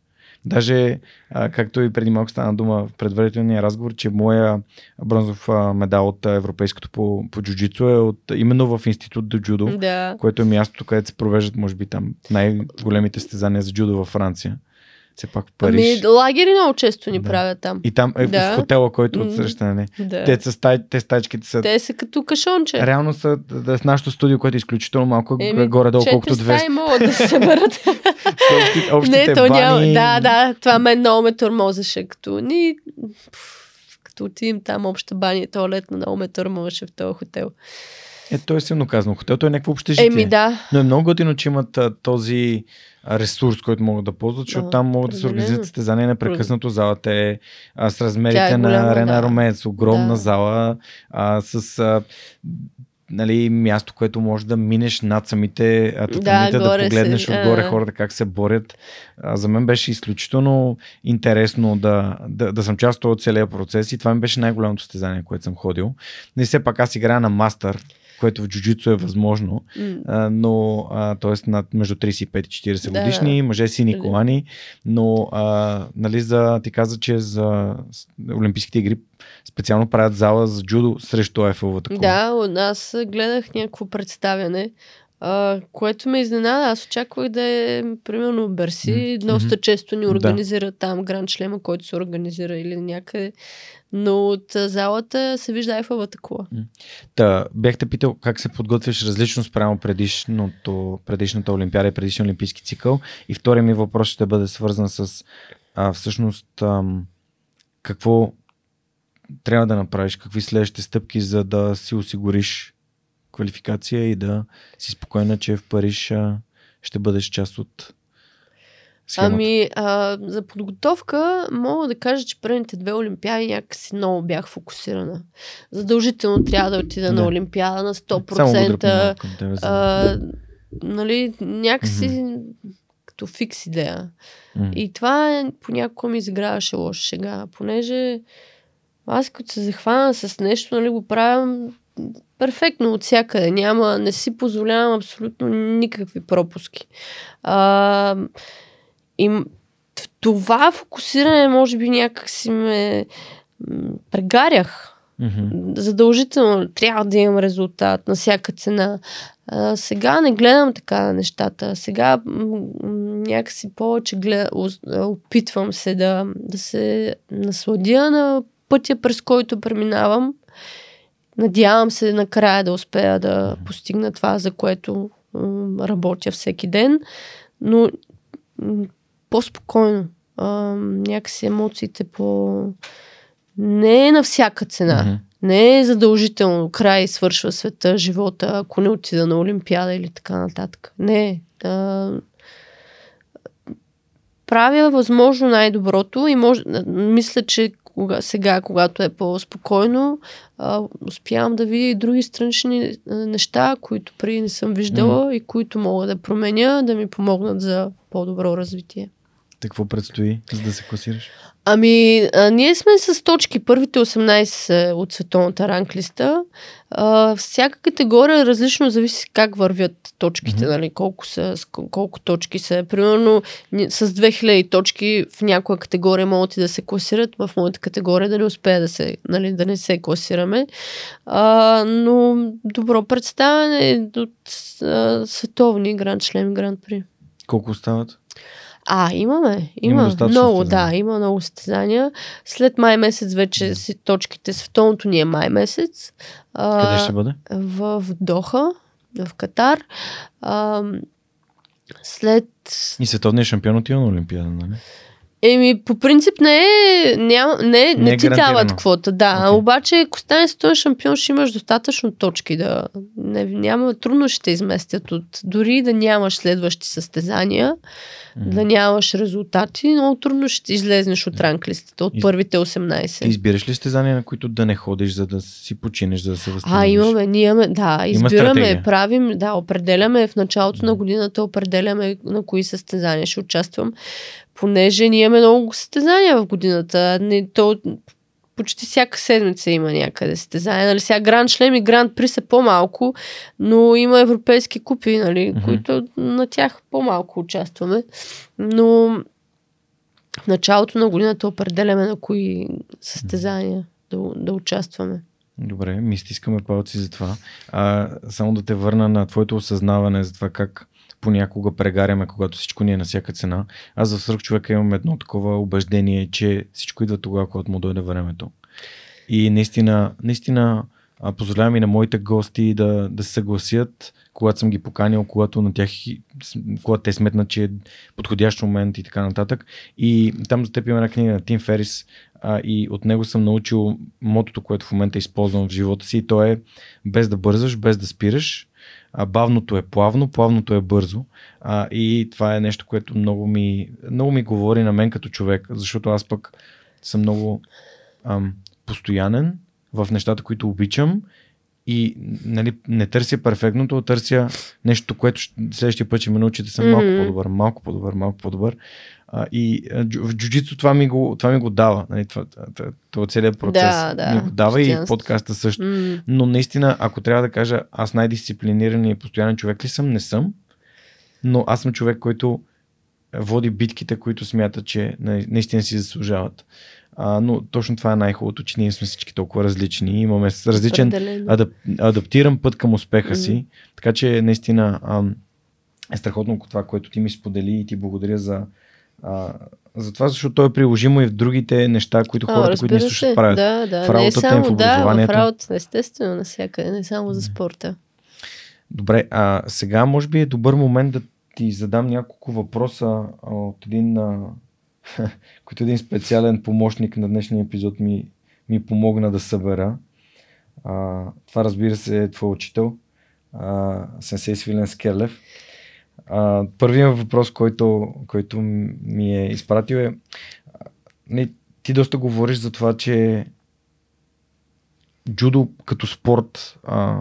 Даже, а, както и преди малко стана дума в предварителния разговор, че моя бронзов медал от Европейското по, по джуджицу е от, именно в институт до джудо, Да. което е мястото, където се провеждат, може би, там най-големите стезания за джудо във Франция. Все пак в Париж. Ами, лагери много често ни Да. правят там. И там е Да. в хотела, който М. отсреща, нали? Да. Те, са стай, те стачките са... Те са като кашонче. Реално са да, с нашото студио, което е изключително малко, Еми, горе-долу, Четири колкото две. стаи могат да се съберат. <laughs> Общите, общите не, то бани. няма. Да, да, това мен много ме тормозеше. Като ни... Като отидем там обща баня и туалетна, много ме тормозеше в този хотел. Е, то е силно казано. Хотел, то е някакво общежитие. Еми да. Но е много готино, че имат а, този ресурс, който могат да ползват, защото Да, там могат да се организират състезания непрекъснато. Залата е а, с размерите е на голяма, Арена да. Ромец, огромна Да. зала, а, с а, нали, място, което може да минеш над самите а, татамита, да, горе погледнеш се, отгоре а. хората как се борят. А, за мен беше изключително интересно да, да, да съм част от целия процес и това ми беше най-голямото състезание, което съм ходил. И все пак аз играя на мастър, което в джуджицу е възможно, М, а, но т.е. над между 35 и 40 Да, годишни, мъже сини колани, но а, нали, за, ти каза, че за Олимпийските игри специално правят зала за джудо срещу Ефеловата кула. Да, от- аз гледах някакво представяне, а, което ме изненада. Аз очаквах да е, примерно, Берси. М, Доста често ни Да. организира там Гранд Шлема, който се организира или някъде. Но от залата се вижда Ефеловата кула. Та, бяхте питал как се подготвяш различно спрямо предишното, предишната Олимпиада и предишния Олимпийски цикъл. И втория ми въпрос ще бъде свързан с а, всъщност ам, какво трябва да направиш, какви следващите стъпки, за да си осигуриш квалификация и да си спокойна, че в Париж ще бъдеш част от схемата? Ами, а, за подготовка мога да кажа, че предните две олимпиади някакси много бях фокусирана. Задължително трябва да отида Да. на олимпиада на 100%. Само го дръпна към тебе, за... а, нали, някакси като фикс идея. М. И това е, понякога ми изиграваше лошо шега, понеже аз като се захвана с нещо, нали, го правя перфектно от всякъде. Няма, не си позволявам абсолютно никакви пропуски. А, и в това фокусиране, може би, някак си ме прегарях. Задължително трябва да имам резултат на всяка цена. А, сега не гледам така на нещата. Сега м- някакси повече гледа, уз- опитвам се да, да се насладя на пътя, през който преминавам. Надявам се накрая да успея да постигна това, за което м, работя всеки ден. Но м, по-спокойно. А, някакси емоциите по... Не е на всяка цена. Мгм. Не е задължително край свършва света, живота, ако не отида на Олимпиада или така нататък. Не. А, правя възможно най-доброто и може, мисля, че кога, сега, когато е по-спокойно, а, успявам да видя и други странични а, неща, които преди не съм виждала mm. и които мога да променя, да ми помогнат за по-добро развитие. Какво предстои, за да се класираш? Ами, а, ние сме с точки. Първите 18 от световната ранглиста. А, всяка категория различно зависи как вървят точките, Мгм. нали, колко, са, колко точки са. Примерно с 2000 точки в някоя категория могат и да се класират, в моята категория да не успея да, се, нали, да не се класираме. А, но добро представяне от а, световни гранд член, гранд при. Колко остават? А, имаме. Има Има, много, състезания. да, има много състезания. След май месец вече си точките, световното ни е май месец. А, Къде ще бъде? В Доха, в Катар. А, след... И световният шампион отива на Олимпиада, нали? Еми, по принцип не е, няма, не, не, Не е ти дават квота, да. Okay. Обаче, ако станеш световен шампион, ще имаш достатъчно точки да... Не, няма, трудно ще те изместят от... Дори да нямаш следващи състезания, Мгм. да нямаш резултати, много трудно ще излезнеш от ранглистата, от Из- първите 18. Ти избираш ли състезания, на които да не ходиш, за да си починеш, за да се възстановиш? А, имаме, ние имаме, да, избираме, стратегия. правим, да, определяме в началото на годината, определяме на кои състезания ще участвам, понеже ние имаме много състезания в годината. Не, то, почти всяка седмица има някъде състезания. Нали? Сега Гранд Шлем и Гранд При са по-малко, но има европейски купи, нали? Мгм. които на тях по-малко участваме. Но в началото на годината определяме на кои състезания да, да участваме. Добре, ми стискаме палци за това. А, само да те върна на твоето осъзнаване за това как понякога прегаряме, когато всичко ни е на всяка цена. Аз в свърх човека имам едно такова убеждение, че всичко идва тогава, когато му дойде времето. И наистина, наистина позволявам и на моите гости да, да се съгласят, когато съм ги поканил, когато на тях, когато те сметнат, че е подходящ момент и така нататък. И там за теб има една книга на Тим Ферис а, и от него съм научил мотото, което в момента използвам в живота си и то е без да бързаш, без да спираш. А, бавното е плавно, плавното е бързо. А, и това е нещо, което много ми, много ми говори на мен като човек, защото аз пък съм много ам, постоянен в нещата, които обичам и нали, не търся перфектното, а търся нещо, което следващия път ще ме научи да съм малко Мгм. по-добър, малко по-добър, малко по-добър. А, и джу- в джуджицу това ми го, това ми го дава. Нали, това, това, това целият процес Да, да, ми го дава и постоянство. подкаста също. М. Но наистина, ако трябва да кажа, аз най-дисциплиниран и постоянен човек ли съм, не съм. Но аз съм човек, който води битките, които смята, че на- наистина си заслужават. А, но точно това е най-хубавото, че ние сме всички толкова различни. Имаме различен адап, адаптиран път към успеха Мгм. си. Така че наистина ам, е страхотно това, което ти ми сподели и ти благодаря за, а, за това, защото то е приложимо и в другите неща, които А, хората, които ни слушат, правят. Да, да. В не е работата им, само, в да, в образованието. работа, естествено, навсякъде, не само за спорта. Добре, а сега може би е добър момент да ти задам няколко въпроса от един, <laughs> който един специален помощник на днешния епизод ми, ми помогна да събера. А, това разбира се е твой учител, а, Сенсей Свилен Скерлев. Първият въпрос, който, който ми е изпратил е не, ти доста говориш за това, че джудо като спорт а,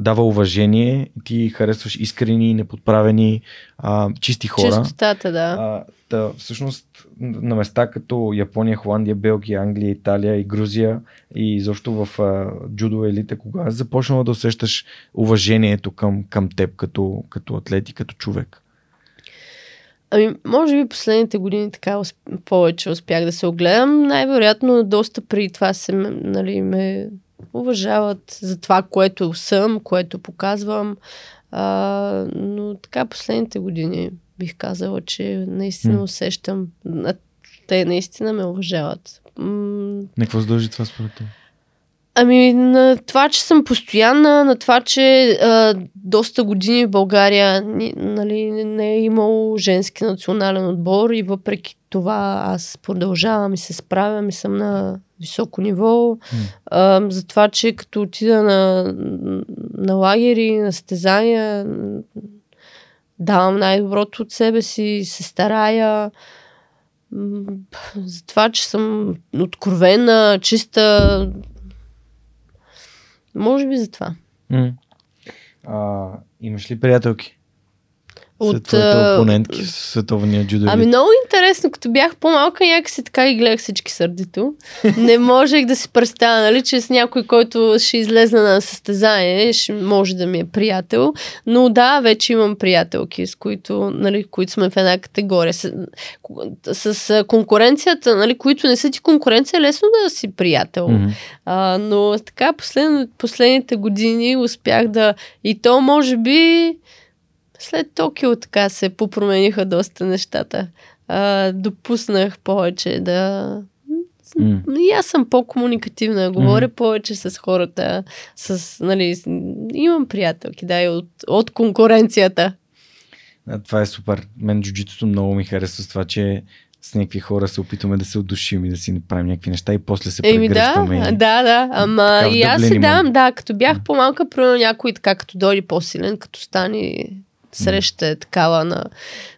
дава уважение, ти харесваш искрени, неподправени, а, чисти хора. Чистотата, да. А, да. Всъщност на места като Япония, Холандия, Белгия, Англия, Италия и Грузия и изобщо в а, джудо елита, кога започнала да усещаш уважението към, към теб като, като атлет и като човек? Ами, може би последните години така повече успях да се огледам. Най-вероятно доста при това се, нали, ме уважават за това, което съм, което показвам. А, но така последните години бих казала, че наистина усещам. Те наистина ме уважават. На какво се дължи това според теб? Ами на това, че съм постоянна, на това, че а, доста години в България нали, не е имал женски национален отбор и въпреки това аз продължавам и се справям и съм на високо ниво. А, за това, че като отида на, на лагери, на стезания, давам най-доброто от себе си, се старая. За това, че съм откровена, чиста, може би за това. Mm. А, имаш ли приятелки? От твоите опонентки в световния джудо. Ами много интересно, като бях по-малка, някакси така и гледах всички сърдито. <laughs> Не можех да си представя, нали, че с някой, който ще излезе на състезание, ще може да ми е приятел. Но да, вече имам приятелки, с които, нали, които сме в една категория. С, с конкуренцията, нали, които не са ти конкуренция, е лесно да си приятел. Mm-hmm. А, но така, послед, последните години успях да... И то, може би, след Токио така се попромениха доста нещата. А, допуснах повече да... Mm. И аз съм по-комуникативна, говоря mm. повече с хората, с, нали, имам приятелки, да, и от, от конкуренцията. А, това е супер. Мен джуджитото много ми харесва с това, че с някакви хора се опитваме да се отдушим и да си направим някакви неща и после се Еми, прегръщаме. Да, и... да, да. Ама и аз си давам, да, като бях по-малка, примерно някой така, като дойде по-силен, като стане среща е такава на,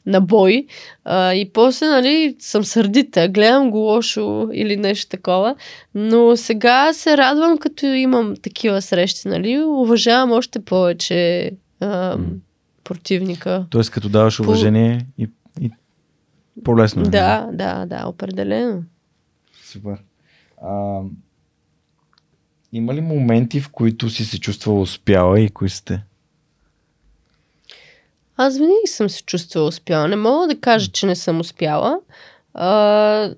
на бой. А, и после, нали, съм сърдита, гледам го лошо или нещо такова. Но сега се радвам, като имам такива срещи, нали, уважавам още повече а, противника. Тоест, като даваш уважение По... и, и по-лесно. Е, да, нали? да, да, определено. Супер. А, има ли моменти, в които си се чувствала успяла и кои сте? Аз винаги съм се чувствала успяла. Не мога да кажа, че не съм успяла. А,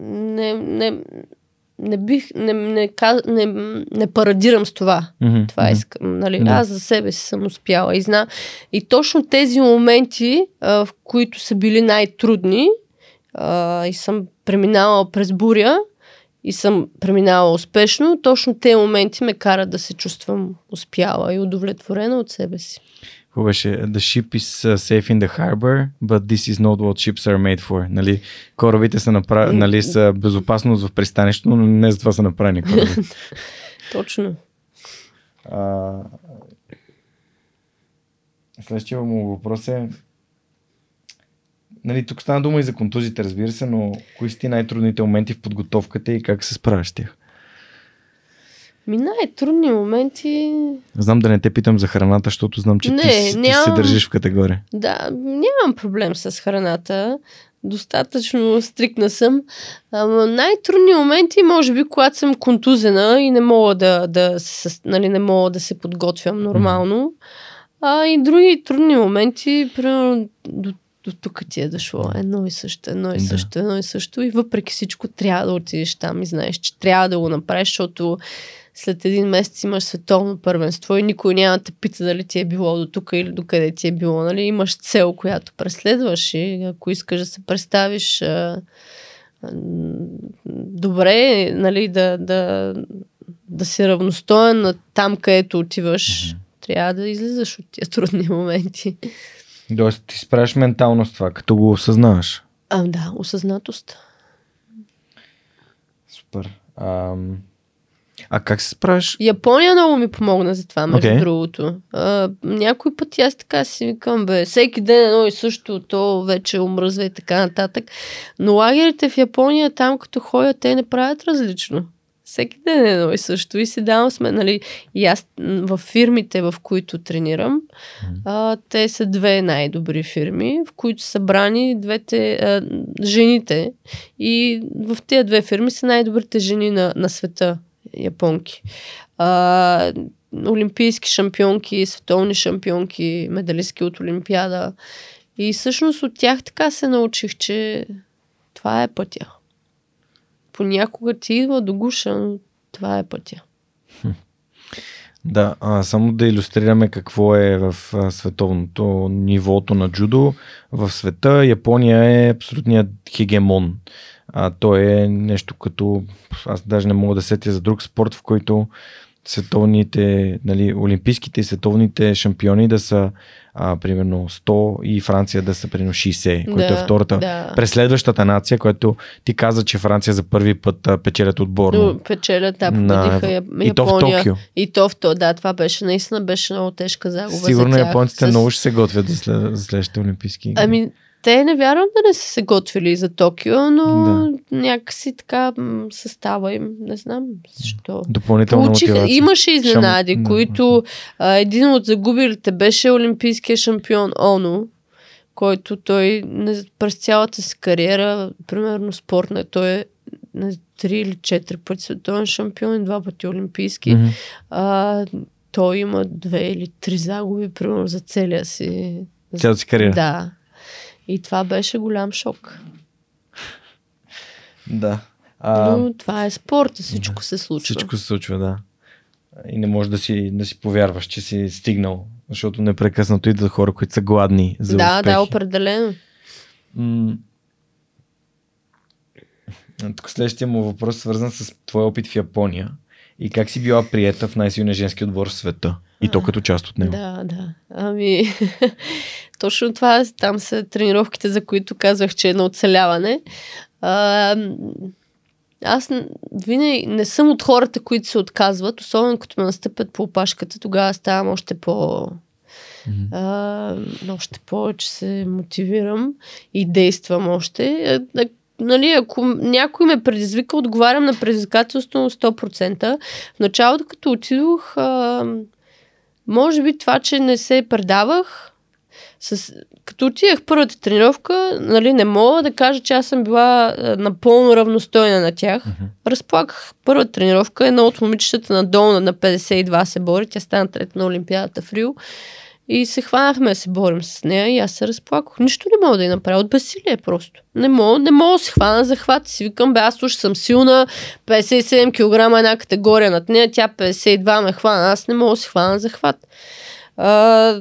не, не, не бих, не, не, не, не парадирам с това. Mm-hmm. Това искам. Нали? Mm-hmm. Аз за себе си съм успяла и зна. И точно тези моменти, а, в които са били най-трудни а, и съм преминала през буря и съм преминала успешно, точно тези моменти ме карат да се чувствам успяла и удовлетворена от себе си. Какво беше? The ship is uh, safe in the harbor, but this is not what ships are made for. Нали? Корабите са, направ... нали, са безопасност в пристанището, но не за това са направени кораби. <laughs> Точно. А... Следващия му въпрос е Нали, тук стана дума и за контузите, разбира се, но кои са ти най-трудните моменти в подготовката и как се справяш тях? Ми най-трудни моменти... Знам да не те питам за храната, защото знам, че не, ти, нямам... ти се държиш в категория. Да, нямам проблем с храната. Достатъчно стрикна съм. Ама най-трудни моменти, може би, когато съм контузена и не мога да, да, се, нали, не мога да се подготвям нормално. А и други трудни моменти, примерно до до тук ти е дошло едно и също, едно и също, да. едно и също. И въпреки всичко трябва да отидеш там и знаеш, че трябва да го направиш, защото след един месец имаш световно първенство и никой няма да те пита дали ти е било до тук или до къде ти е било. Нали? Имаш цел, която преследваш и ако искаш да се представиш а, а, добре, нали, да, да, да си равностоен на там, където отиваш, mm-hmm. трябва да излизаш от тия трудни моменти. Тоест ти справиш ментално с това, като го осъзнаваш. А, да, осъзнатост. Супер. Ам... А как се справиш? Япония много ми помогна за това, между okay. другото. А, някой път аз така си викам, бе, всеки ден едно и също, то вече омръзва и така нататък. Но лагерите в Япония, там като ходят, те не правят различно. Всеки ден е едно и също. И си давам сме, нали, и аз в фирмите, в които тренирам, а, те са две най-добри фирми, в които са брани двете а, жените. И в тези две фирми са най-добрите жени на, на света, японки. А, олимпийски шампионки, световни шампионки, медалистки от Олимпиада. И всъщност от тях така се научих, че това е пътя. Понякога ти идва до гуша, но това е пътя. Да, а, само да иллюстрираме какво е в световното нивото на джудо. В света Япония е абсолютният хегемон. А, то е нещо като, аз даже не мога да сетя за друг спорт, в който световните, нали, олимпийските и световните шампиони да са а, примерно 100 и Франция да са примерно 60, което е втората. Да. Преследващата нация, която ти каза, че Франция за първи път а, печелят отборно. Но печелят, да, на- победиха Я- и то в Япония. Токио. И то в то, да, това беше наистина беше много тежка загуба Сигурно за тях. японците С- много ще се готвят за, след, за следващите олимпийски игри. Ами, те не вярвам да не са се готвили за Токио, но Да. някакси така състава им, не знам защо. Допълнителна Получиха, мотивация. имаше изненади, Шам- които а, един от загубилите беше олимпийския шампион Оно, който той не, през цялата си кариера, примерно спортна, той е на три или четири пъти световен шампион и два пъти олимпийски. Мгм. А, той има две или три загуби, примерно, за целия си. Цялата си кариера. Да. И това беше голям шок. Да. А, Но това е спорт, всичко се случва. Всичко се случва, да. И не можеш да си, да си повярваш, че си стигнал, защото непрекъснато идват хора, които са гладни за да, успехи. да, определено. М. Тук следващия му въпрос е свързан с твой опит в Япония и как си била приета в най-силния женски отбор в света. И то като част от него. Да, да. Ами, <laughs> точно това, там са тренировките, за които казах, че е на оцеляване. А, аз винаги не съм от хората, които се отказват, особено като ме настъпят по опашката, тогава ставам още по... Мгм. а, още повече се мотивирам и действам още. А, нали, ако някой ме предизвика, отговарям на предизвикателство на 100%. В началото, като отидох, а, може би това, че не се предавах, с... като отидах първата тренировка, нали, не мога да кажа, че аз съм била а, напълно равностойна на тях. Мгм. Разплаках първата тренировка, едно от момичетата надолу на 52 се бори, тя стана трета на Олимпиадата в Рио. И се хванахме да се борим с нея и аз се разплаках. Нищо не мога да й направя. От безсилие просто. Не мога, не мога да се хвана за хват. Си викам, бе, аз уж съм силна, 57 кг една категория над нея, тя 52 ме хвана. Аз не мога да се хвана за хват. А,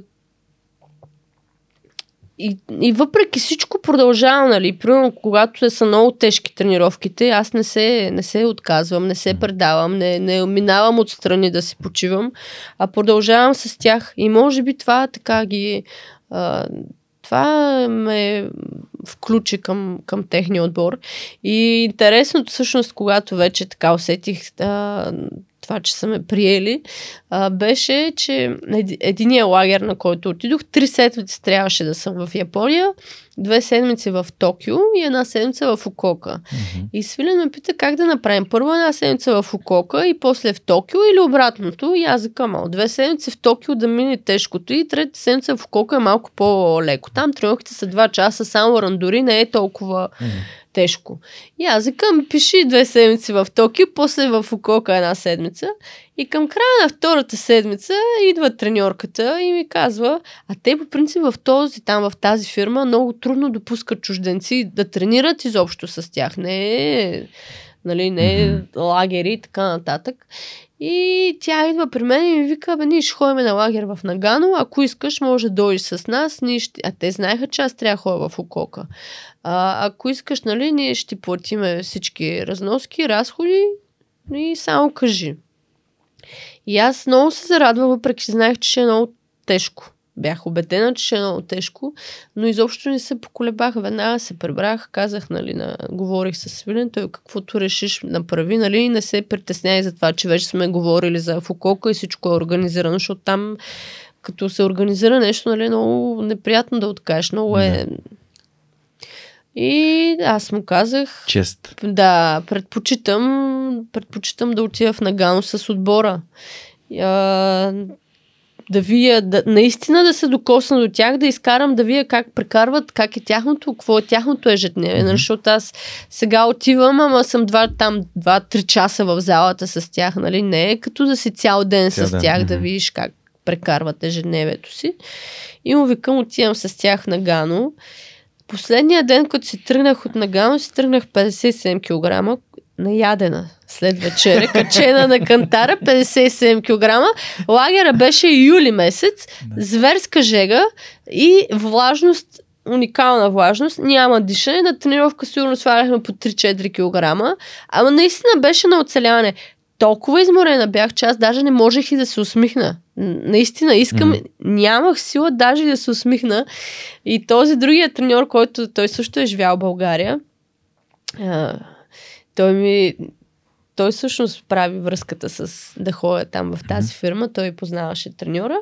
и, и въпреки всичко продължавам, нали, примерно когато са много тежки тренировките, аз не се, не се отказвам, не се предавам, не, не минавам отстрани да си почивам, а продължавам с тях. И може би това така ги... А, това ме включи към, към техния отбор. И интересното всъщност, когато вече така усетих а, това, че са ме приели, а, беше, че еди- единия лагер, на който отидох, три седмици трябваше да съм в Япония, две седмици в Токио и една седмица в Окока. Мгм. И Свилен ме пита как да направим. Първо една седмица в Окока и после в Токио или обратното. И аз викам, «Ало, две седмици в Токио да мине тежкото и трета седмица в Окока е малко по-леко. Там тренировките са два часа, само рандори не е толкова Мгм. тежко. И аз викам, пиши две седмици в Токио, после в Окока една седмица. И към края на втората седмица идва треньорката и ми казва, а те по принцип в този, там в тази фирма много трудно допускат чужденци да тренират изобщо с тях. Не нали, не лагери и така нататък. И тя идва при мен и ми вика, бе, ние ще ходим на лагер в Нагано, ако искаш, може да дойдеш с нас. Ние ще... А те знаеха, че аз трябва да ходя в Окока. А, ако искаш, нали, ние ще ти платиме всички разноски, разходи и само кажи. И аз много се зарадвах, въпреки че знаех, че ще е много тежко. бях убедена, че ще е много тежко, но изобщо не се поколебах. Веднага се пребрах, казах, нали, на, говорих с Свилен, той каквото решиш направи, нали, не се притесняй за това, че вече сме говорили за Фуколка и всичко е организирано, защото там като се организира нещо, нали, много неприятно да откажеш. Много е... И аз му казах... Чест. Да, предпочитам, предпочитам да отида в Нагано с отбора. А, да вия, да, наистина да се докосна до тях, да изкарам да вия как прекарват, как е тяхното, какво е тяхното ежедневие. Mm-hmm. Защото аз сега отивам, ама съм два, там 2-3 часа в залата с тях, нали? Не е като да си цял ден цял с ден. тях, mm-hmm. да видиш как прекарват ежедневието си. И му викам, отивам с тях на Гано. Последния ден, като си тръгнах от Нагано, си тръгнах 57 кг, наядена след вечеря, качена на кантара, 57 кг. Лагера беше юли месец, зверска жега и влажност, уникална влажност, няма дишане, на тренировка сигурно сваляхме по 3-4 кг, ама наистина беше на оцеляване толкова изморена бях, че аз даже не можех и да се усмихна. Наистина искам, mm. нямах сила даже да се усмихна. И този другия треньор, който той също е живял в България, а, той ми, той всъщност прави връзката с да ходя там в тази фирма, той познаваше треньора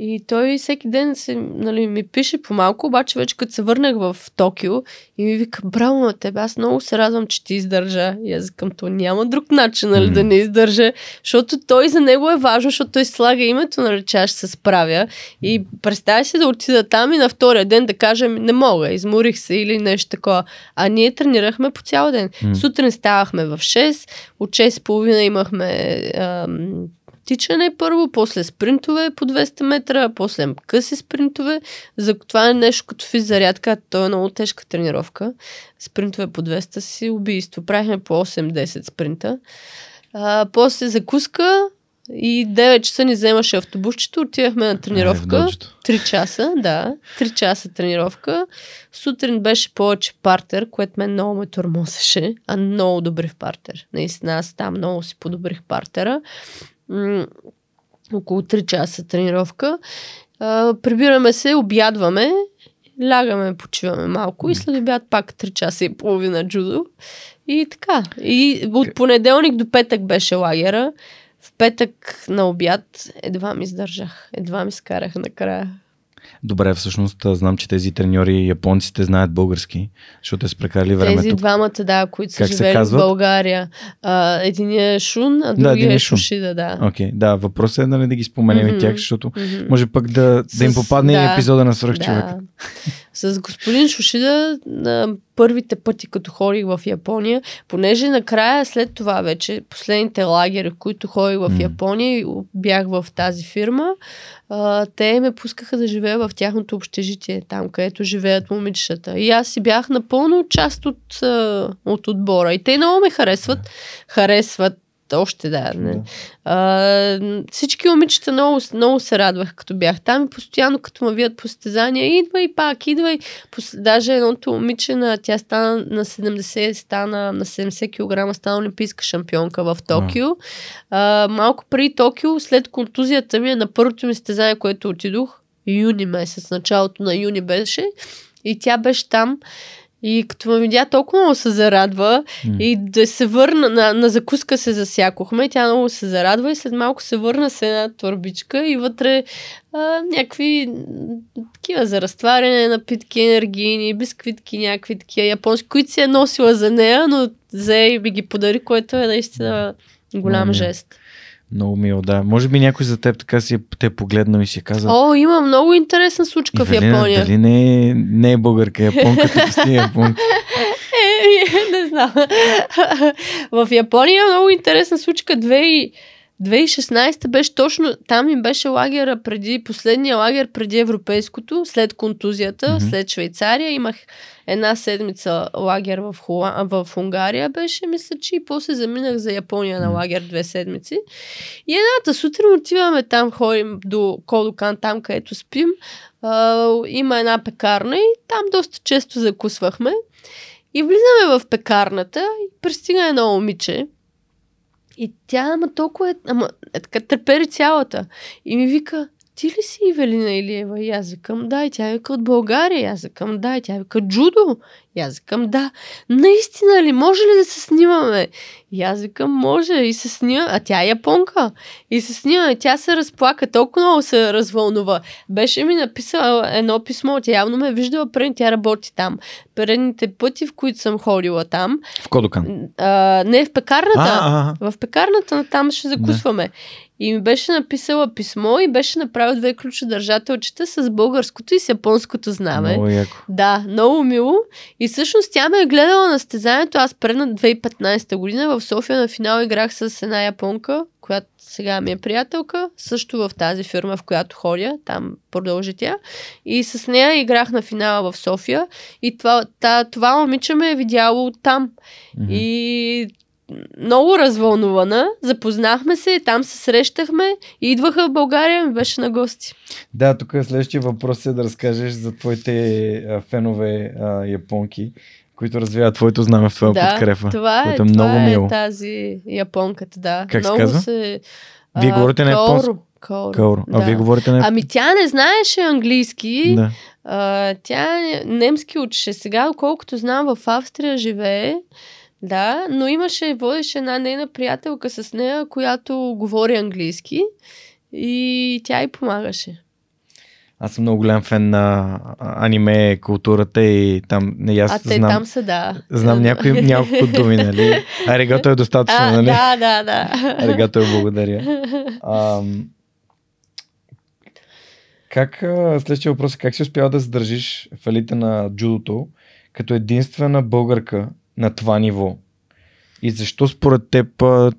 и той всеки ден се, нали, ми пише по-малко, обаче вече като се върнах в Токио и ми вика, браво на тебе, аз много се радвам, че ти издържа. И аз към то няма друг начин нали, да не издържа, защото той за него е важно, защото той слага името, нали, че аз ще се справя. И представя си да отида там и на втория ден да кажем, не мога, изморих се или нещо такова. А ние тренирахме по цял ден. Сутрин ставахме в 6, от 6.30 имахме ам, тичане първо, после спринтове по 200 метра, после къси спринтове. За това е нещо като физзарядка, то е много тежка тренировка. Спринтове по 200 си убийство. Правихме по 8-10 спринта. А, после закуска и 9 часа ни вземаше автобусчето, отивахме на тренировка. Е, 3 часа, да. 3 часа тренировка. Сутрин беше повече партер, което мен много ме тормозеше, а много добри в партер. Наистина, аз там много си подобрих партера около 3 часа тренировка. А, прибираме се, обядваме, лягаме, почиваме малко и след обяд пак 3 часа и половина джудо. И така. И от понеделник до петък беше лагера. В петък на обяд едва ми издържах. Едва ми скарах накрая. Добре, всъщност знам, че тези треньори японците знаят български, защото те са прекарали време Тези тук. двамата, да, които са живели в България. А, единия е Шун, а другия да, е Шун. Шушида, да. Окей, okay, да, въпросът е нали, да ги споменем mm-hmm. и тях, защото mm-hmm. може пък да, да им попадне да, и епизода на свръхчовек. Да. С господин Шушида на първите пъти, като ходих в Япония, понеже накрая след това вече, последните лагери, които ходих в Япония и бях в тази фирма, а, те ме пускаха да живея в тяхното общежитие, там където живеят момичетата. И аз си бях напълно част от, от отбора. И те много ме харесват. Харесват още да. Не. А, всички момичета много, много се радваха, като бях там и постоянно, като ме видят по състезания, идвай пак, идвай. Пос... Даже едното момиче, на, тя стана на 70, стана на 70 кг, стана олимпийска шампионка в Токио. А, малко преди Токио, след контузията ми, на първото ми състезание, което отидох, юни месец, началото на юни беше, и тя беше там и като ме видя, толкова много се зарадва mm. и да се върна, на, на закуска се засякохме и тя много се зарадва и след малко се върна с една турбичка и вътре а, някакви такива за разтваряне, напитки енергийни, бисквитки, някакви такива японски, които си е носила за нея, но взе и би ги подари, което е наистина голям mm. жест. Много мило, да. Може би някой за теб така си е, те е погледнал и си е казал. О, има много интересна случка в Япония. Дали не е, не е българка, японка, като сте японка. <laughs> Е, не знам. <laughs> в Япония е много интересна случка. 2016 беше точно, там им беше лагера преди, последния лагер преди европейското, след контузията, mm-hmm. след Швейцария. Имах една седмица лагер в, Хуа, в Унгария беше, мисля, че и после заминах за Япония на лагер две седмици. И едната сутрин отиваме там, ходим до Кодокан, там където спим. А, има една пекарна и там доста често закусвахме. И влизаме в пекарната и пристига едно момиче. И тя, ама толкова е, ама е така трепери цялата. И ми вика, ти ли си Ивелина Илиева? И аз викам, да. И тя вика от България. И аз викам, да. И тя вика, джудо. И аз викам, да. Наистина ли? Може ли да се снимаме? И аз викам, може. И се снима. А тя е японка. И се снима. И тя се разплака. Толкова много се развълнува. Беше ми написала едно писмо. Тя явно ме е виждала преди. Тя работи там. Предните пъти, в които съм ходила там. В Кодокан. А, не, в пекарната. А, а, В пекарната там ще закусваме. И ми беше написала писмо и беше направил две ключодържателчета с българското и с японското знаме. Много яко. Да, много мило. И всъщност тя ме е гледала на стезанието. Аз предна 2015 година в София на финал играх с една японка, която сега ми е приятелка, също в тази фирма, в която ходя, там продължи тя. И с нея играх на финала в София. И това, та, това момиче ме е видяло там. Мгм. И много развълнувана. Запознахме се, там се срещахме и идваха в България ми беше на гости. Да, тук следващия въпрос е да разкажеш за твоите а, фенове а, японки, които развиват твоето знаме в твоя да, подкрепа. това е, е това много е мило. тази японката, да. Как се много казва? Се, Вие говорите на японски? Каоро. Каоро. А да. вие говорите на... Ами тя не знаеше английски. Да. А, тя немски учеше. Сега, колкото знам, в Австрия живее. Да, но имаше, водеше една нейна приятелка с нея, която говори английски и тя й помагаше. Аз съм много голям фен на аниме културата и там не аз а те знам, там са, да. знам някои, <laughs> няколко думи, нали? Аригато е достатъчно, а, нали? Да, да, да. Аригато е благодаря. Ам, как, следващия въпрос е как си успяла да задържиш в елита на джудото като единствена българка на това ниво? И защо според теб а,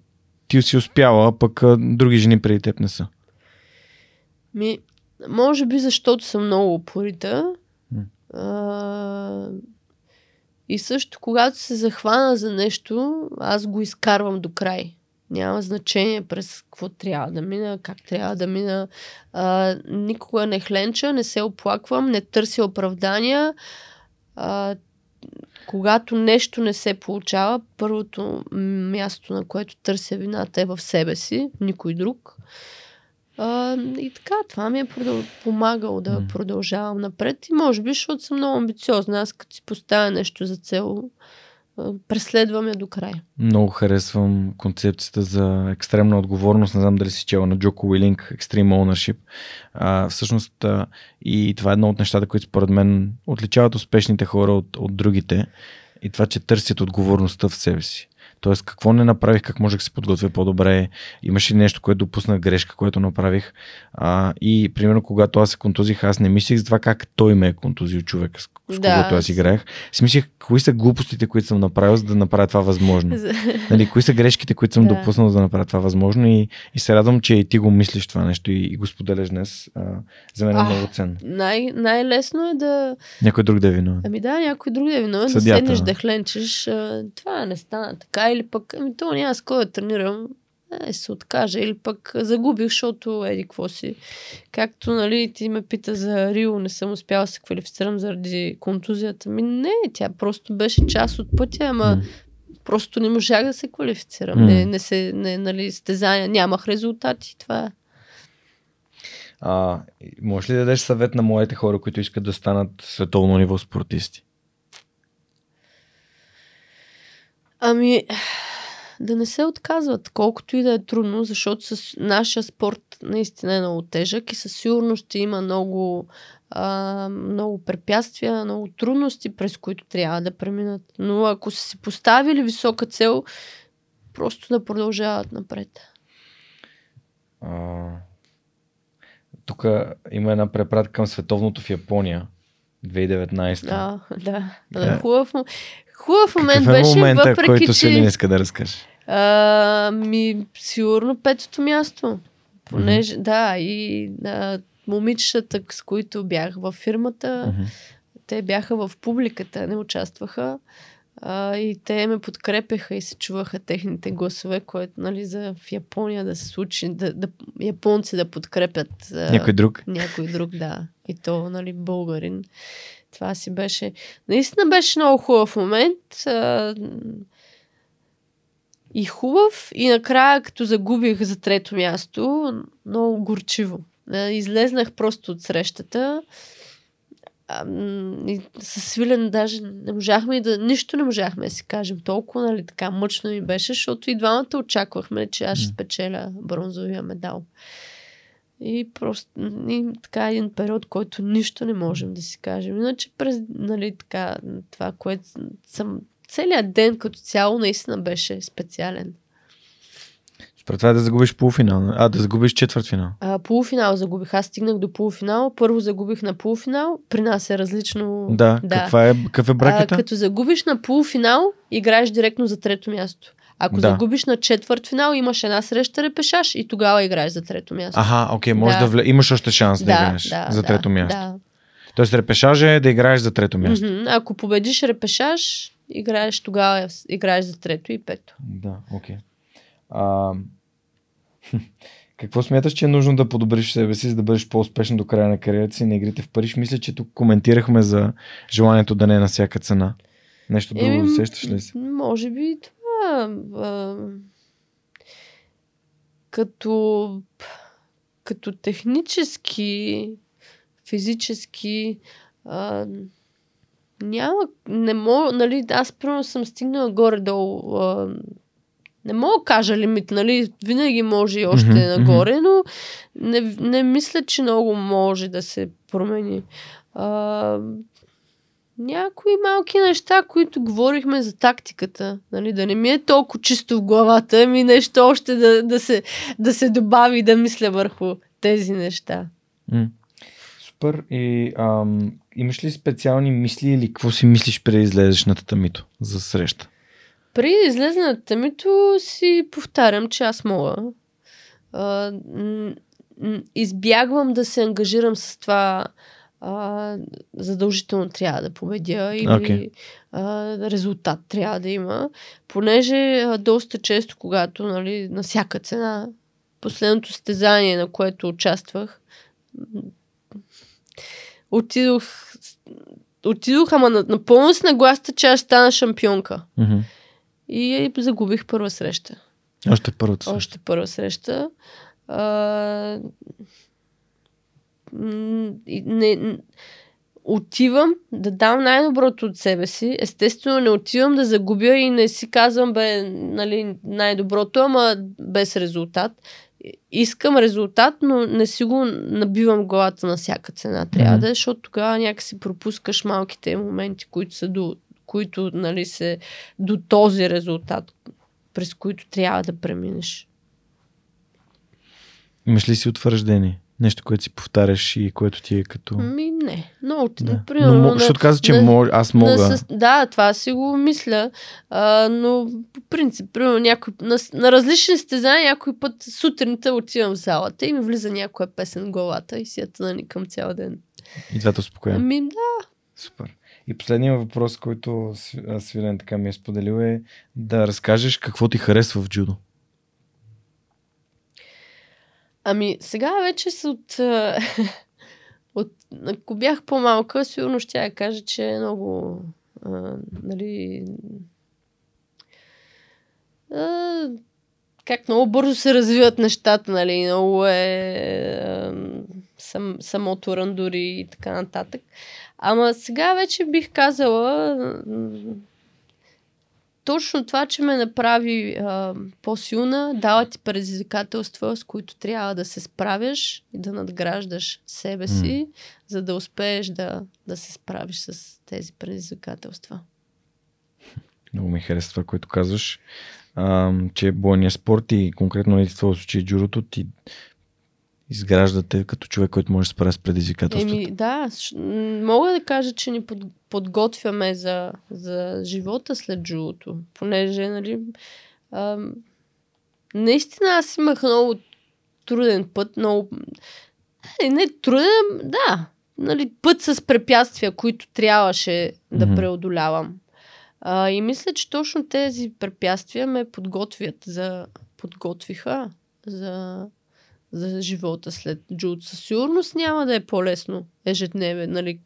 ти си успяла, а пък а, други жени преди теб не са? Ми, може би защото съм много упорита. М. А, и също, когато се захвана за нещо, аз го изкарвам до край. Няма значение през какво трябва да мина, как трябва да мина. А, никога не хленча, не се оплаквам, не търся оправдания. А, когато нещо не се получава, първото място, на което търся вината е в себе си, никой друг. А, и така, това ми е продъл... помагало да продължавам напред. И може би, защото съм много амбициозна. Аз като си поставя нещо за цел, а, преследвам я до край. Много харесвам концепцията за екстремна отговорност. Не знам дали си чела на Джоко Уилинг, Extreme Ownership. А, всъщност, а, и това е едно от нещата, които според мен отличават успешните хора от, от другите. И това, че търсят отговорността в себе си. Тоест, какво не направих, как може да се подготвя по-добре, имаше ли нещо, което допуснах грешка, което направих. А, и, примерно, когато аз се контузих, аз не мислих за това как той ме е контузил човек, с, Да, когото аз играех. Си мислих, кои са глупостите, които съм направил, за да направя това възможно. <laughs> Нали, кои са грешките, които съм Да. допуснал за да направя това възможно и, и се радвам, че и ти го мислиш това нещо и, и го споделяш днес. А, за мен е А. много ценно. Най- най-лесно е да... Някой друг да е виновен. Ами да, някой друг да е виновен, да седнеш да хленчеш. А, това не стана така. Или пък, ами то няма с кой да тренирам. Е, се откажа. Или пък загубих, защото еди какво си. Както, нали, ти ме пита за Рио, не съм успяла да се квалифицирам заради контузията. Ми не, тя просто беше част от пътя, ама М. просто не можах да се квалифицирам. М. Не, не се, не, нали, стезания, нямах резултати. Това е. А, можеш ли да дадеш съвет на моите хора, които искат да станат световно ниво спортисти? Ами, да не се отказват, колкото и да е трудно, защото с нашия спорт наистина е много тежък и със сигурност ще има много, а, много препятствия, много трудности, през които трябва да преминат. Но ако са си поставили висока цел, просто да продължават напред. А, тук има една препратка към световното в Япония. 2019. Да, да. Да. да. Хубав, хубав момент Какъв е беше, момента, въпреки който че... Селин иска да разкаже? А, ми, сигурно петото място. Понеже, да, и а, момичетата, с които бях във фирмата, Мгм. те бяха в публиката, не участваха. А, и те ме подкрепяха и се чуваха техните гласове, което нали, за в Япония да се случи, да, да, японци да подкрепят а, Някой друг? някой друг, да. И то, нали, българин. Това си беше... Наистина беше много хубав момент. А, и хубав. И накрая, като загубих за трето място, много горчиво. А, излезнах просто от срещата. А, м, и с Свилен даже не можахме и да... Нищо не можахме да си кажем. Толкова, нали, така мъчно ми беше, защото и двамата очаквахме, че аз ще спечеля бронзовия медал. И просто и така един период, който нищо не можем да си кажем. Иначе през, нали, така, това, което съм... Целият ден като цяло наистина беше специален. Според това е да загубиш полуфинал, а да загубиш четвъртфинал. А, полуфинал загубих. Аз стигнах до полуфинал. Първо загубих на полуфинал. При нас е различно. Да, Каква е, какъв е а, бракета? като загубиш на полуфинал, играеш директно за трето място. Ако Да. загубиш на четвърт финал, имаш една среща репешаш и тогава играеш за трето място. Аха, окей, може да, Да. вле... имаш още шанс да, играеш за трето място. Да. Тоест репешажа е да играеш за трето място. Мгм. Ако победиш репешаш, играеш тогава, играеш за трето и пето. Да, окей. А... <laughs> Какво смяташ, че е нужно да подобриш себе си, за да бъдеш по-успешен до края на кариерата си на игрите в Париж? Мисля, че тук коментирахме за желанието да не е на всяка цена. Нещо друго Еми, сещаш ли си? Може би това. А, като, като технически, физически, а, няма, не мога, нали, аз примерно съм стигнала горе-долу, а, не мога да кажа лимит, нали, винаги може и още mm-hmm, нагоре, но не, не мисля, че много може да се промени. А, някои малки неща, които говорихме за тактиката. Нали, да не ми е толкова чисто в главата, ами нещо още да, да, се, да се добави да мисля върху тези неща. М. Супер. И ам, имаш ли специални мисли или какво си мислиш преди излезеш на татамито за среща? Преди да излезе на тамито си повтарям, че аз мога. А, избягвам да се ангажирам с това а, задължително трябва да победя или Окей. а, резултат трябва да има, понеже а, доста често, когато нали, на всяка цена, последното стезание, на което участвах, отидох, отидох, ама на- напълно с нагласта, че аз стана шампионка. Мгм. И загубих първа среща. Още първата среща. Още първа среща. А, не, отивам да дам най-доброто от себе си. Естествено, не отивам да загубя и не си казвам, бе, нали, най-доброто, ама без резултат. Искам резултат, но не си го набивам главата на всяка цена. Трябва Мгм. да е, защото тогава някакси пропускаш малките моменти, които са до, които, нали, се до този резултат, през които трябва да преминеш. Имаш ли си утвърждение? Нещо, което си повтаряш и което ти е като... Ми, не. Но, Да. примерно, Но, защото каза, че на- мож, аз мога. На, със... Да, това си го мисля. А, но по принцип, примерно, някой, на, на различни стезания, някой път сутринта отивам в залата и ми влиза някоя песен в главата и си я тънаникам цял ден. И двата успокоя. Ами да. Супер. И последният въпрос, който Свилен така ми е споделил е да разкажеш какво ти харесва в джудо. Ами сега вече с от... <laughs> от ако бях по-малка, сигурно ще я кажа, че е много... А, нали... А, как много бързо се развиват нещата, нали? Много е а, сам, самото рандури и така нататък. Ама сега вече бих казала точно това, че ме направи а, по-силна, дава ти предизвикателства, с които трябва да се справяш и да надграждаш себе си, за да успееш да, да се справиш с тези предизвикателства. Много ми харесва това, което казваш, а, че бойният спорт и конкретно нали, в твоя случай джудото ти изграждате като човек, който може да справя с предизвикателството. Еми, да, мога да кажа, че ни под, подготвяме за, за живота след джудото, понеже, нали, ам, наистина аз имах много труден път, много... Не, не труден, да, нали, път с препятствия, които трябваше да преодолявам. А, и мисля, че точно тези препятствия ме подготвят за... подготвиха за за живота след джуд. Със сигурност няма да е по-лесно ежедневен. Нали?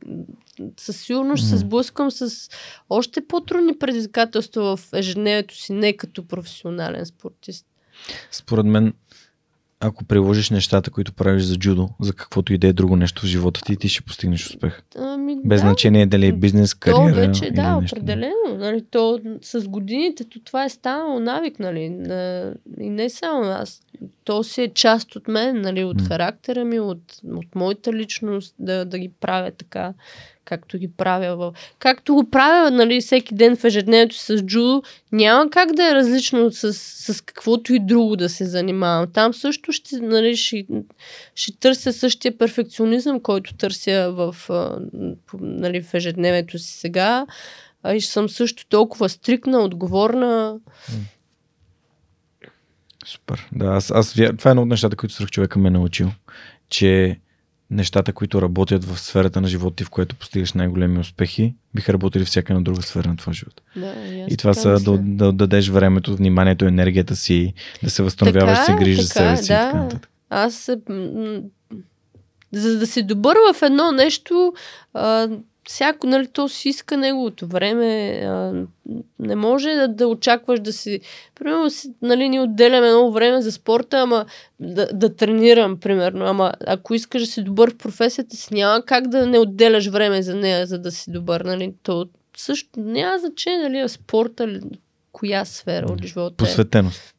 Със сигурност се сблъскам с още по-трудни предизвикателства в ежедневието си, не като професионален спортист. Според мен, ако приложиш нещата, които правиш за джудо, за каквото и да е друго нещо в живота ти, ти ще постигнеш успех. Ами, Без да, значение дали е бизнес, кариера. То вече, или да, нещо. определено. Нали, то с годините то това е станало навик, нали. на- И не само аз. То си е част от мен, нали, от М. характера ми, от, от моята личност, да, да ги правя така, както ги правя. В... Както го правя, нали, всеки ден в ежедневието с джудо, няма как да е различно с, с каквото и друго да се занимавам. Там също ще, нали, ще, ще търся същия перфекционизъм, който търся в, нали, в ежедневието си сега. И съм също толкова стрикна, отговорна. Супер. Да, аз, аз това е едно от нещата, които свръх човека ме е научил, че нещата, които работят в сферата на живота ти, в което постигаш най-големи успехи, биха работили всяка една друга сфера на твоя живот. Да, и, това са да, мисля. да отдадеш времето, вниманието, енергията си, да се възстановяваш, да се Така е, грижиш за себе си. и така да. нататък. Аз се... За да си добър в едно нещо, а, всяко, нали, то си иска неговото време. А, не може да, да очакваш да си... Примерно, си, нали, ни отделяме много време за спорта, ама да, да тренирам, примерно. Ама ако искаш да си добър в професията си, няма как да не отделяш време за нея, за да си добър. Нали? То също няма значение дали е спорта коя сфера от живота е. Посветеност.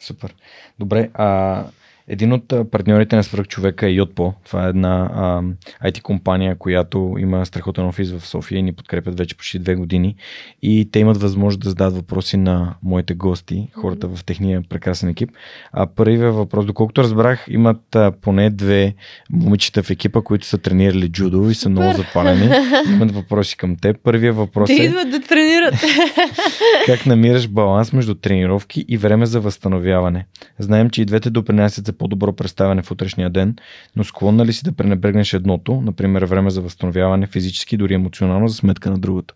Супер. Добре, а един от партньорите на свръхчовека е Yotpo. Това е една а, IT компания, която има страхотен офис в София и ни подкрепят вече почти две години. И те имат възможност да зададат въпроси на моите гости, хората в техния прекрасен екип. А първият въпрос, доколкото разбрах, имат а, поне две момичета в екипа, които са тренирали джудо и са много запалени. <laughs> Имат въпроси към теб. Първият въпрос Те е... идват да тренират. <laughs> Как намираш баланс между тренировки и време за възстановяване? Знаем, че и двете допринасят за по-добро представяне в утрешния ден, но склонна ли си да пренебрегнеш едното, например време за възстановяване физически, дори емоционално, за сметка на другото?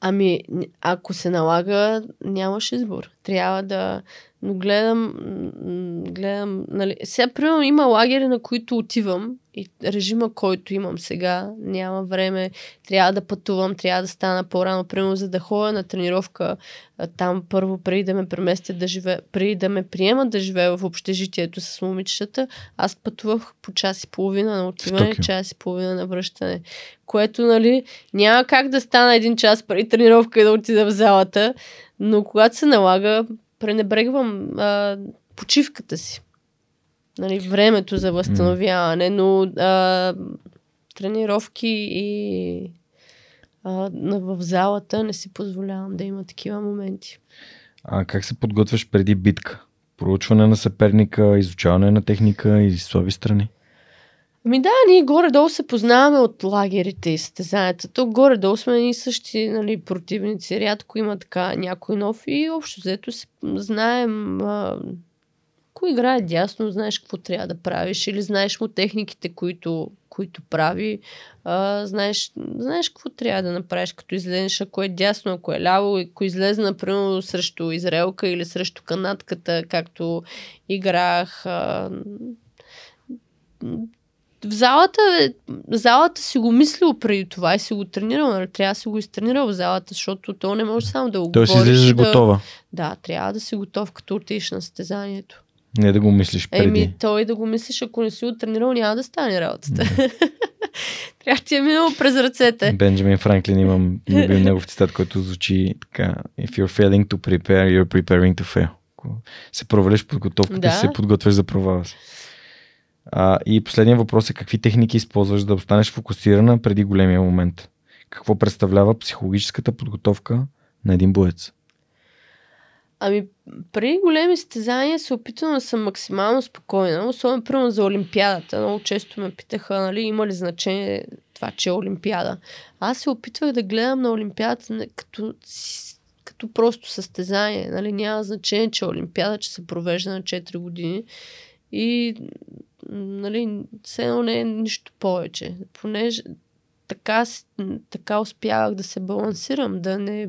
Ами, ако се налага, нямаш избор. Трябва да... Но гледам, гледам, нали... Сега, примерно, има лагери, на които отивам и режима, който имам сега, няма време, трябва да пътувам, трябва да стана по-рано, примерно, за да ходя на тренировка там първо, преди да ме преместят да живея, преди да ме приемат да живея в общежитието с момичетата, аз пътувах по час и половина на отиване, час и половина на връщане. Което, нали, няма как да стана един час преди тренировка и да отида в залата, но когато се налага, пренебрегвам а, почивката си. Нали, времето за възстановяване, но а, тренировки и а, в залата не си позволявам да има такива моменти. А как се подготвяш преди битка? Проучване на съперника, изучаване на техника и слаби страни? Ами да, ние горе-долу се познаваме от лагерите и състезанията. То горе-долу сме и същи нали, противници. Рядко има така някой нов и общо взето се знаем а, кой играе дясно, знаеш какво трябва да правиш или знаеш му техниките, които, които прави. А, знаеш, знаеш какво трябва да направиш, като излезеш, ако е дясно, ако е ляво, ако излезе, например, срещу Израелка или срещу канатката, както играх. А, в залата, залата си го мислил преди това и си го тренирал. Нали? Трябва да си го изтренирал в залата, защото то не може само да го Тоест излизаш да... готова, Да, трябва да си готов, като отидеш на състезанието. Не да го мислиш преди. Еми, той да го мислиш, ако не си го тренирал, няма да стане работата. <laughs> трябва да ти е минало през ръцете. Бенджамин Франклин имам любим негов цитат, който звучи така If you're failing to prepare, you're preparing to fail. Ако се провалиш подготовката, да. се подготвяш за провала си. А, и последният въпрос е какви техники използваш да останеш фокусирана преди големия момент? Какво представлява психологическата подготовка на един боец? Ами, при големи състезания се опитвам да съм максимално спокойна, особено примерно за Олимпиадата. Много често ме питаха, нали, има ли значение това, че е Олимпиада. Аз се опитвах да гледам на Олимпиадата като, като просто състезание. Нали, няма значение, че е Олимпиада, че се провежда на 4 години. И нали, все едно не е нищо повече. Понеже така, така успявах да се балансирам, да не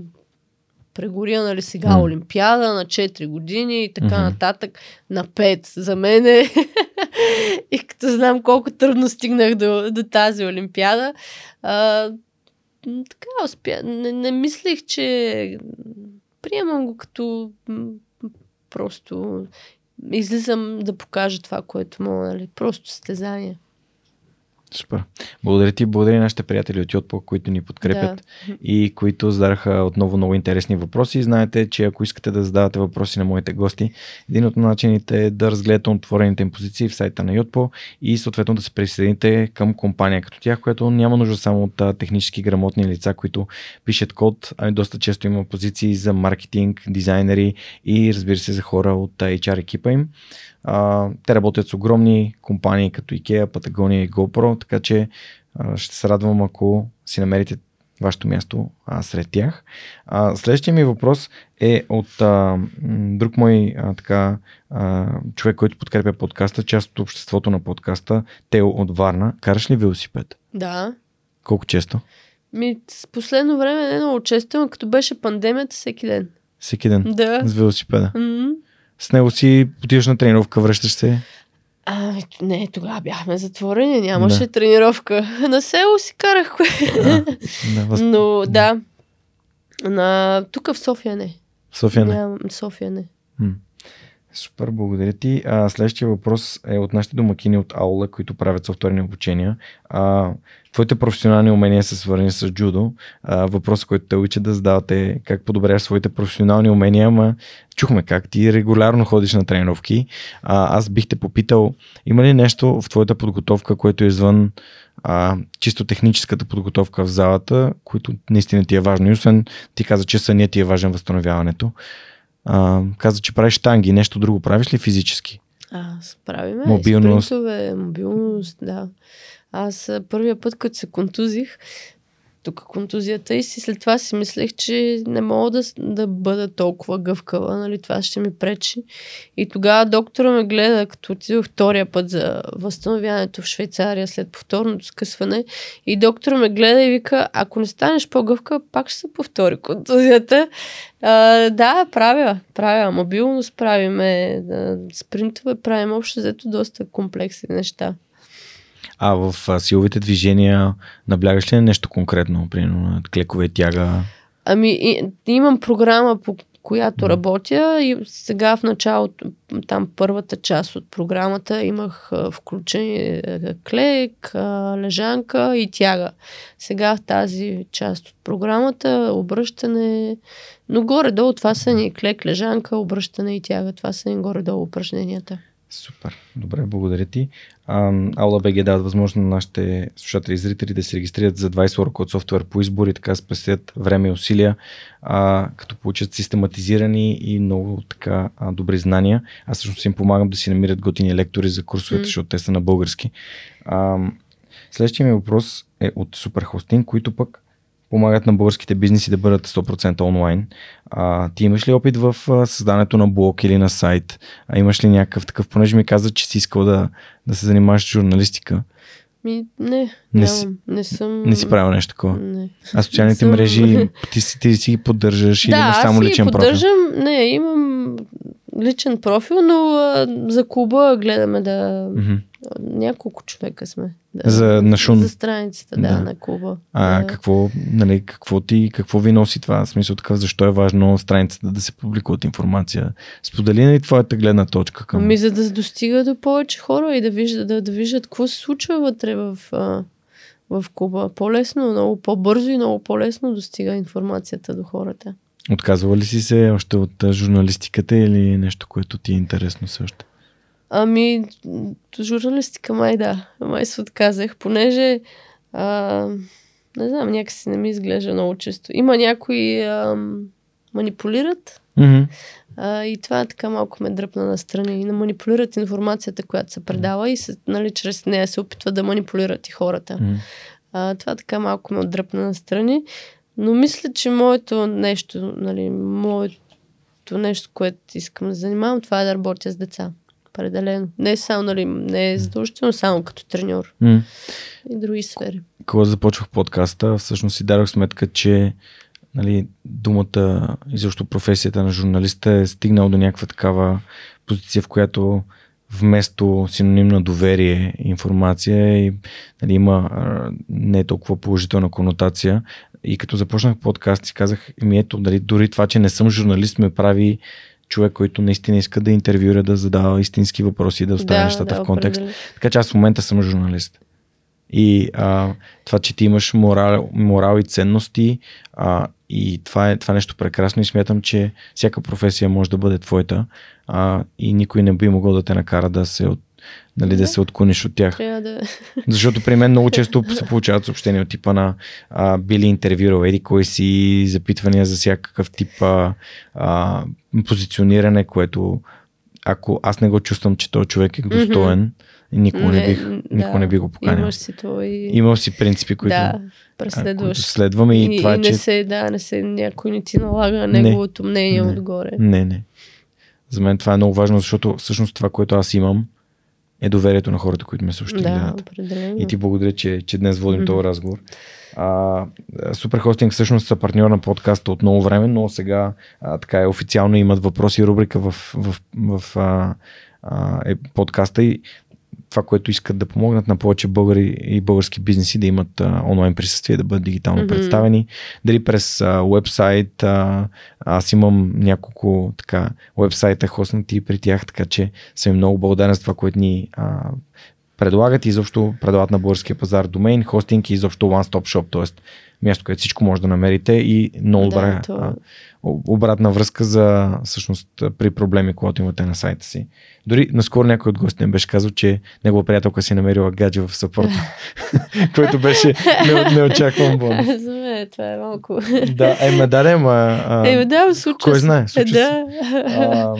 прегоря, нали, сега М. Олимпиада на 4 години и така Мгм. нататък на 5 за мене. <laughs> и като знам колко трудно стигнах до, до тази Олимпиада, а, така успя. Не, не мислех, че приемам го като просто излизам да покажа това, което мога, нали? Просто състезание. Супер. Благодаря ти, благодаря нашите приятели от Йотпо, които ни подкрепят да. и които зададаха отново много интересни въпроси. Знаете, че ако искате да задавате въпроси на моите гости, един от начините е да разгледате отворените им позиции в сайта на Йотпо и съответно да се присъедините към компания като тях, която няма нужда само от технически грамотни лица, които пишат код, а доста често има позиции за маркетинг, дизайнери и разбира се за хора от HR екипа им. А, те работят с огромни компании като IKEA, Patagonia и GoPro, така че а, ще се радвам ако си намерите вашето място а, сред тях. А, следващия ми въпрос е от а, друг мой а, така, а, човек, който подкрепя подкаста, част от обществото на подкаста, Тео от Варна. Караш ли велосипед? Да. Колко често? Ми, с последно време не много често, но като беше пандемията, всеки ден. Всеки ден? Да. С велосипеда? Mm-hmm. С него си отиваш на тренировка, връщаш се? А, не, тогава бяхме затворени, нямаше да. тренировка. <laughs> На село си карах. А, да, <laughs> въз... Но да, на... тук в София не. В София не? Ням... София не. М. Супер, благодаря ти. А, следващия въпрос е от нашите домакини от Аула, които правят софтуерни обучения. А, твоите професионални умения са свързани с джудо. Въпросът, който те учат да задавате е как подобряваш своите професионални умения, ама чухме как ти регулярно ходиш на тренировки. А, аз бих те попитал, има ли нещо в твоята подготовка, което е извън а, чисто техническата подготовка в залата, което наистина ти е важно. И освен ти каза, че сънят ти е важен възстановяването. А, каза, че правиш танги. Нещо друго правиш ли физически? А, правиме. Мобилност. Спринтове, мобилност, да. Аз първия път, като се контузих, тук контузията и си след това си мислех, че не мога да, да бъда толкова гъвкава, нали, това ще ми пречи. И тогава доктора ме гледа, като отидох втория път за възстановяването в Швейцария след повторното скъсване и доктора ме гледа и вика, ако не станеш по-гъвка, пак ще се повтори контузията. А, да, правя, правя. Мобилност правиме, спринтове правим общо взето доста комплексни неща. А в силовите движения наблягаш ли на нещо конкретно, примерно на клекове тяга? Ами, и, имам програма, по която mm. работя и сега в началото, там първата част от програмата имах включен клек, лежанка и тяга. Сега в тази част от програмата обръщане, но горе-долу това са ни клек, лежанка, обръщане и тяга. Това са ни горе-долу упражненията. Супер. Добре, благодаря ти. Аула БГ дават възможност на нашите слушатели и зрители да се регистрират за 20 урока от софтуер по избор и така спасят време и усилия, а, като получат систематизирани и много така а, добри знания. Аз всъщност им помагам да си намират готини лектори за курсовете, mm. защото те са на български. А, следващия ми въпрос е от Superhosting, които пък помагат на българските бизнеси да бъдат 100% онлайн. А, ти имаш ли опит в създането на блог или на сайт? А имаш ли някакъв такъв, понеже ми каза, че си искал да, да се занимаваш с журналистика? Ми, не, не, си, не съм. Не си правил нещо такова. Не. А социалните съм... мрежи, <laughs> ти, ти, ти си ги поддържаш да, или имаш само личен профил? Да, поддържам, не, имам личен профил, но а, за клуба гледаме да... Mm-hmm. Няколко човека сме. Да, за, на шун. За страницата, да, да, на клуба. А да. какво, нали, какво ти, какво ви носи това? В смисъл такъв, защо е важно страницата да се публикуват информация? Сподели ли твоята гледна точка към... Ами за да достига до повече хора и да виждат, да, да виждат какво се случва вътре в, в клуба. По-лесно, много по-бързо и много по-лесно достига информацията до хората. Отказвала ли си се още от журналистиката или нещо, което ти е интересно също? Ами, журналистика май да. Май се отказах, понеже а, не знам, някакси не ми изглежда много често. Има някои а, манипулират mm-hmm. а, и това така малко ме дръпна на страни. И манипулират информацията, която се предава и се, нали, чрез нея се опитва да манипулират и хората. Mm-hmm. А, това така малко ме отдръпна на страни. Но мисля, че моето нещо, нали, моето нещо, което искам да занимавам, това е да работя с деца. Определено. Не е само, нали, не е задължително само като треньор. Mm. И други сфери. Когато започвах подкаста, всъщност си дадох сметка, че нали, думата и защо професията на журналиста е стигнал до някаква такава позиция, в която вместо синоним на доверие информация и нали, има не толкова положителна конотация. И като започнах подкаст си казах, ми ето, дали, дори това, че не съм журналист ме прави човек, който наистина иска да интервюира, да задава истински въпроси, да оставя да, нещата да, в контекст. определено. Така че аз в момента съм журналист. И а, това, че ти имаш морал, морал и ценности, а, и това е, това е нещо прекрасно и смятам, че всяка професия може да бъде твоята а, и никой не би могъл да те накара да се, от, нали, да. Се отклониш от тях. Трябва да... Защото при мен много често <laughs> се получават съобщения от типа на а, били интервюрал, еди кой си, запитвания за всякакъв тип а, а, позициониране, което ако аз не го чувствам, че този човек е достоен, никога не, бих, никога не бих го поканил. Имаш си твои... Имам си принципи, които, да, а, които преследваш. следвам и, и, това, и не че... се, да, не се, някой не ти налага неговото мнение Не. отгоре. Не, не. За мен това е много важно, защото всъщност това, което аз имам, е доверието на хората, които ме съобщили. Да, определено. И ти благодаря, че, че днес водим Мгм. този разговор. А, Суперхостинг всъщност са партньор на подкаста от много време, но сега а, така е официално имат въпроси и рубрика в, в, в а, а, е, подкаста и това, което искат да помогнат на повече българи и български бизнеси да имат а, онлайн присъствие, да бъдат дигитално Мгм. представени. Дали през а, вебсайт, а, аз имам няколко така вебсайта хоснати при тях, така че съм много благодарен за това, което ни а, предлагат и изобщо предлагат на българския пазар домейн, хостинг и изобщо one-stop shop, т.е. място, където всичко може да намерите и много Да, обратна връзка за всъщност при проблеми, когато имате на сайта си. Дори наскоро някой от гостите ми беше казал, че негова приятелка си е намерила гадже в съпорта, <laughs> който беше не- неочакван бонус. <laughs> За мен това е малко... Да, е, ме даде, ма... а, Е, да, случва кой знае, случва да. а,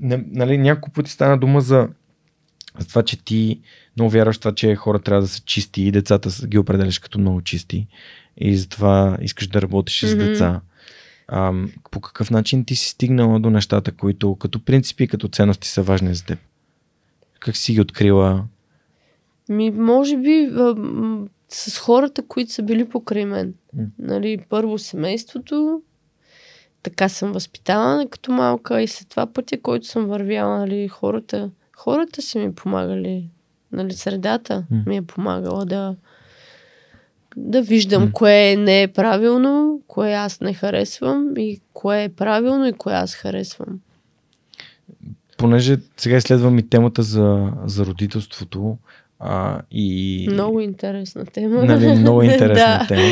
не, нали, няколко пъти стана дума за, за това, че ти много вярваш това, че хора трябва да са чисти и децата ги определяш като много чисти и затова искаш да работиш с Мгм. деца. А, по какъв начин ти си стигнала до нещата, които като принципи, като ценности са важни за теб? Как си ги открила? Ми, може би а, с хората, които са били покрай мен. Нали, първо семейството, така съм възпитавана като малка и след това пътя, който съм вървяла, нали, хората, хората са ми помагали. Нали, средата ми е помагала да, да виждам М. кое не е правилно, кое аз не харесвам и кое е правилно и кое аз харесвам. Понеже сега изследвам и темата за, за родителството а, и... Много интересна тема. Нали, много <laughs> интересна да. тема.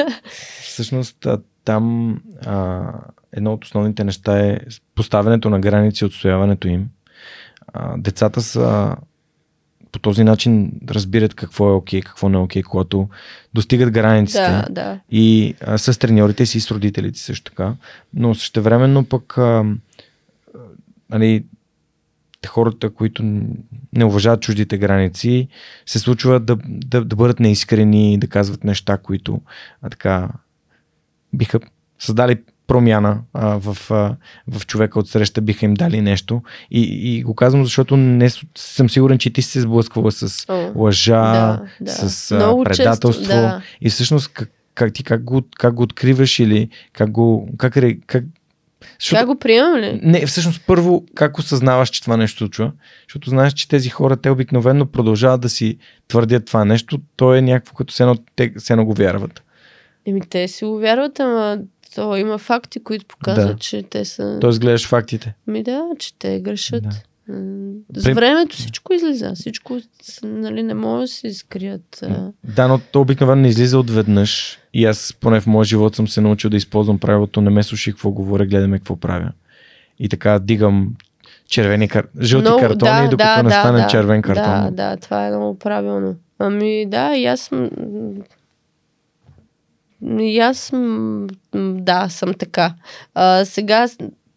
<laughs> Всъщност там а, едно от основните неща е поставянето на граници и отстояването им. А, децата са по този начин разбират какво е окей, какво не е окей, когато достигат границите Да, да. и а, с треньорите си и с родителите също така. Но същевременно пък а, нали, хората, които не уважават чуждите граници, се случва да, да, да бъдат неискрени, да казват неща, които а, така биха създали промяна а, в, а, в човека от среща, биха им дали нещо. И, и го казвам, защото не съм сигурен, че ти си се сблъсквала с О, лъжа, да, да. с а, Много предателство. Често, да. И всъщност как, как ти как го, как го откриваш или как го. Как, как, защото, Как го приемам ли? не, всъщност първо как осъзнаваш, че това нещо случва, защото знаеш, че тези хора, те обикновено продължават да си твърдят това нещо, то е някакво като се едно, те го вярват. Еми, те си го вярват, ама то има факти, които показват, Да. че те са... Тоест гледаш фактите. Ми да, че те грешат. Да. С Прим- времето всичко излиза. Всичко, нали, не може да се изкрият. Да, но то обикновено не излиза отведнъж. И аз поне в моя живот съм се научил да използвам правилото не ме слушай какво говоря, гледаме какво правя. И така дигам червени кар... жълти Много- картони, докато не стане червен картон. Да, да, това е много правилно. Ами да, и аз съм... И аз, м, да, съм така. А, сега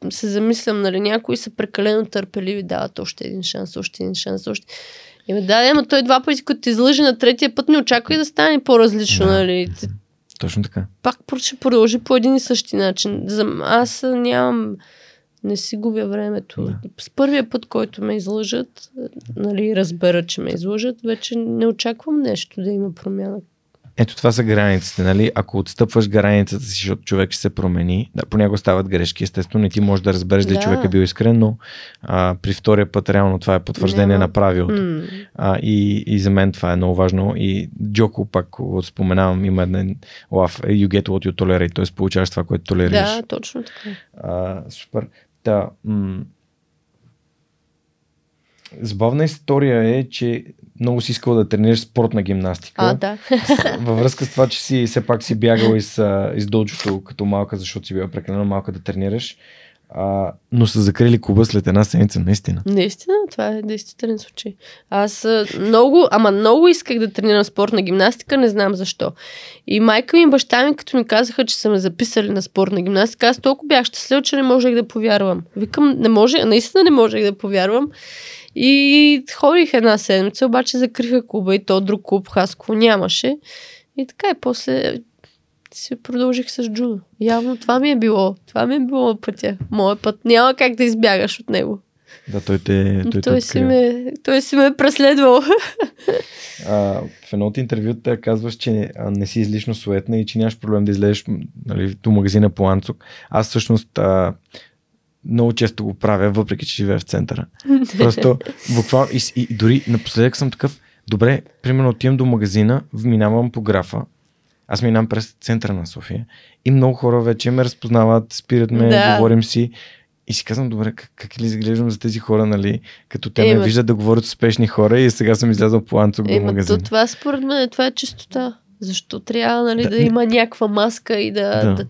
се замислям, нали, някои са прекалено търпеливи, дават още един шанс, още един шанс, още... Еми да, ама той два пъти, като те излъжи на третия път, не очаква и да стане по-различно, Да. нали. Точно така. Пак ще продължи по един и същи начин. За, аз нямам, не си губя времето. Да. С първия път, който ме излъжат, нали, разбера, че ме излъжат, вече не очаквам нещо да има промяна. Ето това са границите, нали? Ако отстъпваш границата си, защото човек ще се промени, да, понякога стават грешки, естествено, не ти можеш да разбереш дали Да. човек е бил искрен, но а, при втория път реално това е потвърждение Няма. на правилото. М. А, и, и за мен това е много важно. И Джоко, пак го споменавам, има един лав, you get what you tolerate, т.е. получаваш това, което толерираш. Да, точно така. А, супер. Да, м- Забавна история е, че много си искал да тренираш спортна гимнастика. А, да. <laughs> Във връзка с това, че си все пак си бягал из, из дълчото като малка, защото си била прекалено малка да тренираш. А, но са закрили клуба след една седмица, наистина. Наистина, това е действителен случай. Аз много, ама много исках да тренирам спортна гимнастика, не знам защо. И майка ми и баща ми, като ми казаха, че са ме записали на спортна гимнастика, аз толкова бях щастлив, че не можех да повярвам. Викам, не може, наистина не можех да повярвам. И ходих една седмица, обаче закриха клуба и то друг клуб в Хасково нямаше. И така и после си продължих с джудо. Явно това ми е било. Това ми е било пътя. Моят път. Няма как да избягаш от него. Да, той те, той, Той, си ме, той си ме е преследвал. А, в едно от интервюта казваш, че не, не си излишно суетна и че нямаш проблем да излезеш нали, до магазина по Анцук. Аз всъщност а, много често го правя, въпреки че живея в центъра. <laughs> Просто буквално и, и, дори напоследък съм такъв, добре, примерно отивам до магазина, минавам по графа, аз минавам през центъра на София и много хора вече ме разпознават, спират ме, Да. говорим си и си казвам, добре, как, как ли изглеждам за тези хора, нали, като те ме Ема. виждат да говорят успешни хора и сега съм излязъл по Анцук до магазина. то, това според мен това е чистота. Защо трябва нали, Да, да, има някаква маска и да... Да. да...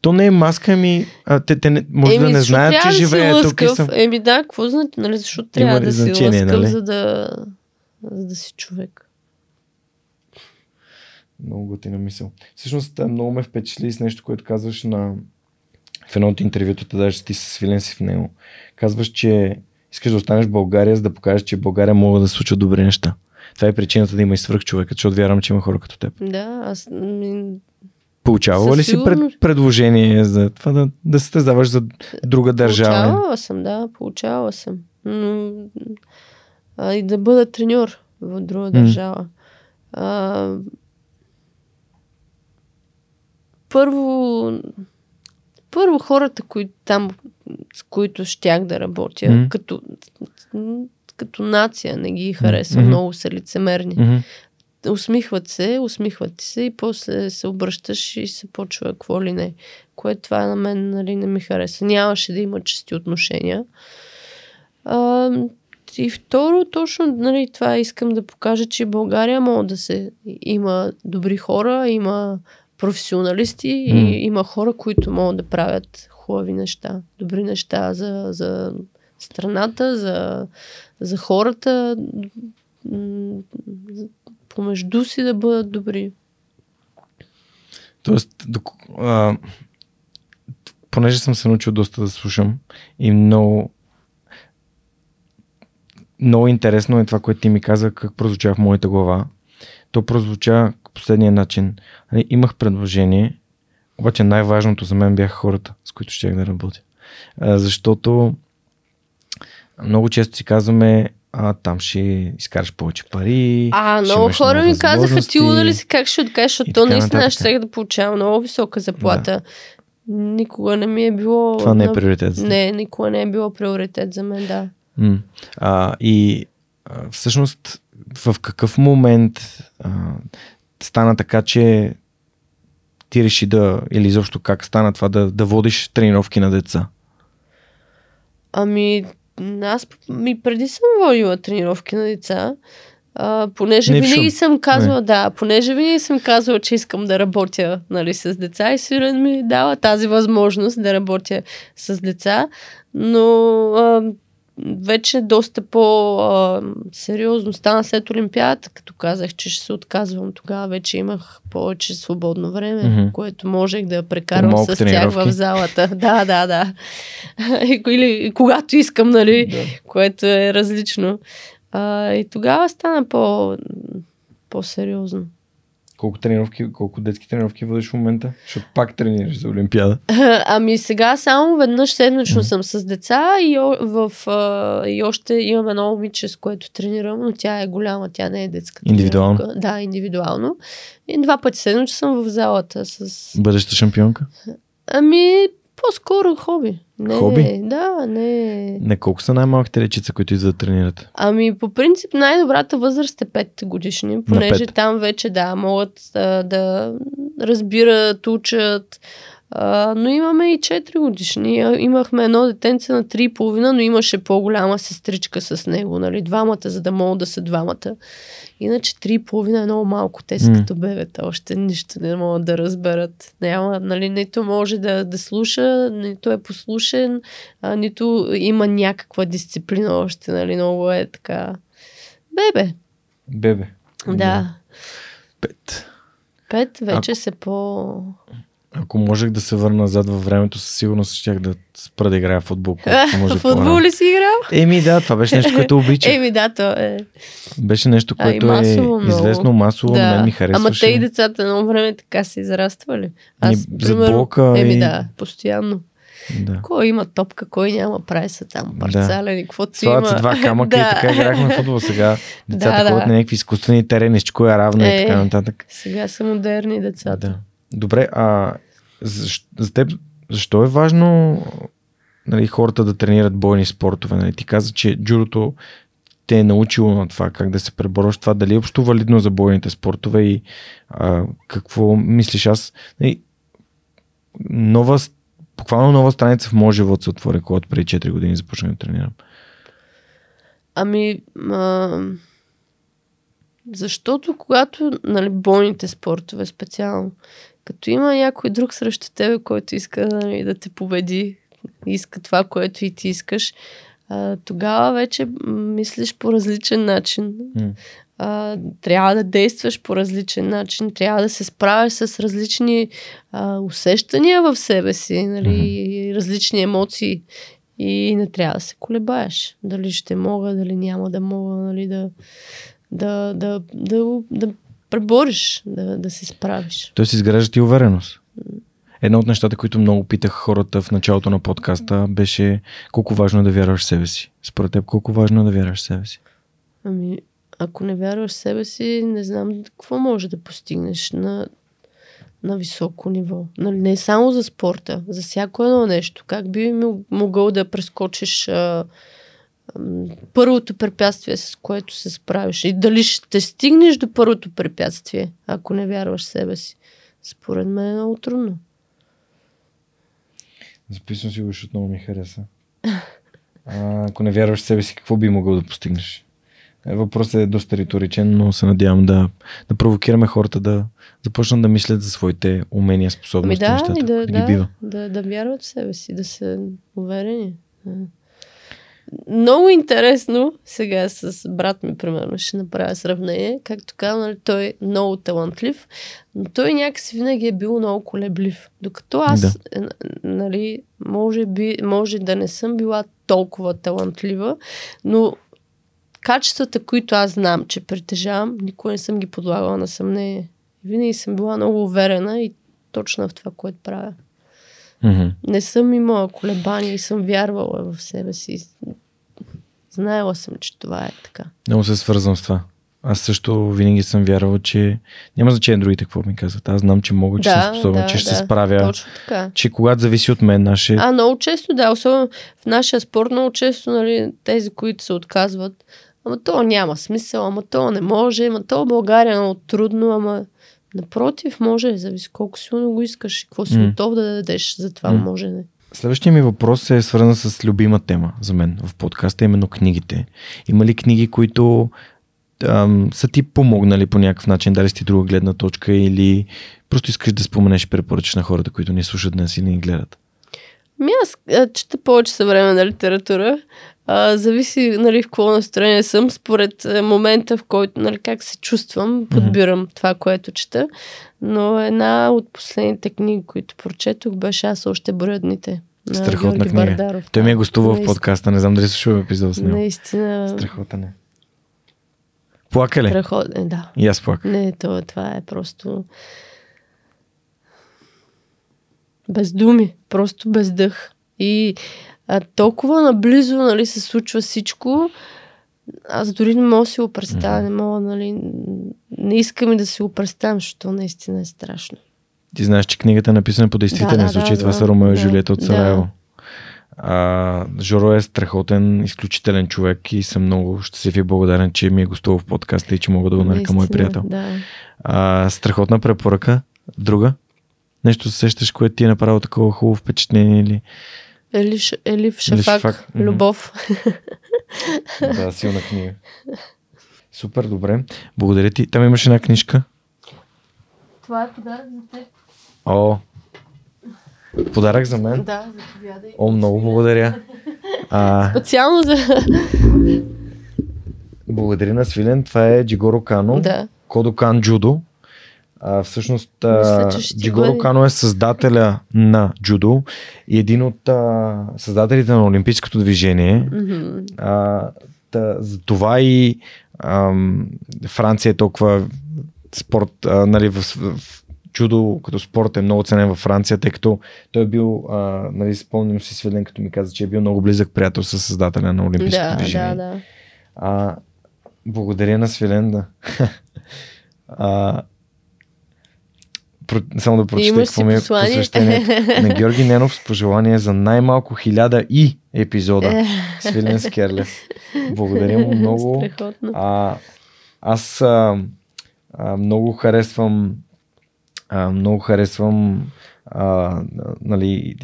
То не е маска ми, а, те, те не, може да не знаят, че да си живея тук и съм. Еми да, какво знаете, нали? Защо Има трябва ли да си значение, лъскав, нали? за да, за да си човек? Много готина мисъл. Всъщност много ме впечатли с нещо, което казваш на в едно от интервютата, даже ти се свилен си в него. Казваш, че искаш да останеш в България, за да покажеш, че в България могат да се случват добри неща. Това е причината да има и свръх човека, защото вярвам, че има хора като теб. Да, аз... Получавала ли си пред, предложение за това да, да се състезаваш за друга държава? Получавала съм, да, получавала съм. Но, а, и да бъда треньор в друга държава. А, първо, първо хората, които там, с които щях да работя, като, като нация не ги харесвам, много са лицемерни. Усмихват се, усмихват се и после се обръщаш и се почва какво ли не. Което това на мен нали, не ми хареса. Нямаше да има чести отношения. А, и второ, точно нали, това искам да покажа, че България може да се... Има добри хора, има професионалисти М. и има хора, които могат да правят хубави неща, добри неща за, за страната, за, за хората, помежду си да бъдат добри. Тоест, а, понеже съм се научил доста да слушам и много много интересно е това, което ти ми каза, как прозвуча в моята глава. То прозвуча по последния начин. Нали, Имах предложение, обаче най-важното за мен бяха хората, с които щях да работя. Защото много често си казваме, а там ще изкараш повече пари. А, много хора много ми казаха, ти възможности. луда ли си, как ще откажеш, защото наистина ще да получавам много висока заплата. Никога не ми е било... Това не е приоритет. за. Не, никога не е било приоритет за мен, да. М. А, и а, всъщност в какъв момент а, стана така, че ти реши да, или изобщо как стана това да, да водиш тренировки на деца? Ами, аз ми преди съм водила тренировки на деца, а, понеже Не в винаги съм казвала, да, понеже винаги съм казвала, че искам да работя нали, с деца и Свирен ми дава тази възможност да работя с деца, но а, вече доста по-сериозно стана след Олимпиадата, като казах, че ще се отказвам. Тогава вече имах повече свободно време, Мгм. което можех да прекарам По-малко с тях в залата. <laughs> Да, да, да. Или когато искам, нали, Да. което е различно. А, и тогава стана по, по-сериозно. Колко тренировки, колко детски тренировки водиш в момента? Защото пак тренираш за Олимпиада. <laughs> Ами сега само веднъж седмично Мгм. съм с деца и, о- в, а, и още имам едно момиче, с което тренирам, но тя е голяма, тя не е детска. Индивидуално? тренировка. Да, индивидуално. И два пъти седмично съм в залата с... Бъдеща шампионка? Ами, по-скоро хоби. Не, Хоби? Да, не. Не, колко са най-малките речица, които идват да тренират? Ами, по принцип, най-добрата възраст е 5 годишни, понеже там вече, да, могат а, да разбират, учат. А, но имаме и 4 годишни. Имахме едно детенце на 3,5, но имаше по-голяма сестричка с него, нали, двамата, за да могат да са двамата. Иначе 3,5 е много малко. Те са М. като бебета, още нищо не могат да разберат. Няма, нали, нито може да, да слуша, нито е послушен, а, нито има някаква дисциплина още, нали, много е така. Бебе, Бебе. да. Пет. Пет вече се по... Ако можех да се върна назад във времето, със сигурност щях да спра да играя в футбол. <laughs> може Футбол ли си играл? Еми да, това беше нещо, което обичах. Еми да, то е. Беше нещо, А, и което е масово много. известно масово, да. мен ми харесваше. Ама те и децата едно време така се израствали. Аз, Ни- за блока Еми и- да, постоянно. Да. Кой има топка, кой няма, прави се там Да. парцален и каквото има. се два камъка и <laughs> Да. така играхме футбол. Сега <laughs> децата Да, да. ходят на някакви изкуствени терени, с кой е равна и Е. така нататък. Сега са модерни децата. Да. Добре, а за, за теб защо е важно нали, хората да тренират бойни спортове? Нали? Ти каза, че джудото те е научило на това, как да се преборваш това, дали е общо валидно за бойните спортове и а, какво мислиш аз? Нали, нова, буквално нова страница в моят живот се отвори, когато преди 4 години започнах да тренирам. Ами, а, защото когато, нали, бойните спортове специално, като има някой друг срещу тебе, който иска нали, да те победи, иска това, което и ти искаш, а, тогава вече мислиш по различен начин. М. А, трябва да действаш по различен начин, трябва да се справяш с различни а, усещания в себе си, нали, и различни емоции. И не трябва да се колебаеш. Дали ще мога, дали няма да мога, нали, да, да, да, да, да пребориш, да, да се справиш. Тоест изгражда ти увереност. Едно от нещата, които много питах хората в началото на подкаста, беше колко важно е да вярваш в себе си. Според теб, колко важно е да вярваш в себе си? Ами, ако не вярваш в себе си, не знам какво може да постигнеш на, на високо ниво. Нали, не само за спорта, за всяко едно нещо. Как би мо- могъл да прескочиш а, първото препятствие, с което се справиш? И дали ще стигнеш до първото препятствие, ако не вярваш в себе си? Според мен е много трудно. Записвам си го, защото много ми хареса. А, ако не вярваш в себе си, какво би могъл да постигнеш? Е, Въпросът е доста риторичен, но се надявам да, да провокираме хората да започнат да мислят за своите умения, Ами способности, да, нещата, и да, ги да, бива. да, да вярват в себе си, да са уверени. Много интересно, сега с брат ми, примерно, ще направя сравнение. Както казвам, нали, той е много талантлив, но той някакси винаги е бил много колеблив. Докато аз, Да. е, нали, може, би, може да не съм била толкова талантлива, но качествата, които аз знам, че притежавам, никога не съм ги подлагала на съмнение. Винаги съм била много уверена и точна в това, което правя. Мгм. Не съм имала колебания и съм вярвала в себе си. Знаела съм, че това е така. Много се свързвам с това. Аз също винаги съм вярвал, че няма значение другите какво ми казват. Аз знам, че мога, че Да, съм способен, да, че ще да. се справя, Точно така. че когато зависи от мен, наше... А, много често, да, особено в нашия спорт, много често, нали, тези, които се отказват, ама то няма смисъл, ама то не може, ама то България е много трудно, ама напротив, може, зависи колко силно го искаш и какво си готов да дадеш за това М. можене. Следващия ми въпрос е свързан с любима тема за мен в подкаста, именно книгите. Има ли книги, които ам, са ти помогнали по някакъв начин, дали си ти друга гледна точка или просто искаш да споменеш и препоръчаш на хората, които ни слушат днес и ни гледат? Ми аз а, чета повече съвременна литература. А, зависи нали, в какво настроение съм, според а, момента, в който нали, как се чувствам, подбирам това, което чета. Но една от последните книги, които прочетох, беше Аз още броя дните. Страхотна Георги книга. Бардаров. Той ми е гостувал в подкаста, не знам дали слушал епизод с него. Наистина. Страхотен е. Плака ли? Страхотен, да. И аз плаках. Не, то, това е просто... Без думи, просто без дъх. И а, толкова наблизо нали, се случва всичко, аз дори не мога да си го представя, не мога, нали, не искам и да си го представям, защото наистина е страшно. Ти знаеш, че книгата е написана по действителен Да, да, случай. да, Това да, са Ромео и да, Жулиета от да. Сараево. А, Жоро е страхотен, изключителен човек и съм много щастлив и благодарен, че ми е гостувал в подкаста и че мога да го нарека мой приятел. Да. А, страхотна препоръка. Друга? Нещо се сещаш, което ти е направило такова хубаво впечатление или... Елif, Елиф Шафак, Шафак. Любов. Да, силна книга. Супер, добре. Благодаря ти. Там имаш една книжка. Това е подарък за теб. О, подарък за мен. Да, заповядай. О, много благодаря. А, Специално за... благодаря на Свилен. Това е Джигоро Кано. да. Кодокан Джудо. А, всъщност Мисля, Джигоро бъде. Кано е създателя на джудо и един от а, създателите на Олимпийското движение. Мгм. А, та, за това и ам, Франция е толкова спорт, а, нали, в, в джудо като спорт е много ценен във Франция, тъй като той е бил, а, нали, спомням си Свилен, като ми каза, че е бил много близък приятел с създателя на Олимпийското Да, движение. да, да. А, благодаря на Свилен, да. <laughs> а, само да прочета какво ми е посвещението на Георги Ненов с пожелание за най-малко хиляда и епизода. <laughs> Свилен Скерлев. Благодаря му много. Страхотно. А, аз а, а, много харесвам а, много харесвам а, нали,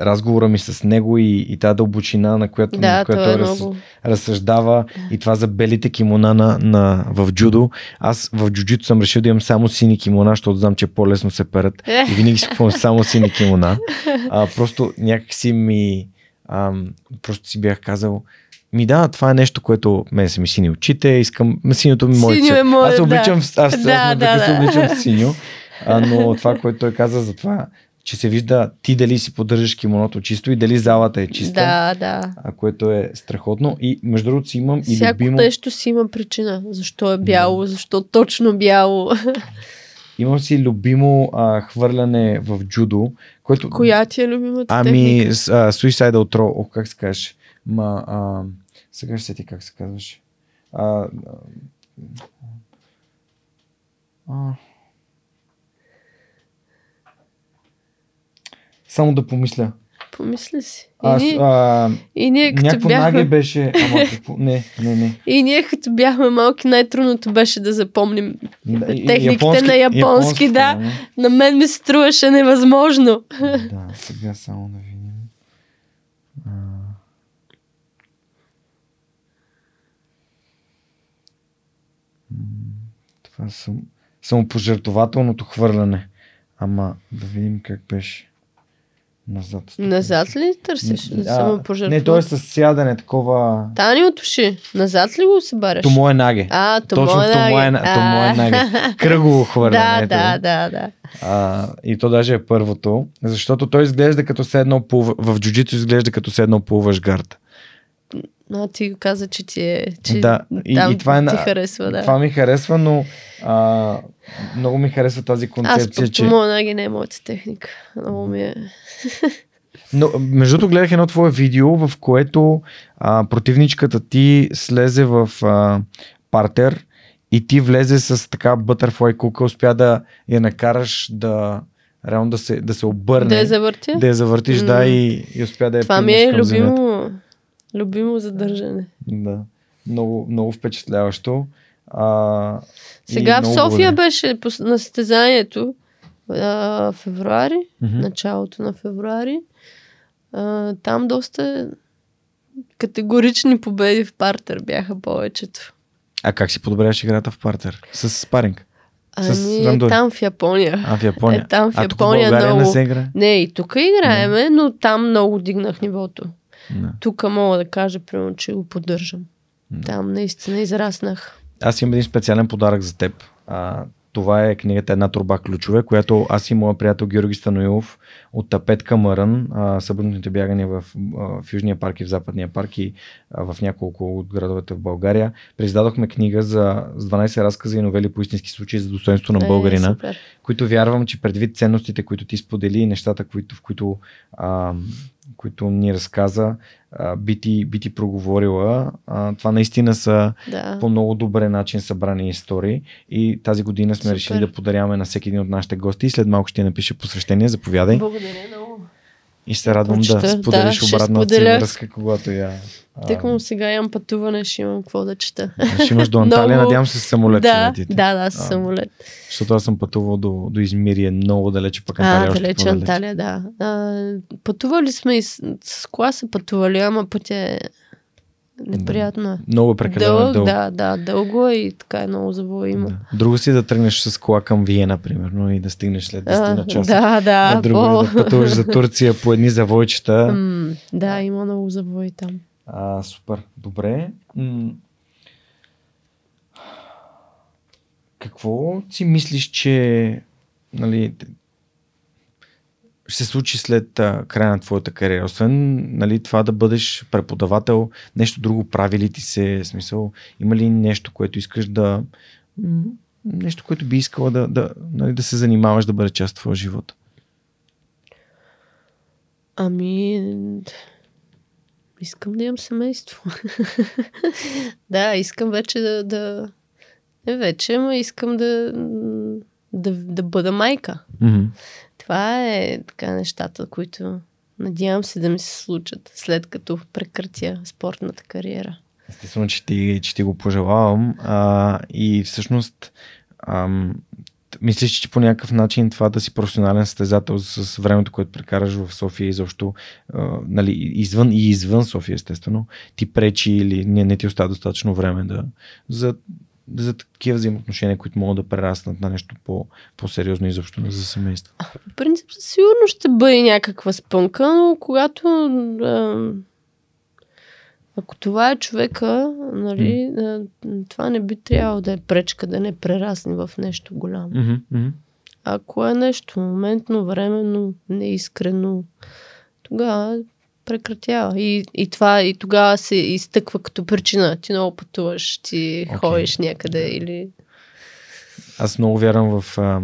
разговора ми с него и, и тази дълбочина, на която, Да, на която това е раз, много. разсъждава и това за белите кимона на, на, в джудо. Аз в джуджито съм решил да имам само сини кимона, защото знам, че по-лесно се перат и винаги си купувам само сини кимона. А, <laughs> просто някакси ми ам, просто си бях казал ми да, това е нещо, което мен са ми сини очите, искам, синьото ми мое Синьо цвет. е мое, Аз се да. аз, аз, аз да, да, да. обличам синьо, а, но <laughs> това, което той каза за това, че се вижда ти дали си поддържаш кимоното чисто и дали залата е чиста, Да, да. а, което е страхотно. И между другото си имам и Всяко любимо, нещо си има причина. Защо е бяло, защо точно бяло. имам си любимо а, хвърляне в джудо, което Коя ти е любимата Ами, техника? с- а, Suicidal Throw, о, как се казваш? Ма, а, сега ще се ти как се казваш. А, а, а, само да помисля. Помисли си. И, Аз, ние, а, и ние като някакво бяхме... беше, ама <laughs> какво? Не, не, не. И ние като бяхме малки, най-трудното беше да запомним Да, техниките на японски, японските, да. не? На мен ми се струваше невъзможно. Да, сега само да видим. А... Това съм... самопожертвователното хвърляне. Ама да видим как беше. Назад. Назад ли търсиш? А, Само Не, то е с сядане, такова... Тани от уши. Назад ли го събаряш? Томо е наге. А, то Точно мое томо е, наге. томо е А. наге. Кръгово хвърляне. Да, ето. да, да, да. А, и то даже е първото, защото той изглежда като се едно плува, в джуджито изглежда като се едно плуваш гард. А, ти каза, че ти е... Че Да, и- там и това е ти харесва, да. Това ми харесва, но а, много ми харесва тази Аз концепция, пък че... че... моя наги не е моята техника. Много ми е... <laughs> Но, между другото гледах едно твое видео, в което а, противничката ти слезе в а, партер и ти влезе с така бътърфлай кука, успя да я накараш да реално да се, да се обърне. Да я завъртя? да я завъртиш, да, М. и, и успя да я Това ми е любимо, любимо задържане. Да. Много, много впечатляващо. А, Сега в много София благодаря. беше на състезанието а, февруари, Мгм. началото на февруари. А, там доста категорични победи в партер бяха повечето. А как си подобряваш играта в партер? С спаринг? Ами, рандори? там в Япония. А, в Япония. Е, там в а тук в Япония България не много- се игра? Не, и тук играеме, но там много дигнах нивото. Да. Тук мога да кажа, примерно, че го поддържам. Да. Там наистина израснах. Аз имам един специален подарък за теб. А, Това е книгата Една турба ключове, която аз и моят приятел Георги Станоилов от Тапет Камърън, събъдните бягания в, в Южния парк и в Западния парк и в няколко от градовете в България. Произдадохме книга за, с 12 разказа и новели по истински случаи за достоинство на е, българина, е, които вярвам, че предвид ценностите, които ти сподели и нещата, които, в които а, които ни разказа, би, ти, би ти проговорила. Това наистина са да. по много добре начин събрани истории и тази година сме Супер. решили да подаряваме на всеки един от нашите гости след малко ще напише посвещение. Заповядай. Благодаря много. И се радвам да споделиш да, обратната си връзка, когато я... Тък му сега имам пътуване, ще имам какво да чета. Ще имаш до Анталия, много... надявам се с самолет. Да, да, да, с самолет. Защото аз съм пътувал до, до Измирие много далече, пък Анталия а, далече Анталия, да. А, пътували сме и с, с кола са пътували, ама пътя е неприятно. Много прекалено дълг, дълго. Да, да, дълго е и така е много забавимо. Да. Друго си да тръгнеш с кола към Виена, примерно, и да стигнеш след 10 на часа. Да, да. А друго по... е да пътуваш за Турция по едни завойчета. <laughs> да, има много завои там. А, супер. Добре. какво си мислиш, че нали, се случи след а, края на твоята кариера? Освен нали, това да бъдеш преподавател, нещо друго прави ли ти се? Смисъл, има ли нещо, което искаш да... Нещо, което би искала да, да, нали, да се занимаваш, да бъде част от твоя живот? Ами, искам да имам семейство. <laughs> да, искам вече да, да... Не вече, но искам да, да, да бъда майка. Mm-hmm. Това е така нещата, които надявам се да ми се случат след като прекратя спортната кариера. Естествено, че ти, че ти го пожелавам. А, и всъщност, ам, мислиш, че по някакъв начин това да си професионален състезател с времето, което прекараш в София и защо нали, извън и извън София, естествено, ти пречи или не, не ти остава достатъчно време да, за за такива взаимоотношения, които могат да прераснат на нещо по, по-сериозно изобщо за семейство? В принцип, сигурно ще бъде някаква спънка, но когато а, ако това е човека, нали, mm. това не би трябвало да е пречка да не прерасне в нещо голямо. Mm-hmm. Ако е нещо моментно, временно, неискрено, тогава прекратява. И, и това и тогава се изтъква като причина. Ти много пътуваш, ти okay. ходиш някъде или... Аз много вярвам в а,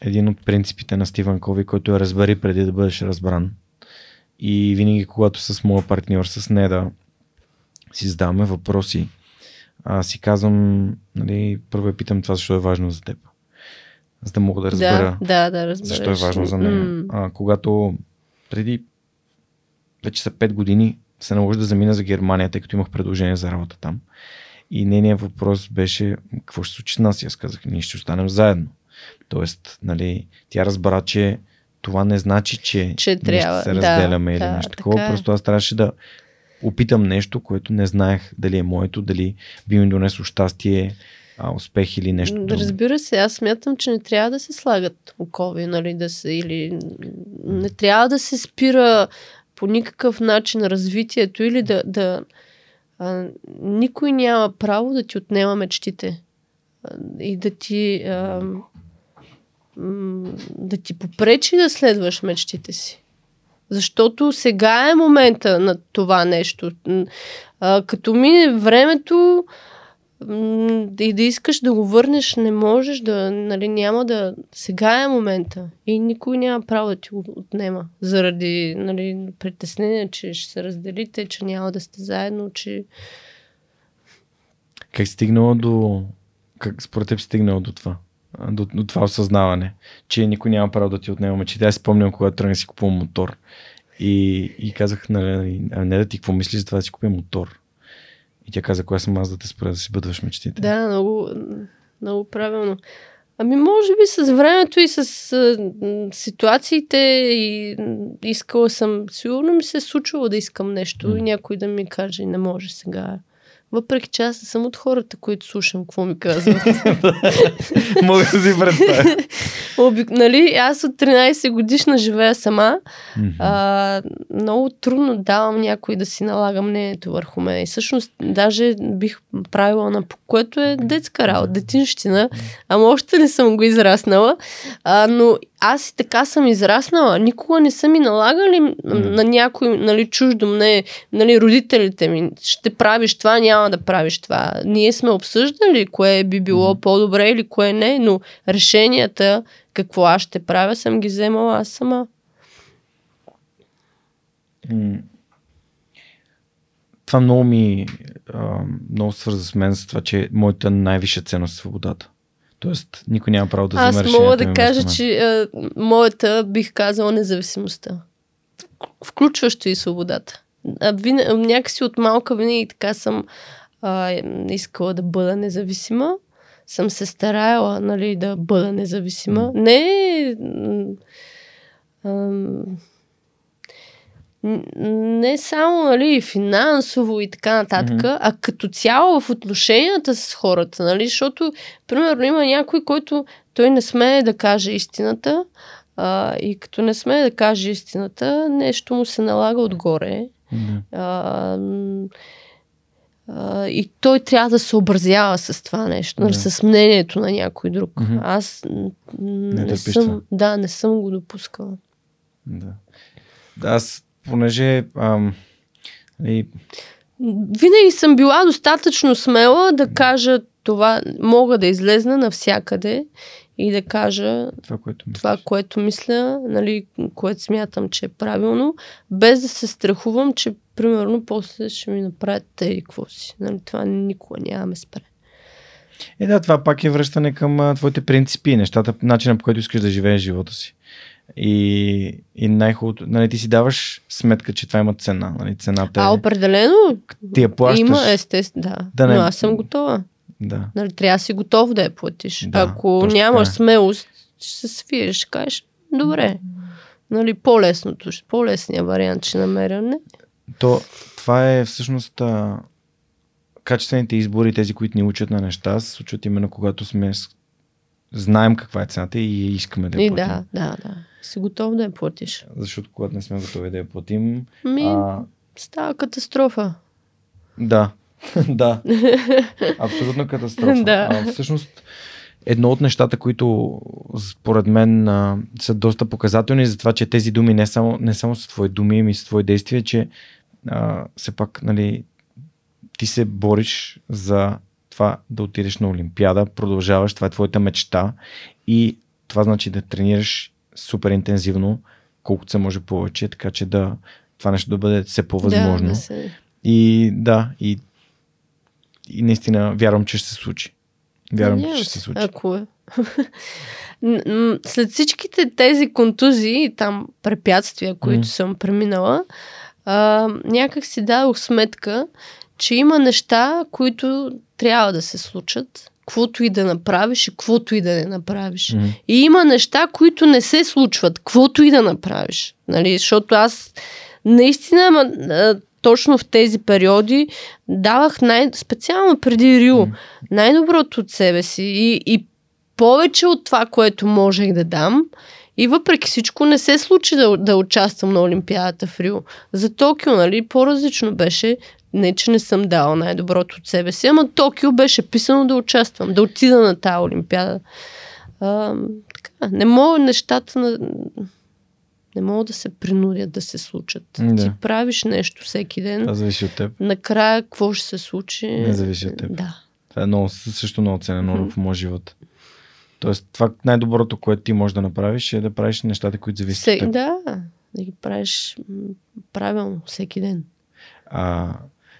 един от принципите на Стивън Кови, който е разбери преди да бъдеш разбран. И винаги, когато с моя партньор, с Неда, си задаваме въпроси, а, си казвам, нали, първо я питам това, защо е важно за теб. За да мога да разбера да, да, да защо е важно за нея. Mm. А, когато преди вече са 5 години се наложи да замина за Германия, тъй като имах предложение за работа там. И нейният въпрос беше какво ще случи с нас? И аз казах, ние ще останем заедно. Тоест, нали, тя разбра, че това не значи, че, че трябва, ще се разделяме да, или да, нещо такова. Е. Просто аз трябваше да опитам нещо, което не знаех дали е моето, дали би ми донесло щастие, а, успех или нещо друго. Разбира се, аз смятам, че не трябва да се слагат окови, нали, да се, или не трябва да се спира по никакъв начин развитието или да, да а, никой няма право да ти отнема мечтите а, и да ти а, да ти попречи да следваш мечтите си. Защото сега е момента на това нещо. А, като мине времето, и да искаш да го върнеш, не можеш да, нали, няма да... Сега е момента. И никой няма право да ти го отнема заради нали, притеснение, че ще се разделите, че няма да сте заедно, че... Как стигнало до... Как според теб стигнало до това? До, до това осъзнаване, че никой няма право да ти отнема че Аз спомням, когато тръгнах си купувам мотор и, и казах, нали, а не да ти какво мислиш за това да си купя мотор и тя каза, коя съм аз да те спра да си бъдваш мечтите. Да, много, много правилно. Ами може би с времето и с а, ситуациите и искала съм, сигурно ми се е случвало да искам нещо mm. и някой да ми каже, не може сега, Въпреки че аз не съм от хората, които слушам какво ми казват. <laughs> Мога да си представя. <laughs> Обик... нали, аз от 13 годишна живея сама. А, много трудно давам някой да си налага мнението върху мен. И всъщност даже бих правила на което е детска работа, детинщина. Ама още не съм го израснала. А, но аз и така съм израснала. Никога не са ми налагали м, на някой нали, чуждо мне, нали, родителите ми. Ще правиш това, няма да правиш това. Ние сме обсъждали кое би било Мгм. по-добре или кое не, но решенията, какво аз ще правя, съм ги вземала аз сама. М. Това много ми а, много свърза с мен за това, че моята най-висша ценност е свободата. Тоест, никой няма право да вземе Аз мога да кажа, че а, моята бих казала независимостта. Включващо и свободата. А, вина, някакси от малка винаги така съм а, искала да бъда независима. Съм се стараяла нали, да бъда независима. М. Не. н- не само нали, финансово и така нататък, Мгм. а като цяло в отношенията с хората, нали? Защото, примерно, има някой, който той не смее да каже истината а, и като не смее да каже истината, нещо му се налага отгоре. Да. А, а, и той трябва да се образява с това нещо, нали, Да. с мнението на някой друг. Мгм. Аз не, търпиш съм, това. да, не съм го допускала. Да. Да, аз, понеже ам, и, Винаги съм била достатъчно смела да кажа това, мога да излезна навсякъде и да кажа това, което мисля. това, което мисля, нали, което смятам, че е правилно, без да се страхувам, че примерно после ще ми направят те и какво си. Нали, това никога няма да ме спре. Е, да, това пак е връщане към а, твоите принципи, нещата, начина по който искаш да живееш живота си. И, и най-хубавото, нали, ти си даваш сметка, че това има цена. Нали, цената А е, определено ти я плащаш. има, естествено, да. Да не- Но аз съм готова. Да. Нали, трябва да си готов да я платиш. Да, Ако нямаш така е. смелост, ще се свиеш, ще кажеш, добре. Нали, по-лесното, по-лесният вариант ще намеря. Не. То, това е всъщност а, качествените избори, тези, които ни учат на неща, се случват именно когато сме знаем каква е цената и искаме да я И платим. да, да, да. Си готов да я платиш. Защото когато не сме готови да я платим, Ми, а, става катастрофа. Да, <laughs> да. Абсолютно катастрофа. Да. А, всъщност, едно от нещата, които според мен а, са доста показателни за това, че тези думи не само, не само са твои думи, ами са твои действия, че а, все пак, нали, ти се бориш за това да отидеш на Олимпиада, продължаваш, това е твоята мечта и това значи да тренираш супер интензивно, колкото се може повече, така че да това нещо да бъде все по-възможно. Да, да се... И да, и, и наистина вярвам, че ще се случи. Вярвам, Надявам че ще се случи. Ако е. <laughs> След всичките тези контузии и там препятствия, които М. съм преминала, а, някак си дадох сметка, че има неща, които трябва да се случат, каквото и да направиш и каквото и да не направиш. Мгм. И има неща, които не се случват, каквото и да направиш. Нали? Защото аз наистина, ама, а, точно в тези периоди, давах най- специално преди Рио, М. най-доброто от себе си и, и повече от това, което можех да дам. И въпреки всичко не се случи да, да участвам на Олимпиадата в Рио. За Токио, нали, по-различно беше. Не, че не съм дала най-доброто от себе си, ама Токио беше писано да участвам, да отида на тази Олимпиада. А, така, не мога нещата на... Не могат да се принудят да се случат. Да. Ти правиш нещо всеки ден, Това зависи от теб. накрая какво ще се случи? Не зависи от теб. Да. Това е много, също много ценено Мгм. в моя живот. Тоест, това най-доброто, което ти можеш да направиш е да правиш нещата, които зависят Все, от теб. да, да ги правиш правилно всеки ден. А,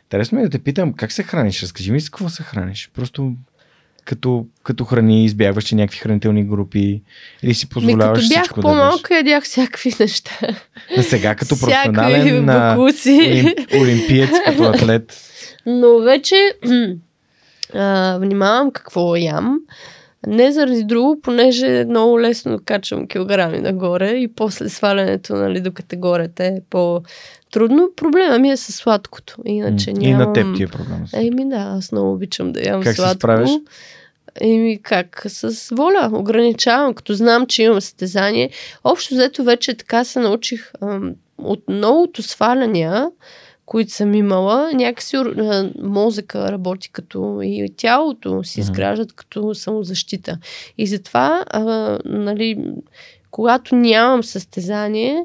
интересно ми е да те питам, как се храниш? Разкажи ми с какво се храниш. Просто като, като храни, избягваш ли някакви хранителни групи или си Ми, позволяваш като бях всичко по-малка, ядях всякакви неща. да? А сега като Всякакви професионален а, бокуци. олимп, олимпиец, <laughs> като атлет. Но вече <clears throat> а, внимавам какво ям. Не заради друго, понеже е много лесно качвам килограми нагоре и после свалянето нали, до категорията е по-трудно. Проблема ми е с сладкото. Иначе нямам... И на теб ти е проблем. Еми да, аз много обичам да ям как сладко. Как се справиш? Еми как? С воля. Ограничавам, като знам, че имам състезание. Общо взето вече така се научих ам, от многото сваляния, които съм имала, някакси мозъка работи като и тялото си изграждат като самозащита. И затова, а, нали, когато нямам състезание,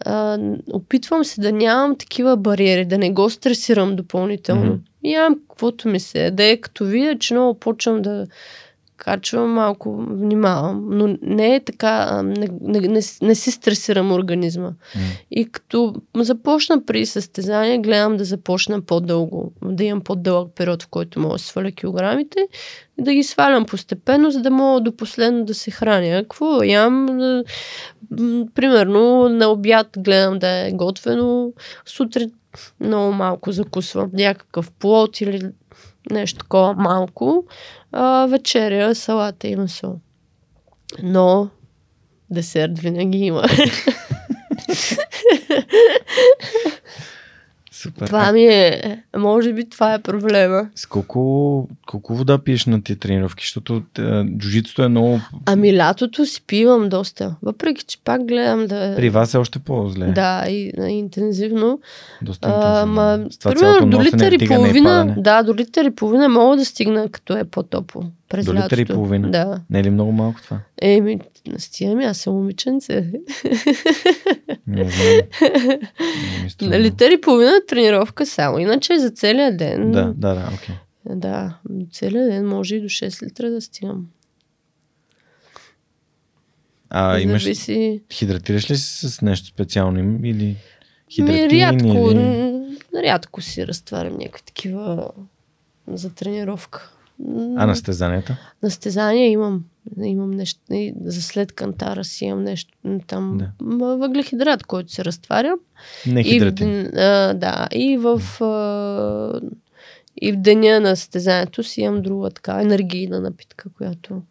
а, опитвам се да нямам такива бариери, да не го стресирам допълнително. Mm-hmm. Нямам каквото ми се яде, като видя, че много почвам да качвам, малко внимавам. Но не е така, не, не, не, не си стресирам организма. Mm. И като започна при състезание, гледам да започна по-дълго, да имам по-дълъг период, в който мога да сваля килограмите и да ги свалям постепенно, за да мога до последно да се храня. Какво ям? Примерно на обяд гледам да е готвено, сутрин много малко закусвам някакъв плод или нещо такова малко. А, вечеря, салата и месо. Но десерт винаги има. <laughs> Супер. Това ми е, може би това е проблема. С колко, колко вода пиеш на тия тренировки? Защото джуджитото е много... Ами лятото си пивам доста. Въпреки, че пак гледам да... При вас е още по-зле. Да, и, интензивно. Доста интензивно. А, ма, примерно до литър и половина, да, до литър и половина мога да стигна, като е по-топло. През до литър и половина? Да. Не е ли много малко това? Еми, стига ми, аз съм момиченце. Не знам. Литър и половина тренировка само, иначе за целия ден. Да, да, да, окей. Okay. Да, целия ден може и до 6 литра да стигам. А имаш... Зависи... Хидратираш ли си с нещо специално или? Ми, рядко, или... рядко си разтварям някакви такива за тренировка. А на стезанията? На стезания имам. Имам нещо. За след кантара си имам нещо там. Да. Въглехидрат, който се разтваря. Не хидратин. И, а, да. И в, а, и в деня на стезанието си имам друга така енергийна напитка, която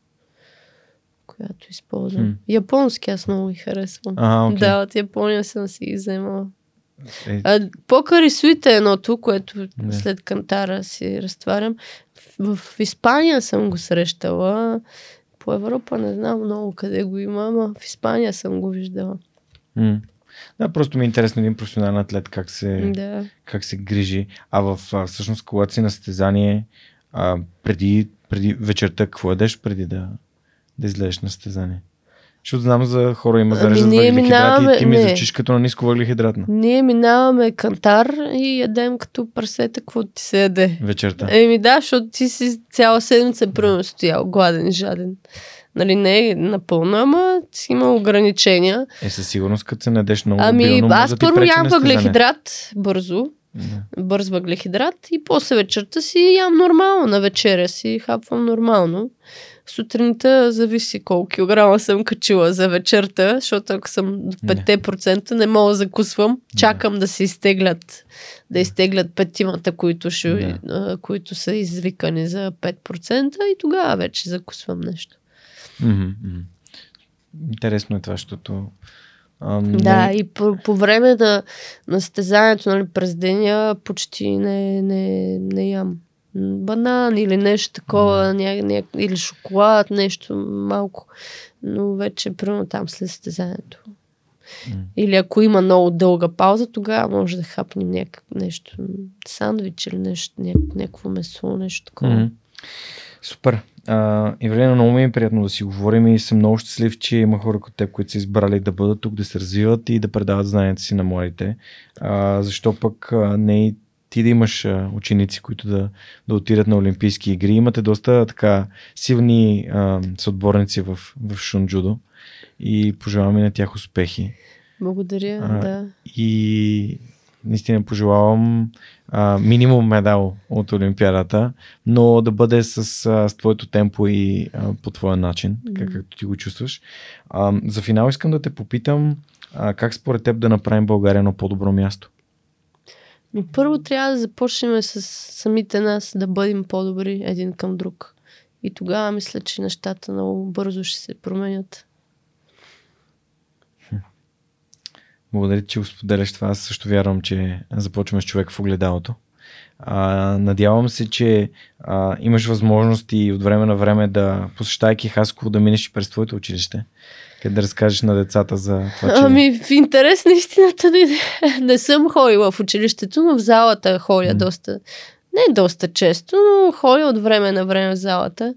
която използвам. Hmm. Японски аз много ги харесвам. А, okay. Да, от Япония съм си ги вземала. Е... А, покър и суит е едното, което не. след кантара си разтварям. В, Испания съм го срещала. По Европа не знам много къде го има, но в Испания съм го виждала. М. Да, просто ми е интересно един професионален атлет как се, да. как се грижи. А в всъщност, когато си на състезание, а, преди, преди вечерта, какво едеш преди да, да излезеш на състезание? Защото знам за хора има ами, въглехидрати и ти ми звучиш като на ниско въглехидратна. Ние минаваме кантар и ядем като прасета, какво ти се яде. Вечерта. Еми да, защото ти си цяла седмица примерно стоял гладен, жаден. Нали, не е напълно, ама си има ограничения. Е, със сигурност, като се надеш много Ами, билно, аз да първо ям въглехидрат бързо. Да. Бърз въглехидрат и после вечерта си ям нормално. На вечеря си хапвам нормално. Сутринта зависи колко килограма съм качила за вечерта, защото ако съм до 5% не мога да закусвам. Чакам да, да се изтеглят, да изтеглят петимата, които, ще, които са извикани за 5% и тогава вече закусвам нещо. Mm-hmm. Интересно е това, защото а, не... Да, и по, по време на, на стезанието нали, през деня почти не, не, не ям банан или нещо такова, ня, ня, или шоколад, нещо малко. Но вече, примерно там след състезанието. Или ако има много дълга пауза, тогава може да хапнем някак нещо, сандвич или нещо, няк, някакво месо, нещо такова. Mm. Супер. Uh, Евелина, много ми е приятно да си говорим и съм много щастлив, че има хора като теб, които са избрали да бъдат тук, да се развиват и да предават знанията си на младите. Uh, защо пък uh, не и ти да имаш ученици, които да, да отидат на Олимпийски игри. Имате доста така силни а, съотборници в, в Шунджудо и пожелаваме на тях успехи. Благодаря, а, да. И наистина пожелавам а, минимум медал от Олимпиадата, но да бъде с, а, с твоето темпо и а, по твоя начин, mm. както ти го чувстваш. А, за финал искам да те попитам а, как според теб да направим България на по-добро място? Но първо трябва да започнем с самите нас да бъдем по-добри един към друг. И тогава мисля, че нещата много бързо ще се променят. Благодаря, че го споделяш това. Аз също вярвам, че започваме с човек в огледалото. А, надявам се, че а, имаш възможности от време на време да посещайки Хасково да минеш и през твоето училище, къде да разкажеш на децата за това, че... Ами, в интерес на истината не, не съм ходила в училището, но в залата ходя mm. доста. Не доста често, но ходя от време на време в залата.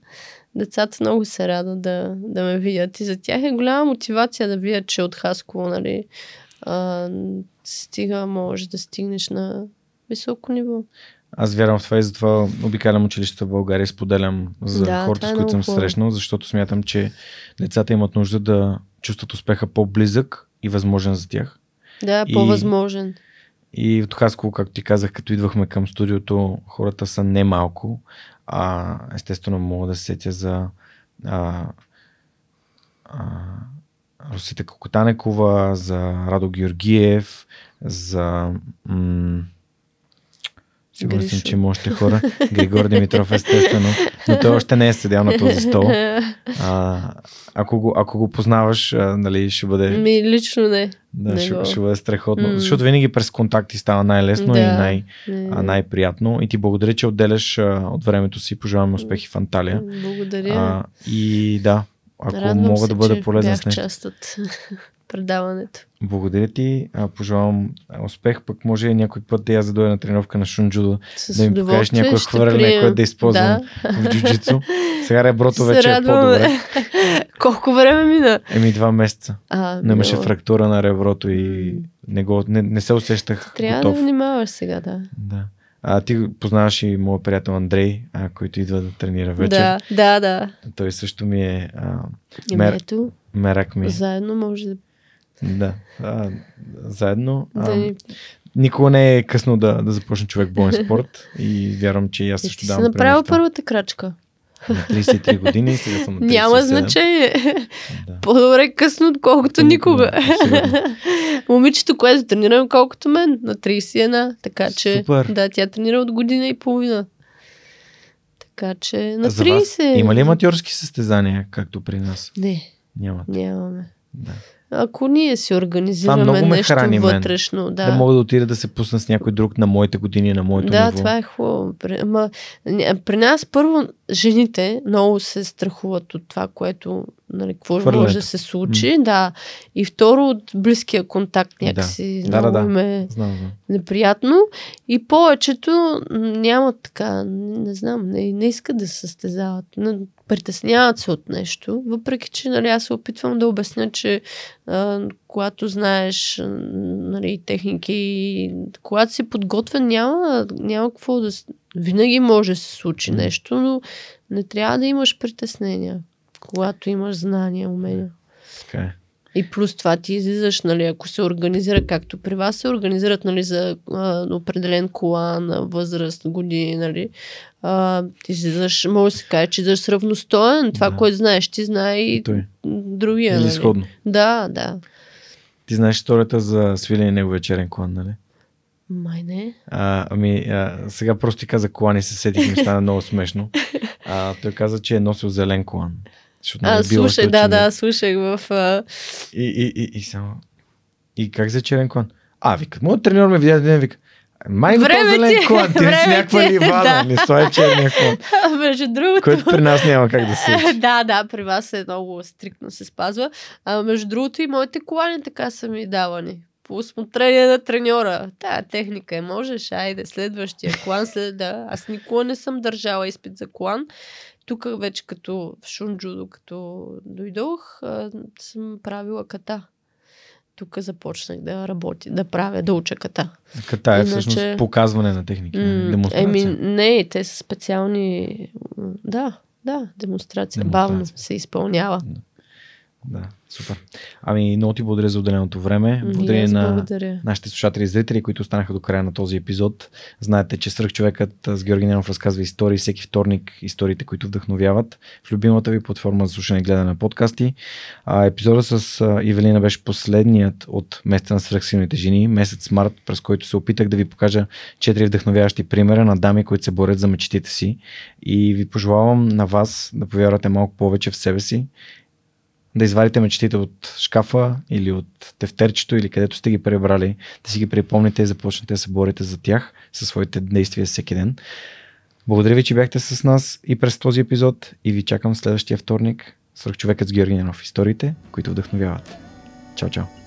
Децата много се радват да, да ме видят и за тях е голяма мотивация да видят, че от Хасково, нали, а, стига, може да стигнеш на високо ниво. Аз вярвам в това и затова обикалям училището в България споделям за Да, хората, това с е които съм хубаво. срещнал, защото смятам, че децата имат нужда да чувстват успеха по-близък и възможен за тях. Да, И- по-възможен. И от Хасково, както ти казах, като идвахме към студиото, хората са немалко. А, естествено, мога да се сетя за а, а, Русита Кокотанекова, за Радо Георгиев, за... М- Сигурен съм, че има още хора. Григор Димитров, естествено. Но той още не е седял на този стол. А, ако, го, ако го познаваш, а, нали, ще бъде... Ми, лично не. Да, Не ще, го- ще бъде страхотно. М. Защото винаги през контакти става най-лесно и Да. най- не. а, най-приятно. И ти благодаря, че отделяш а, от времето си. Пожелавам успехи в Анталия. Благодаря. А, и да, ако Радвам мога се, да бъда полезен с нещо. Предаването. Благодаря ти. А, пожелавам успех. Пък може някой път да я задойда на тренировка на Шунджудо. С Да ми покажеш ще хвърляне, което да използвам Да. в джуджицу. <laughs> Сега реброто вече е радвам. по-добре. <laughs> Колко време мина? Еми два месеца. А, Но имаше фрактура на реброто и не, го, не, не се усещах Трябва готов. да внимаваш сега, да. Да. А ти познаваш и моят приятел Андрей, а, който идва да тренира вечер. Да, да, да. Той също ми е а, Мер- мерак ми. заедно може да, Да. А, заедно. Да ни... Никога не е късно да, да започне човек боен спорт и вярвам, че и аз също давам в това. първата крачка. На 33 години, сега съм на 37. <laughs> Няма значение. Да. По-добре късно, отколкото никога. Абсолютно. <laughs> Момичето, което тренира колкото мен, на 31. Така че, Супер. да, тя тренира от година и половина. Така че, на За вас 30. Има ли аматьорски състезания, както при нас? Не, Нямат. нямаме. Да. Ако ние си организираме много ме нещо храни мен. вътрешно, да. да. мога да отида да се пусна с някой друг на моите години, на моето да, ниво. това е хубаво. При, ама, при нас първо жените много се страхуват от това, което нали, какво Хвърлянето. може да се случи. Да. И второ от близкия контакт някакси Да, да, много да. им е Знам, знам. неприятно. И повечето м, нямат така, не, не знам, не, не искат да се състезават. Притесняват се от нещо, въпреки че нали, аз се опитвам да обясня, че а, когато знаеш нали, техники, и когато си подготвен, няма, няма какво да... Винаги може да се случи нещо, но не трябва да имаш притеснения, когато имаш знания, умения. Така е. И плюс това ти излизаш, нали, ако се организира, както при вас се организират, нали, за а, определен кола на възраст, години, нали, а, ти излизаш, може да се каже, че излизаш равностоен. Това, Да. което знаеш, ти знае и Той. другия. Или нали. сходно. Да, да. Ти знаеш историята за свилене неговия черен клан, нали? Май не. А, ами, а, сега просто ти каза колан и се сетих, ми стана много смешно. <laughs> А, той каза, че е носил зелен колан. Защото А, е бил слушай, да, да, слушах в... А... И, и, и, и само... И как за черен клан? А, вика, моят треньор ме видя един вика. Май го Време този зелен ти е, клан, ти си някаква ти е, ливада, да. не стой черния клан. А, <laughs> между другото... Което при нас няма как да се <laughs> да, да, при вас е много стриктно се спазва. А между другото и моите колани така са ми давани. По усмотрение на треньора. Тая техника е, можеш, айде, следващия колан след да. Аз никога не съм държала изпит за колан. Тук вече като в Шунджудо, като дойдох, съм правила ката. Тук започнах да работя, да правя, да уча ката. Ката е Иначе- всъщност показване на техники. Нали? демонстрация. Еми, не, те са специални. Да, да, демонстрация. Демонстрация. Бавно се изпълнява. Да, супер. Ами, много ти благодаря за отделеното време. Благодаря на благодаря. нашите слушатели и зрители, които останаха до края на този епизод. Знаете, че Сръх човекът с Георги Ненов разказва истории всеки вторник, историите, които вдъхновяват в любимата ви платформа за слушане и гледане на подкасти. А, епизода с Ивелина беше последният от месеца на свръхсилните жени, месец март, през който се опитах да ви покажа четири вдъхновяващи примера на дами, които се борят за мечтите си. И ви пожелавам на вас да повярвате малко повече в себе си да извадите мечтите от шкафа или от тефтерчето или където сте ги пребрали, да си ги припомните и започнете да се борите за тях със своите действия всеки ден. Благодаря ви, че бяхте с нас и през този епизод и ви чакам следващия вторник. Свърх човекът с Георги Ненов. Историите, които вдъхновяват. Чао, чао!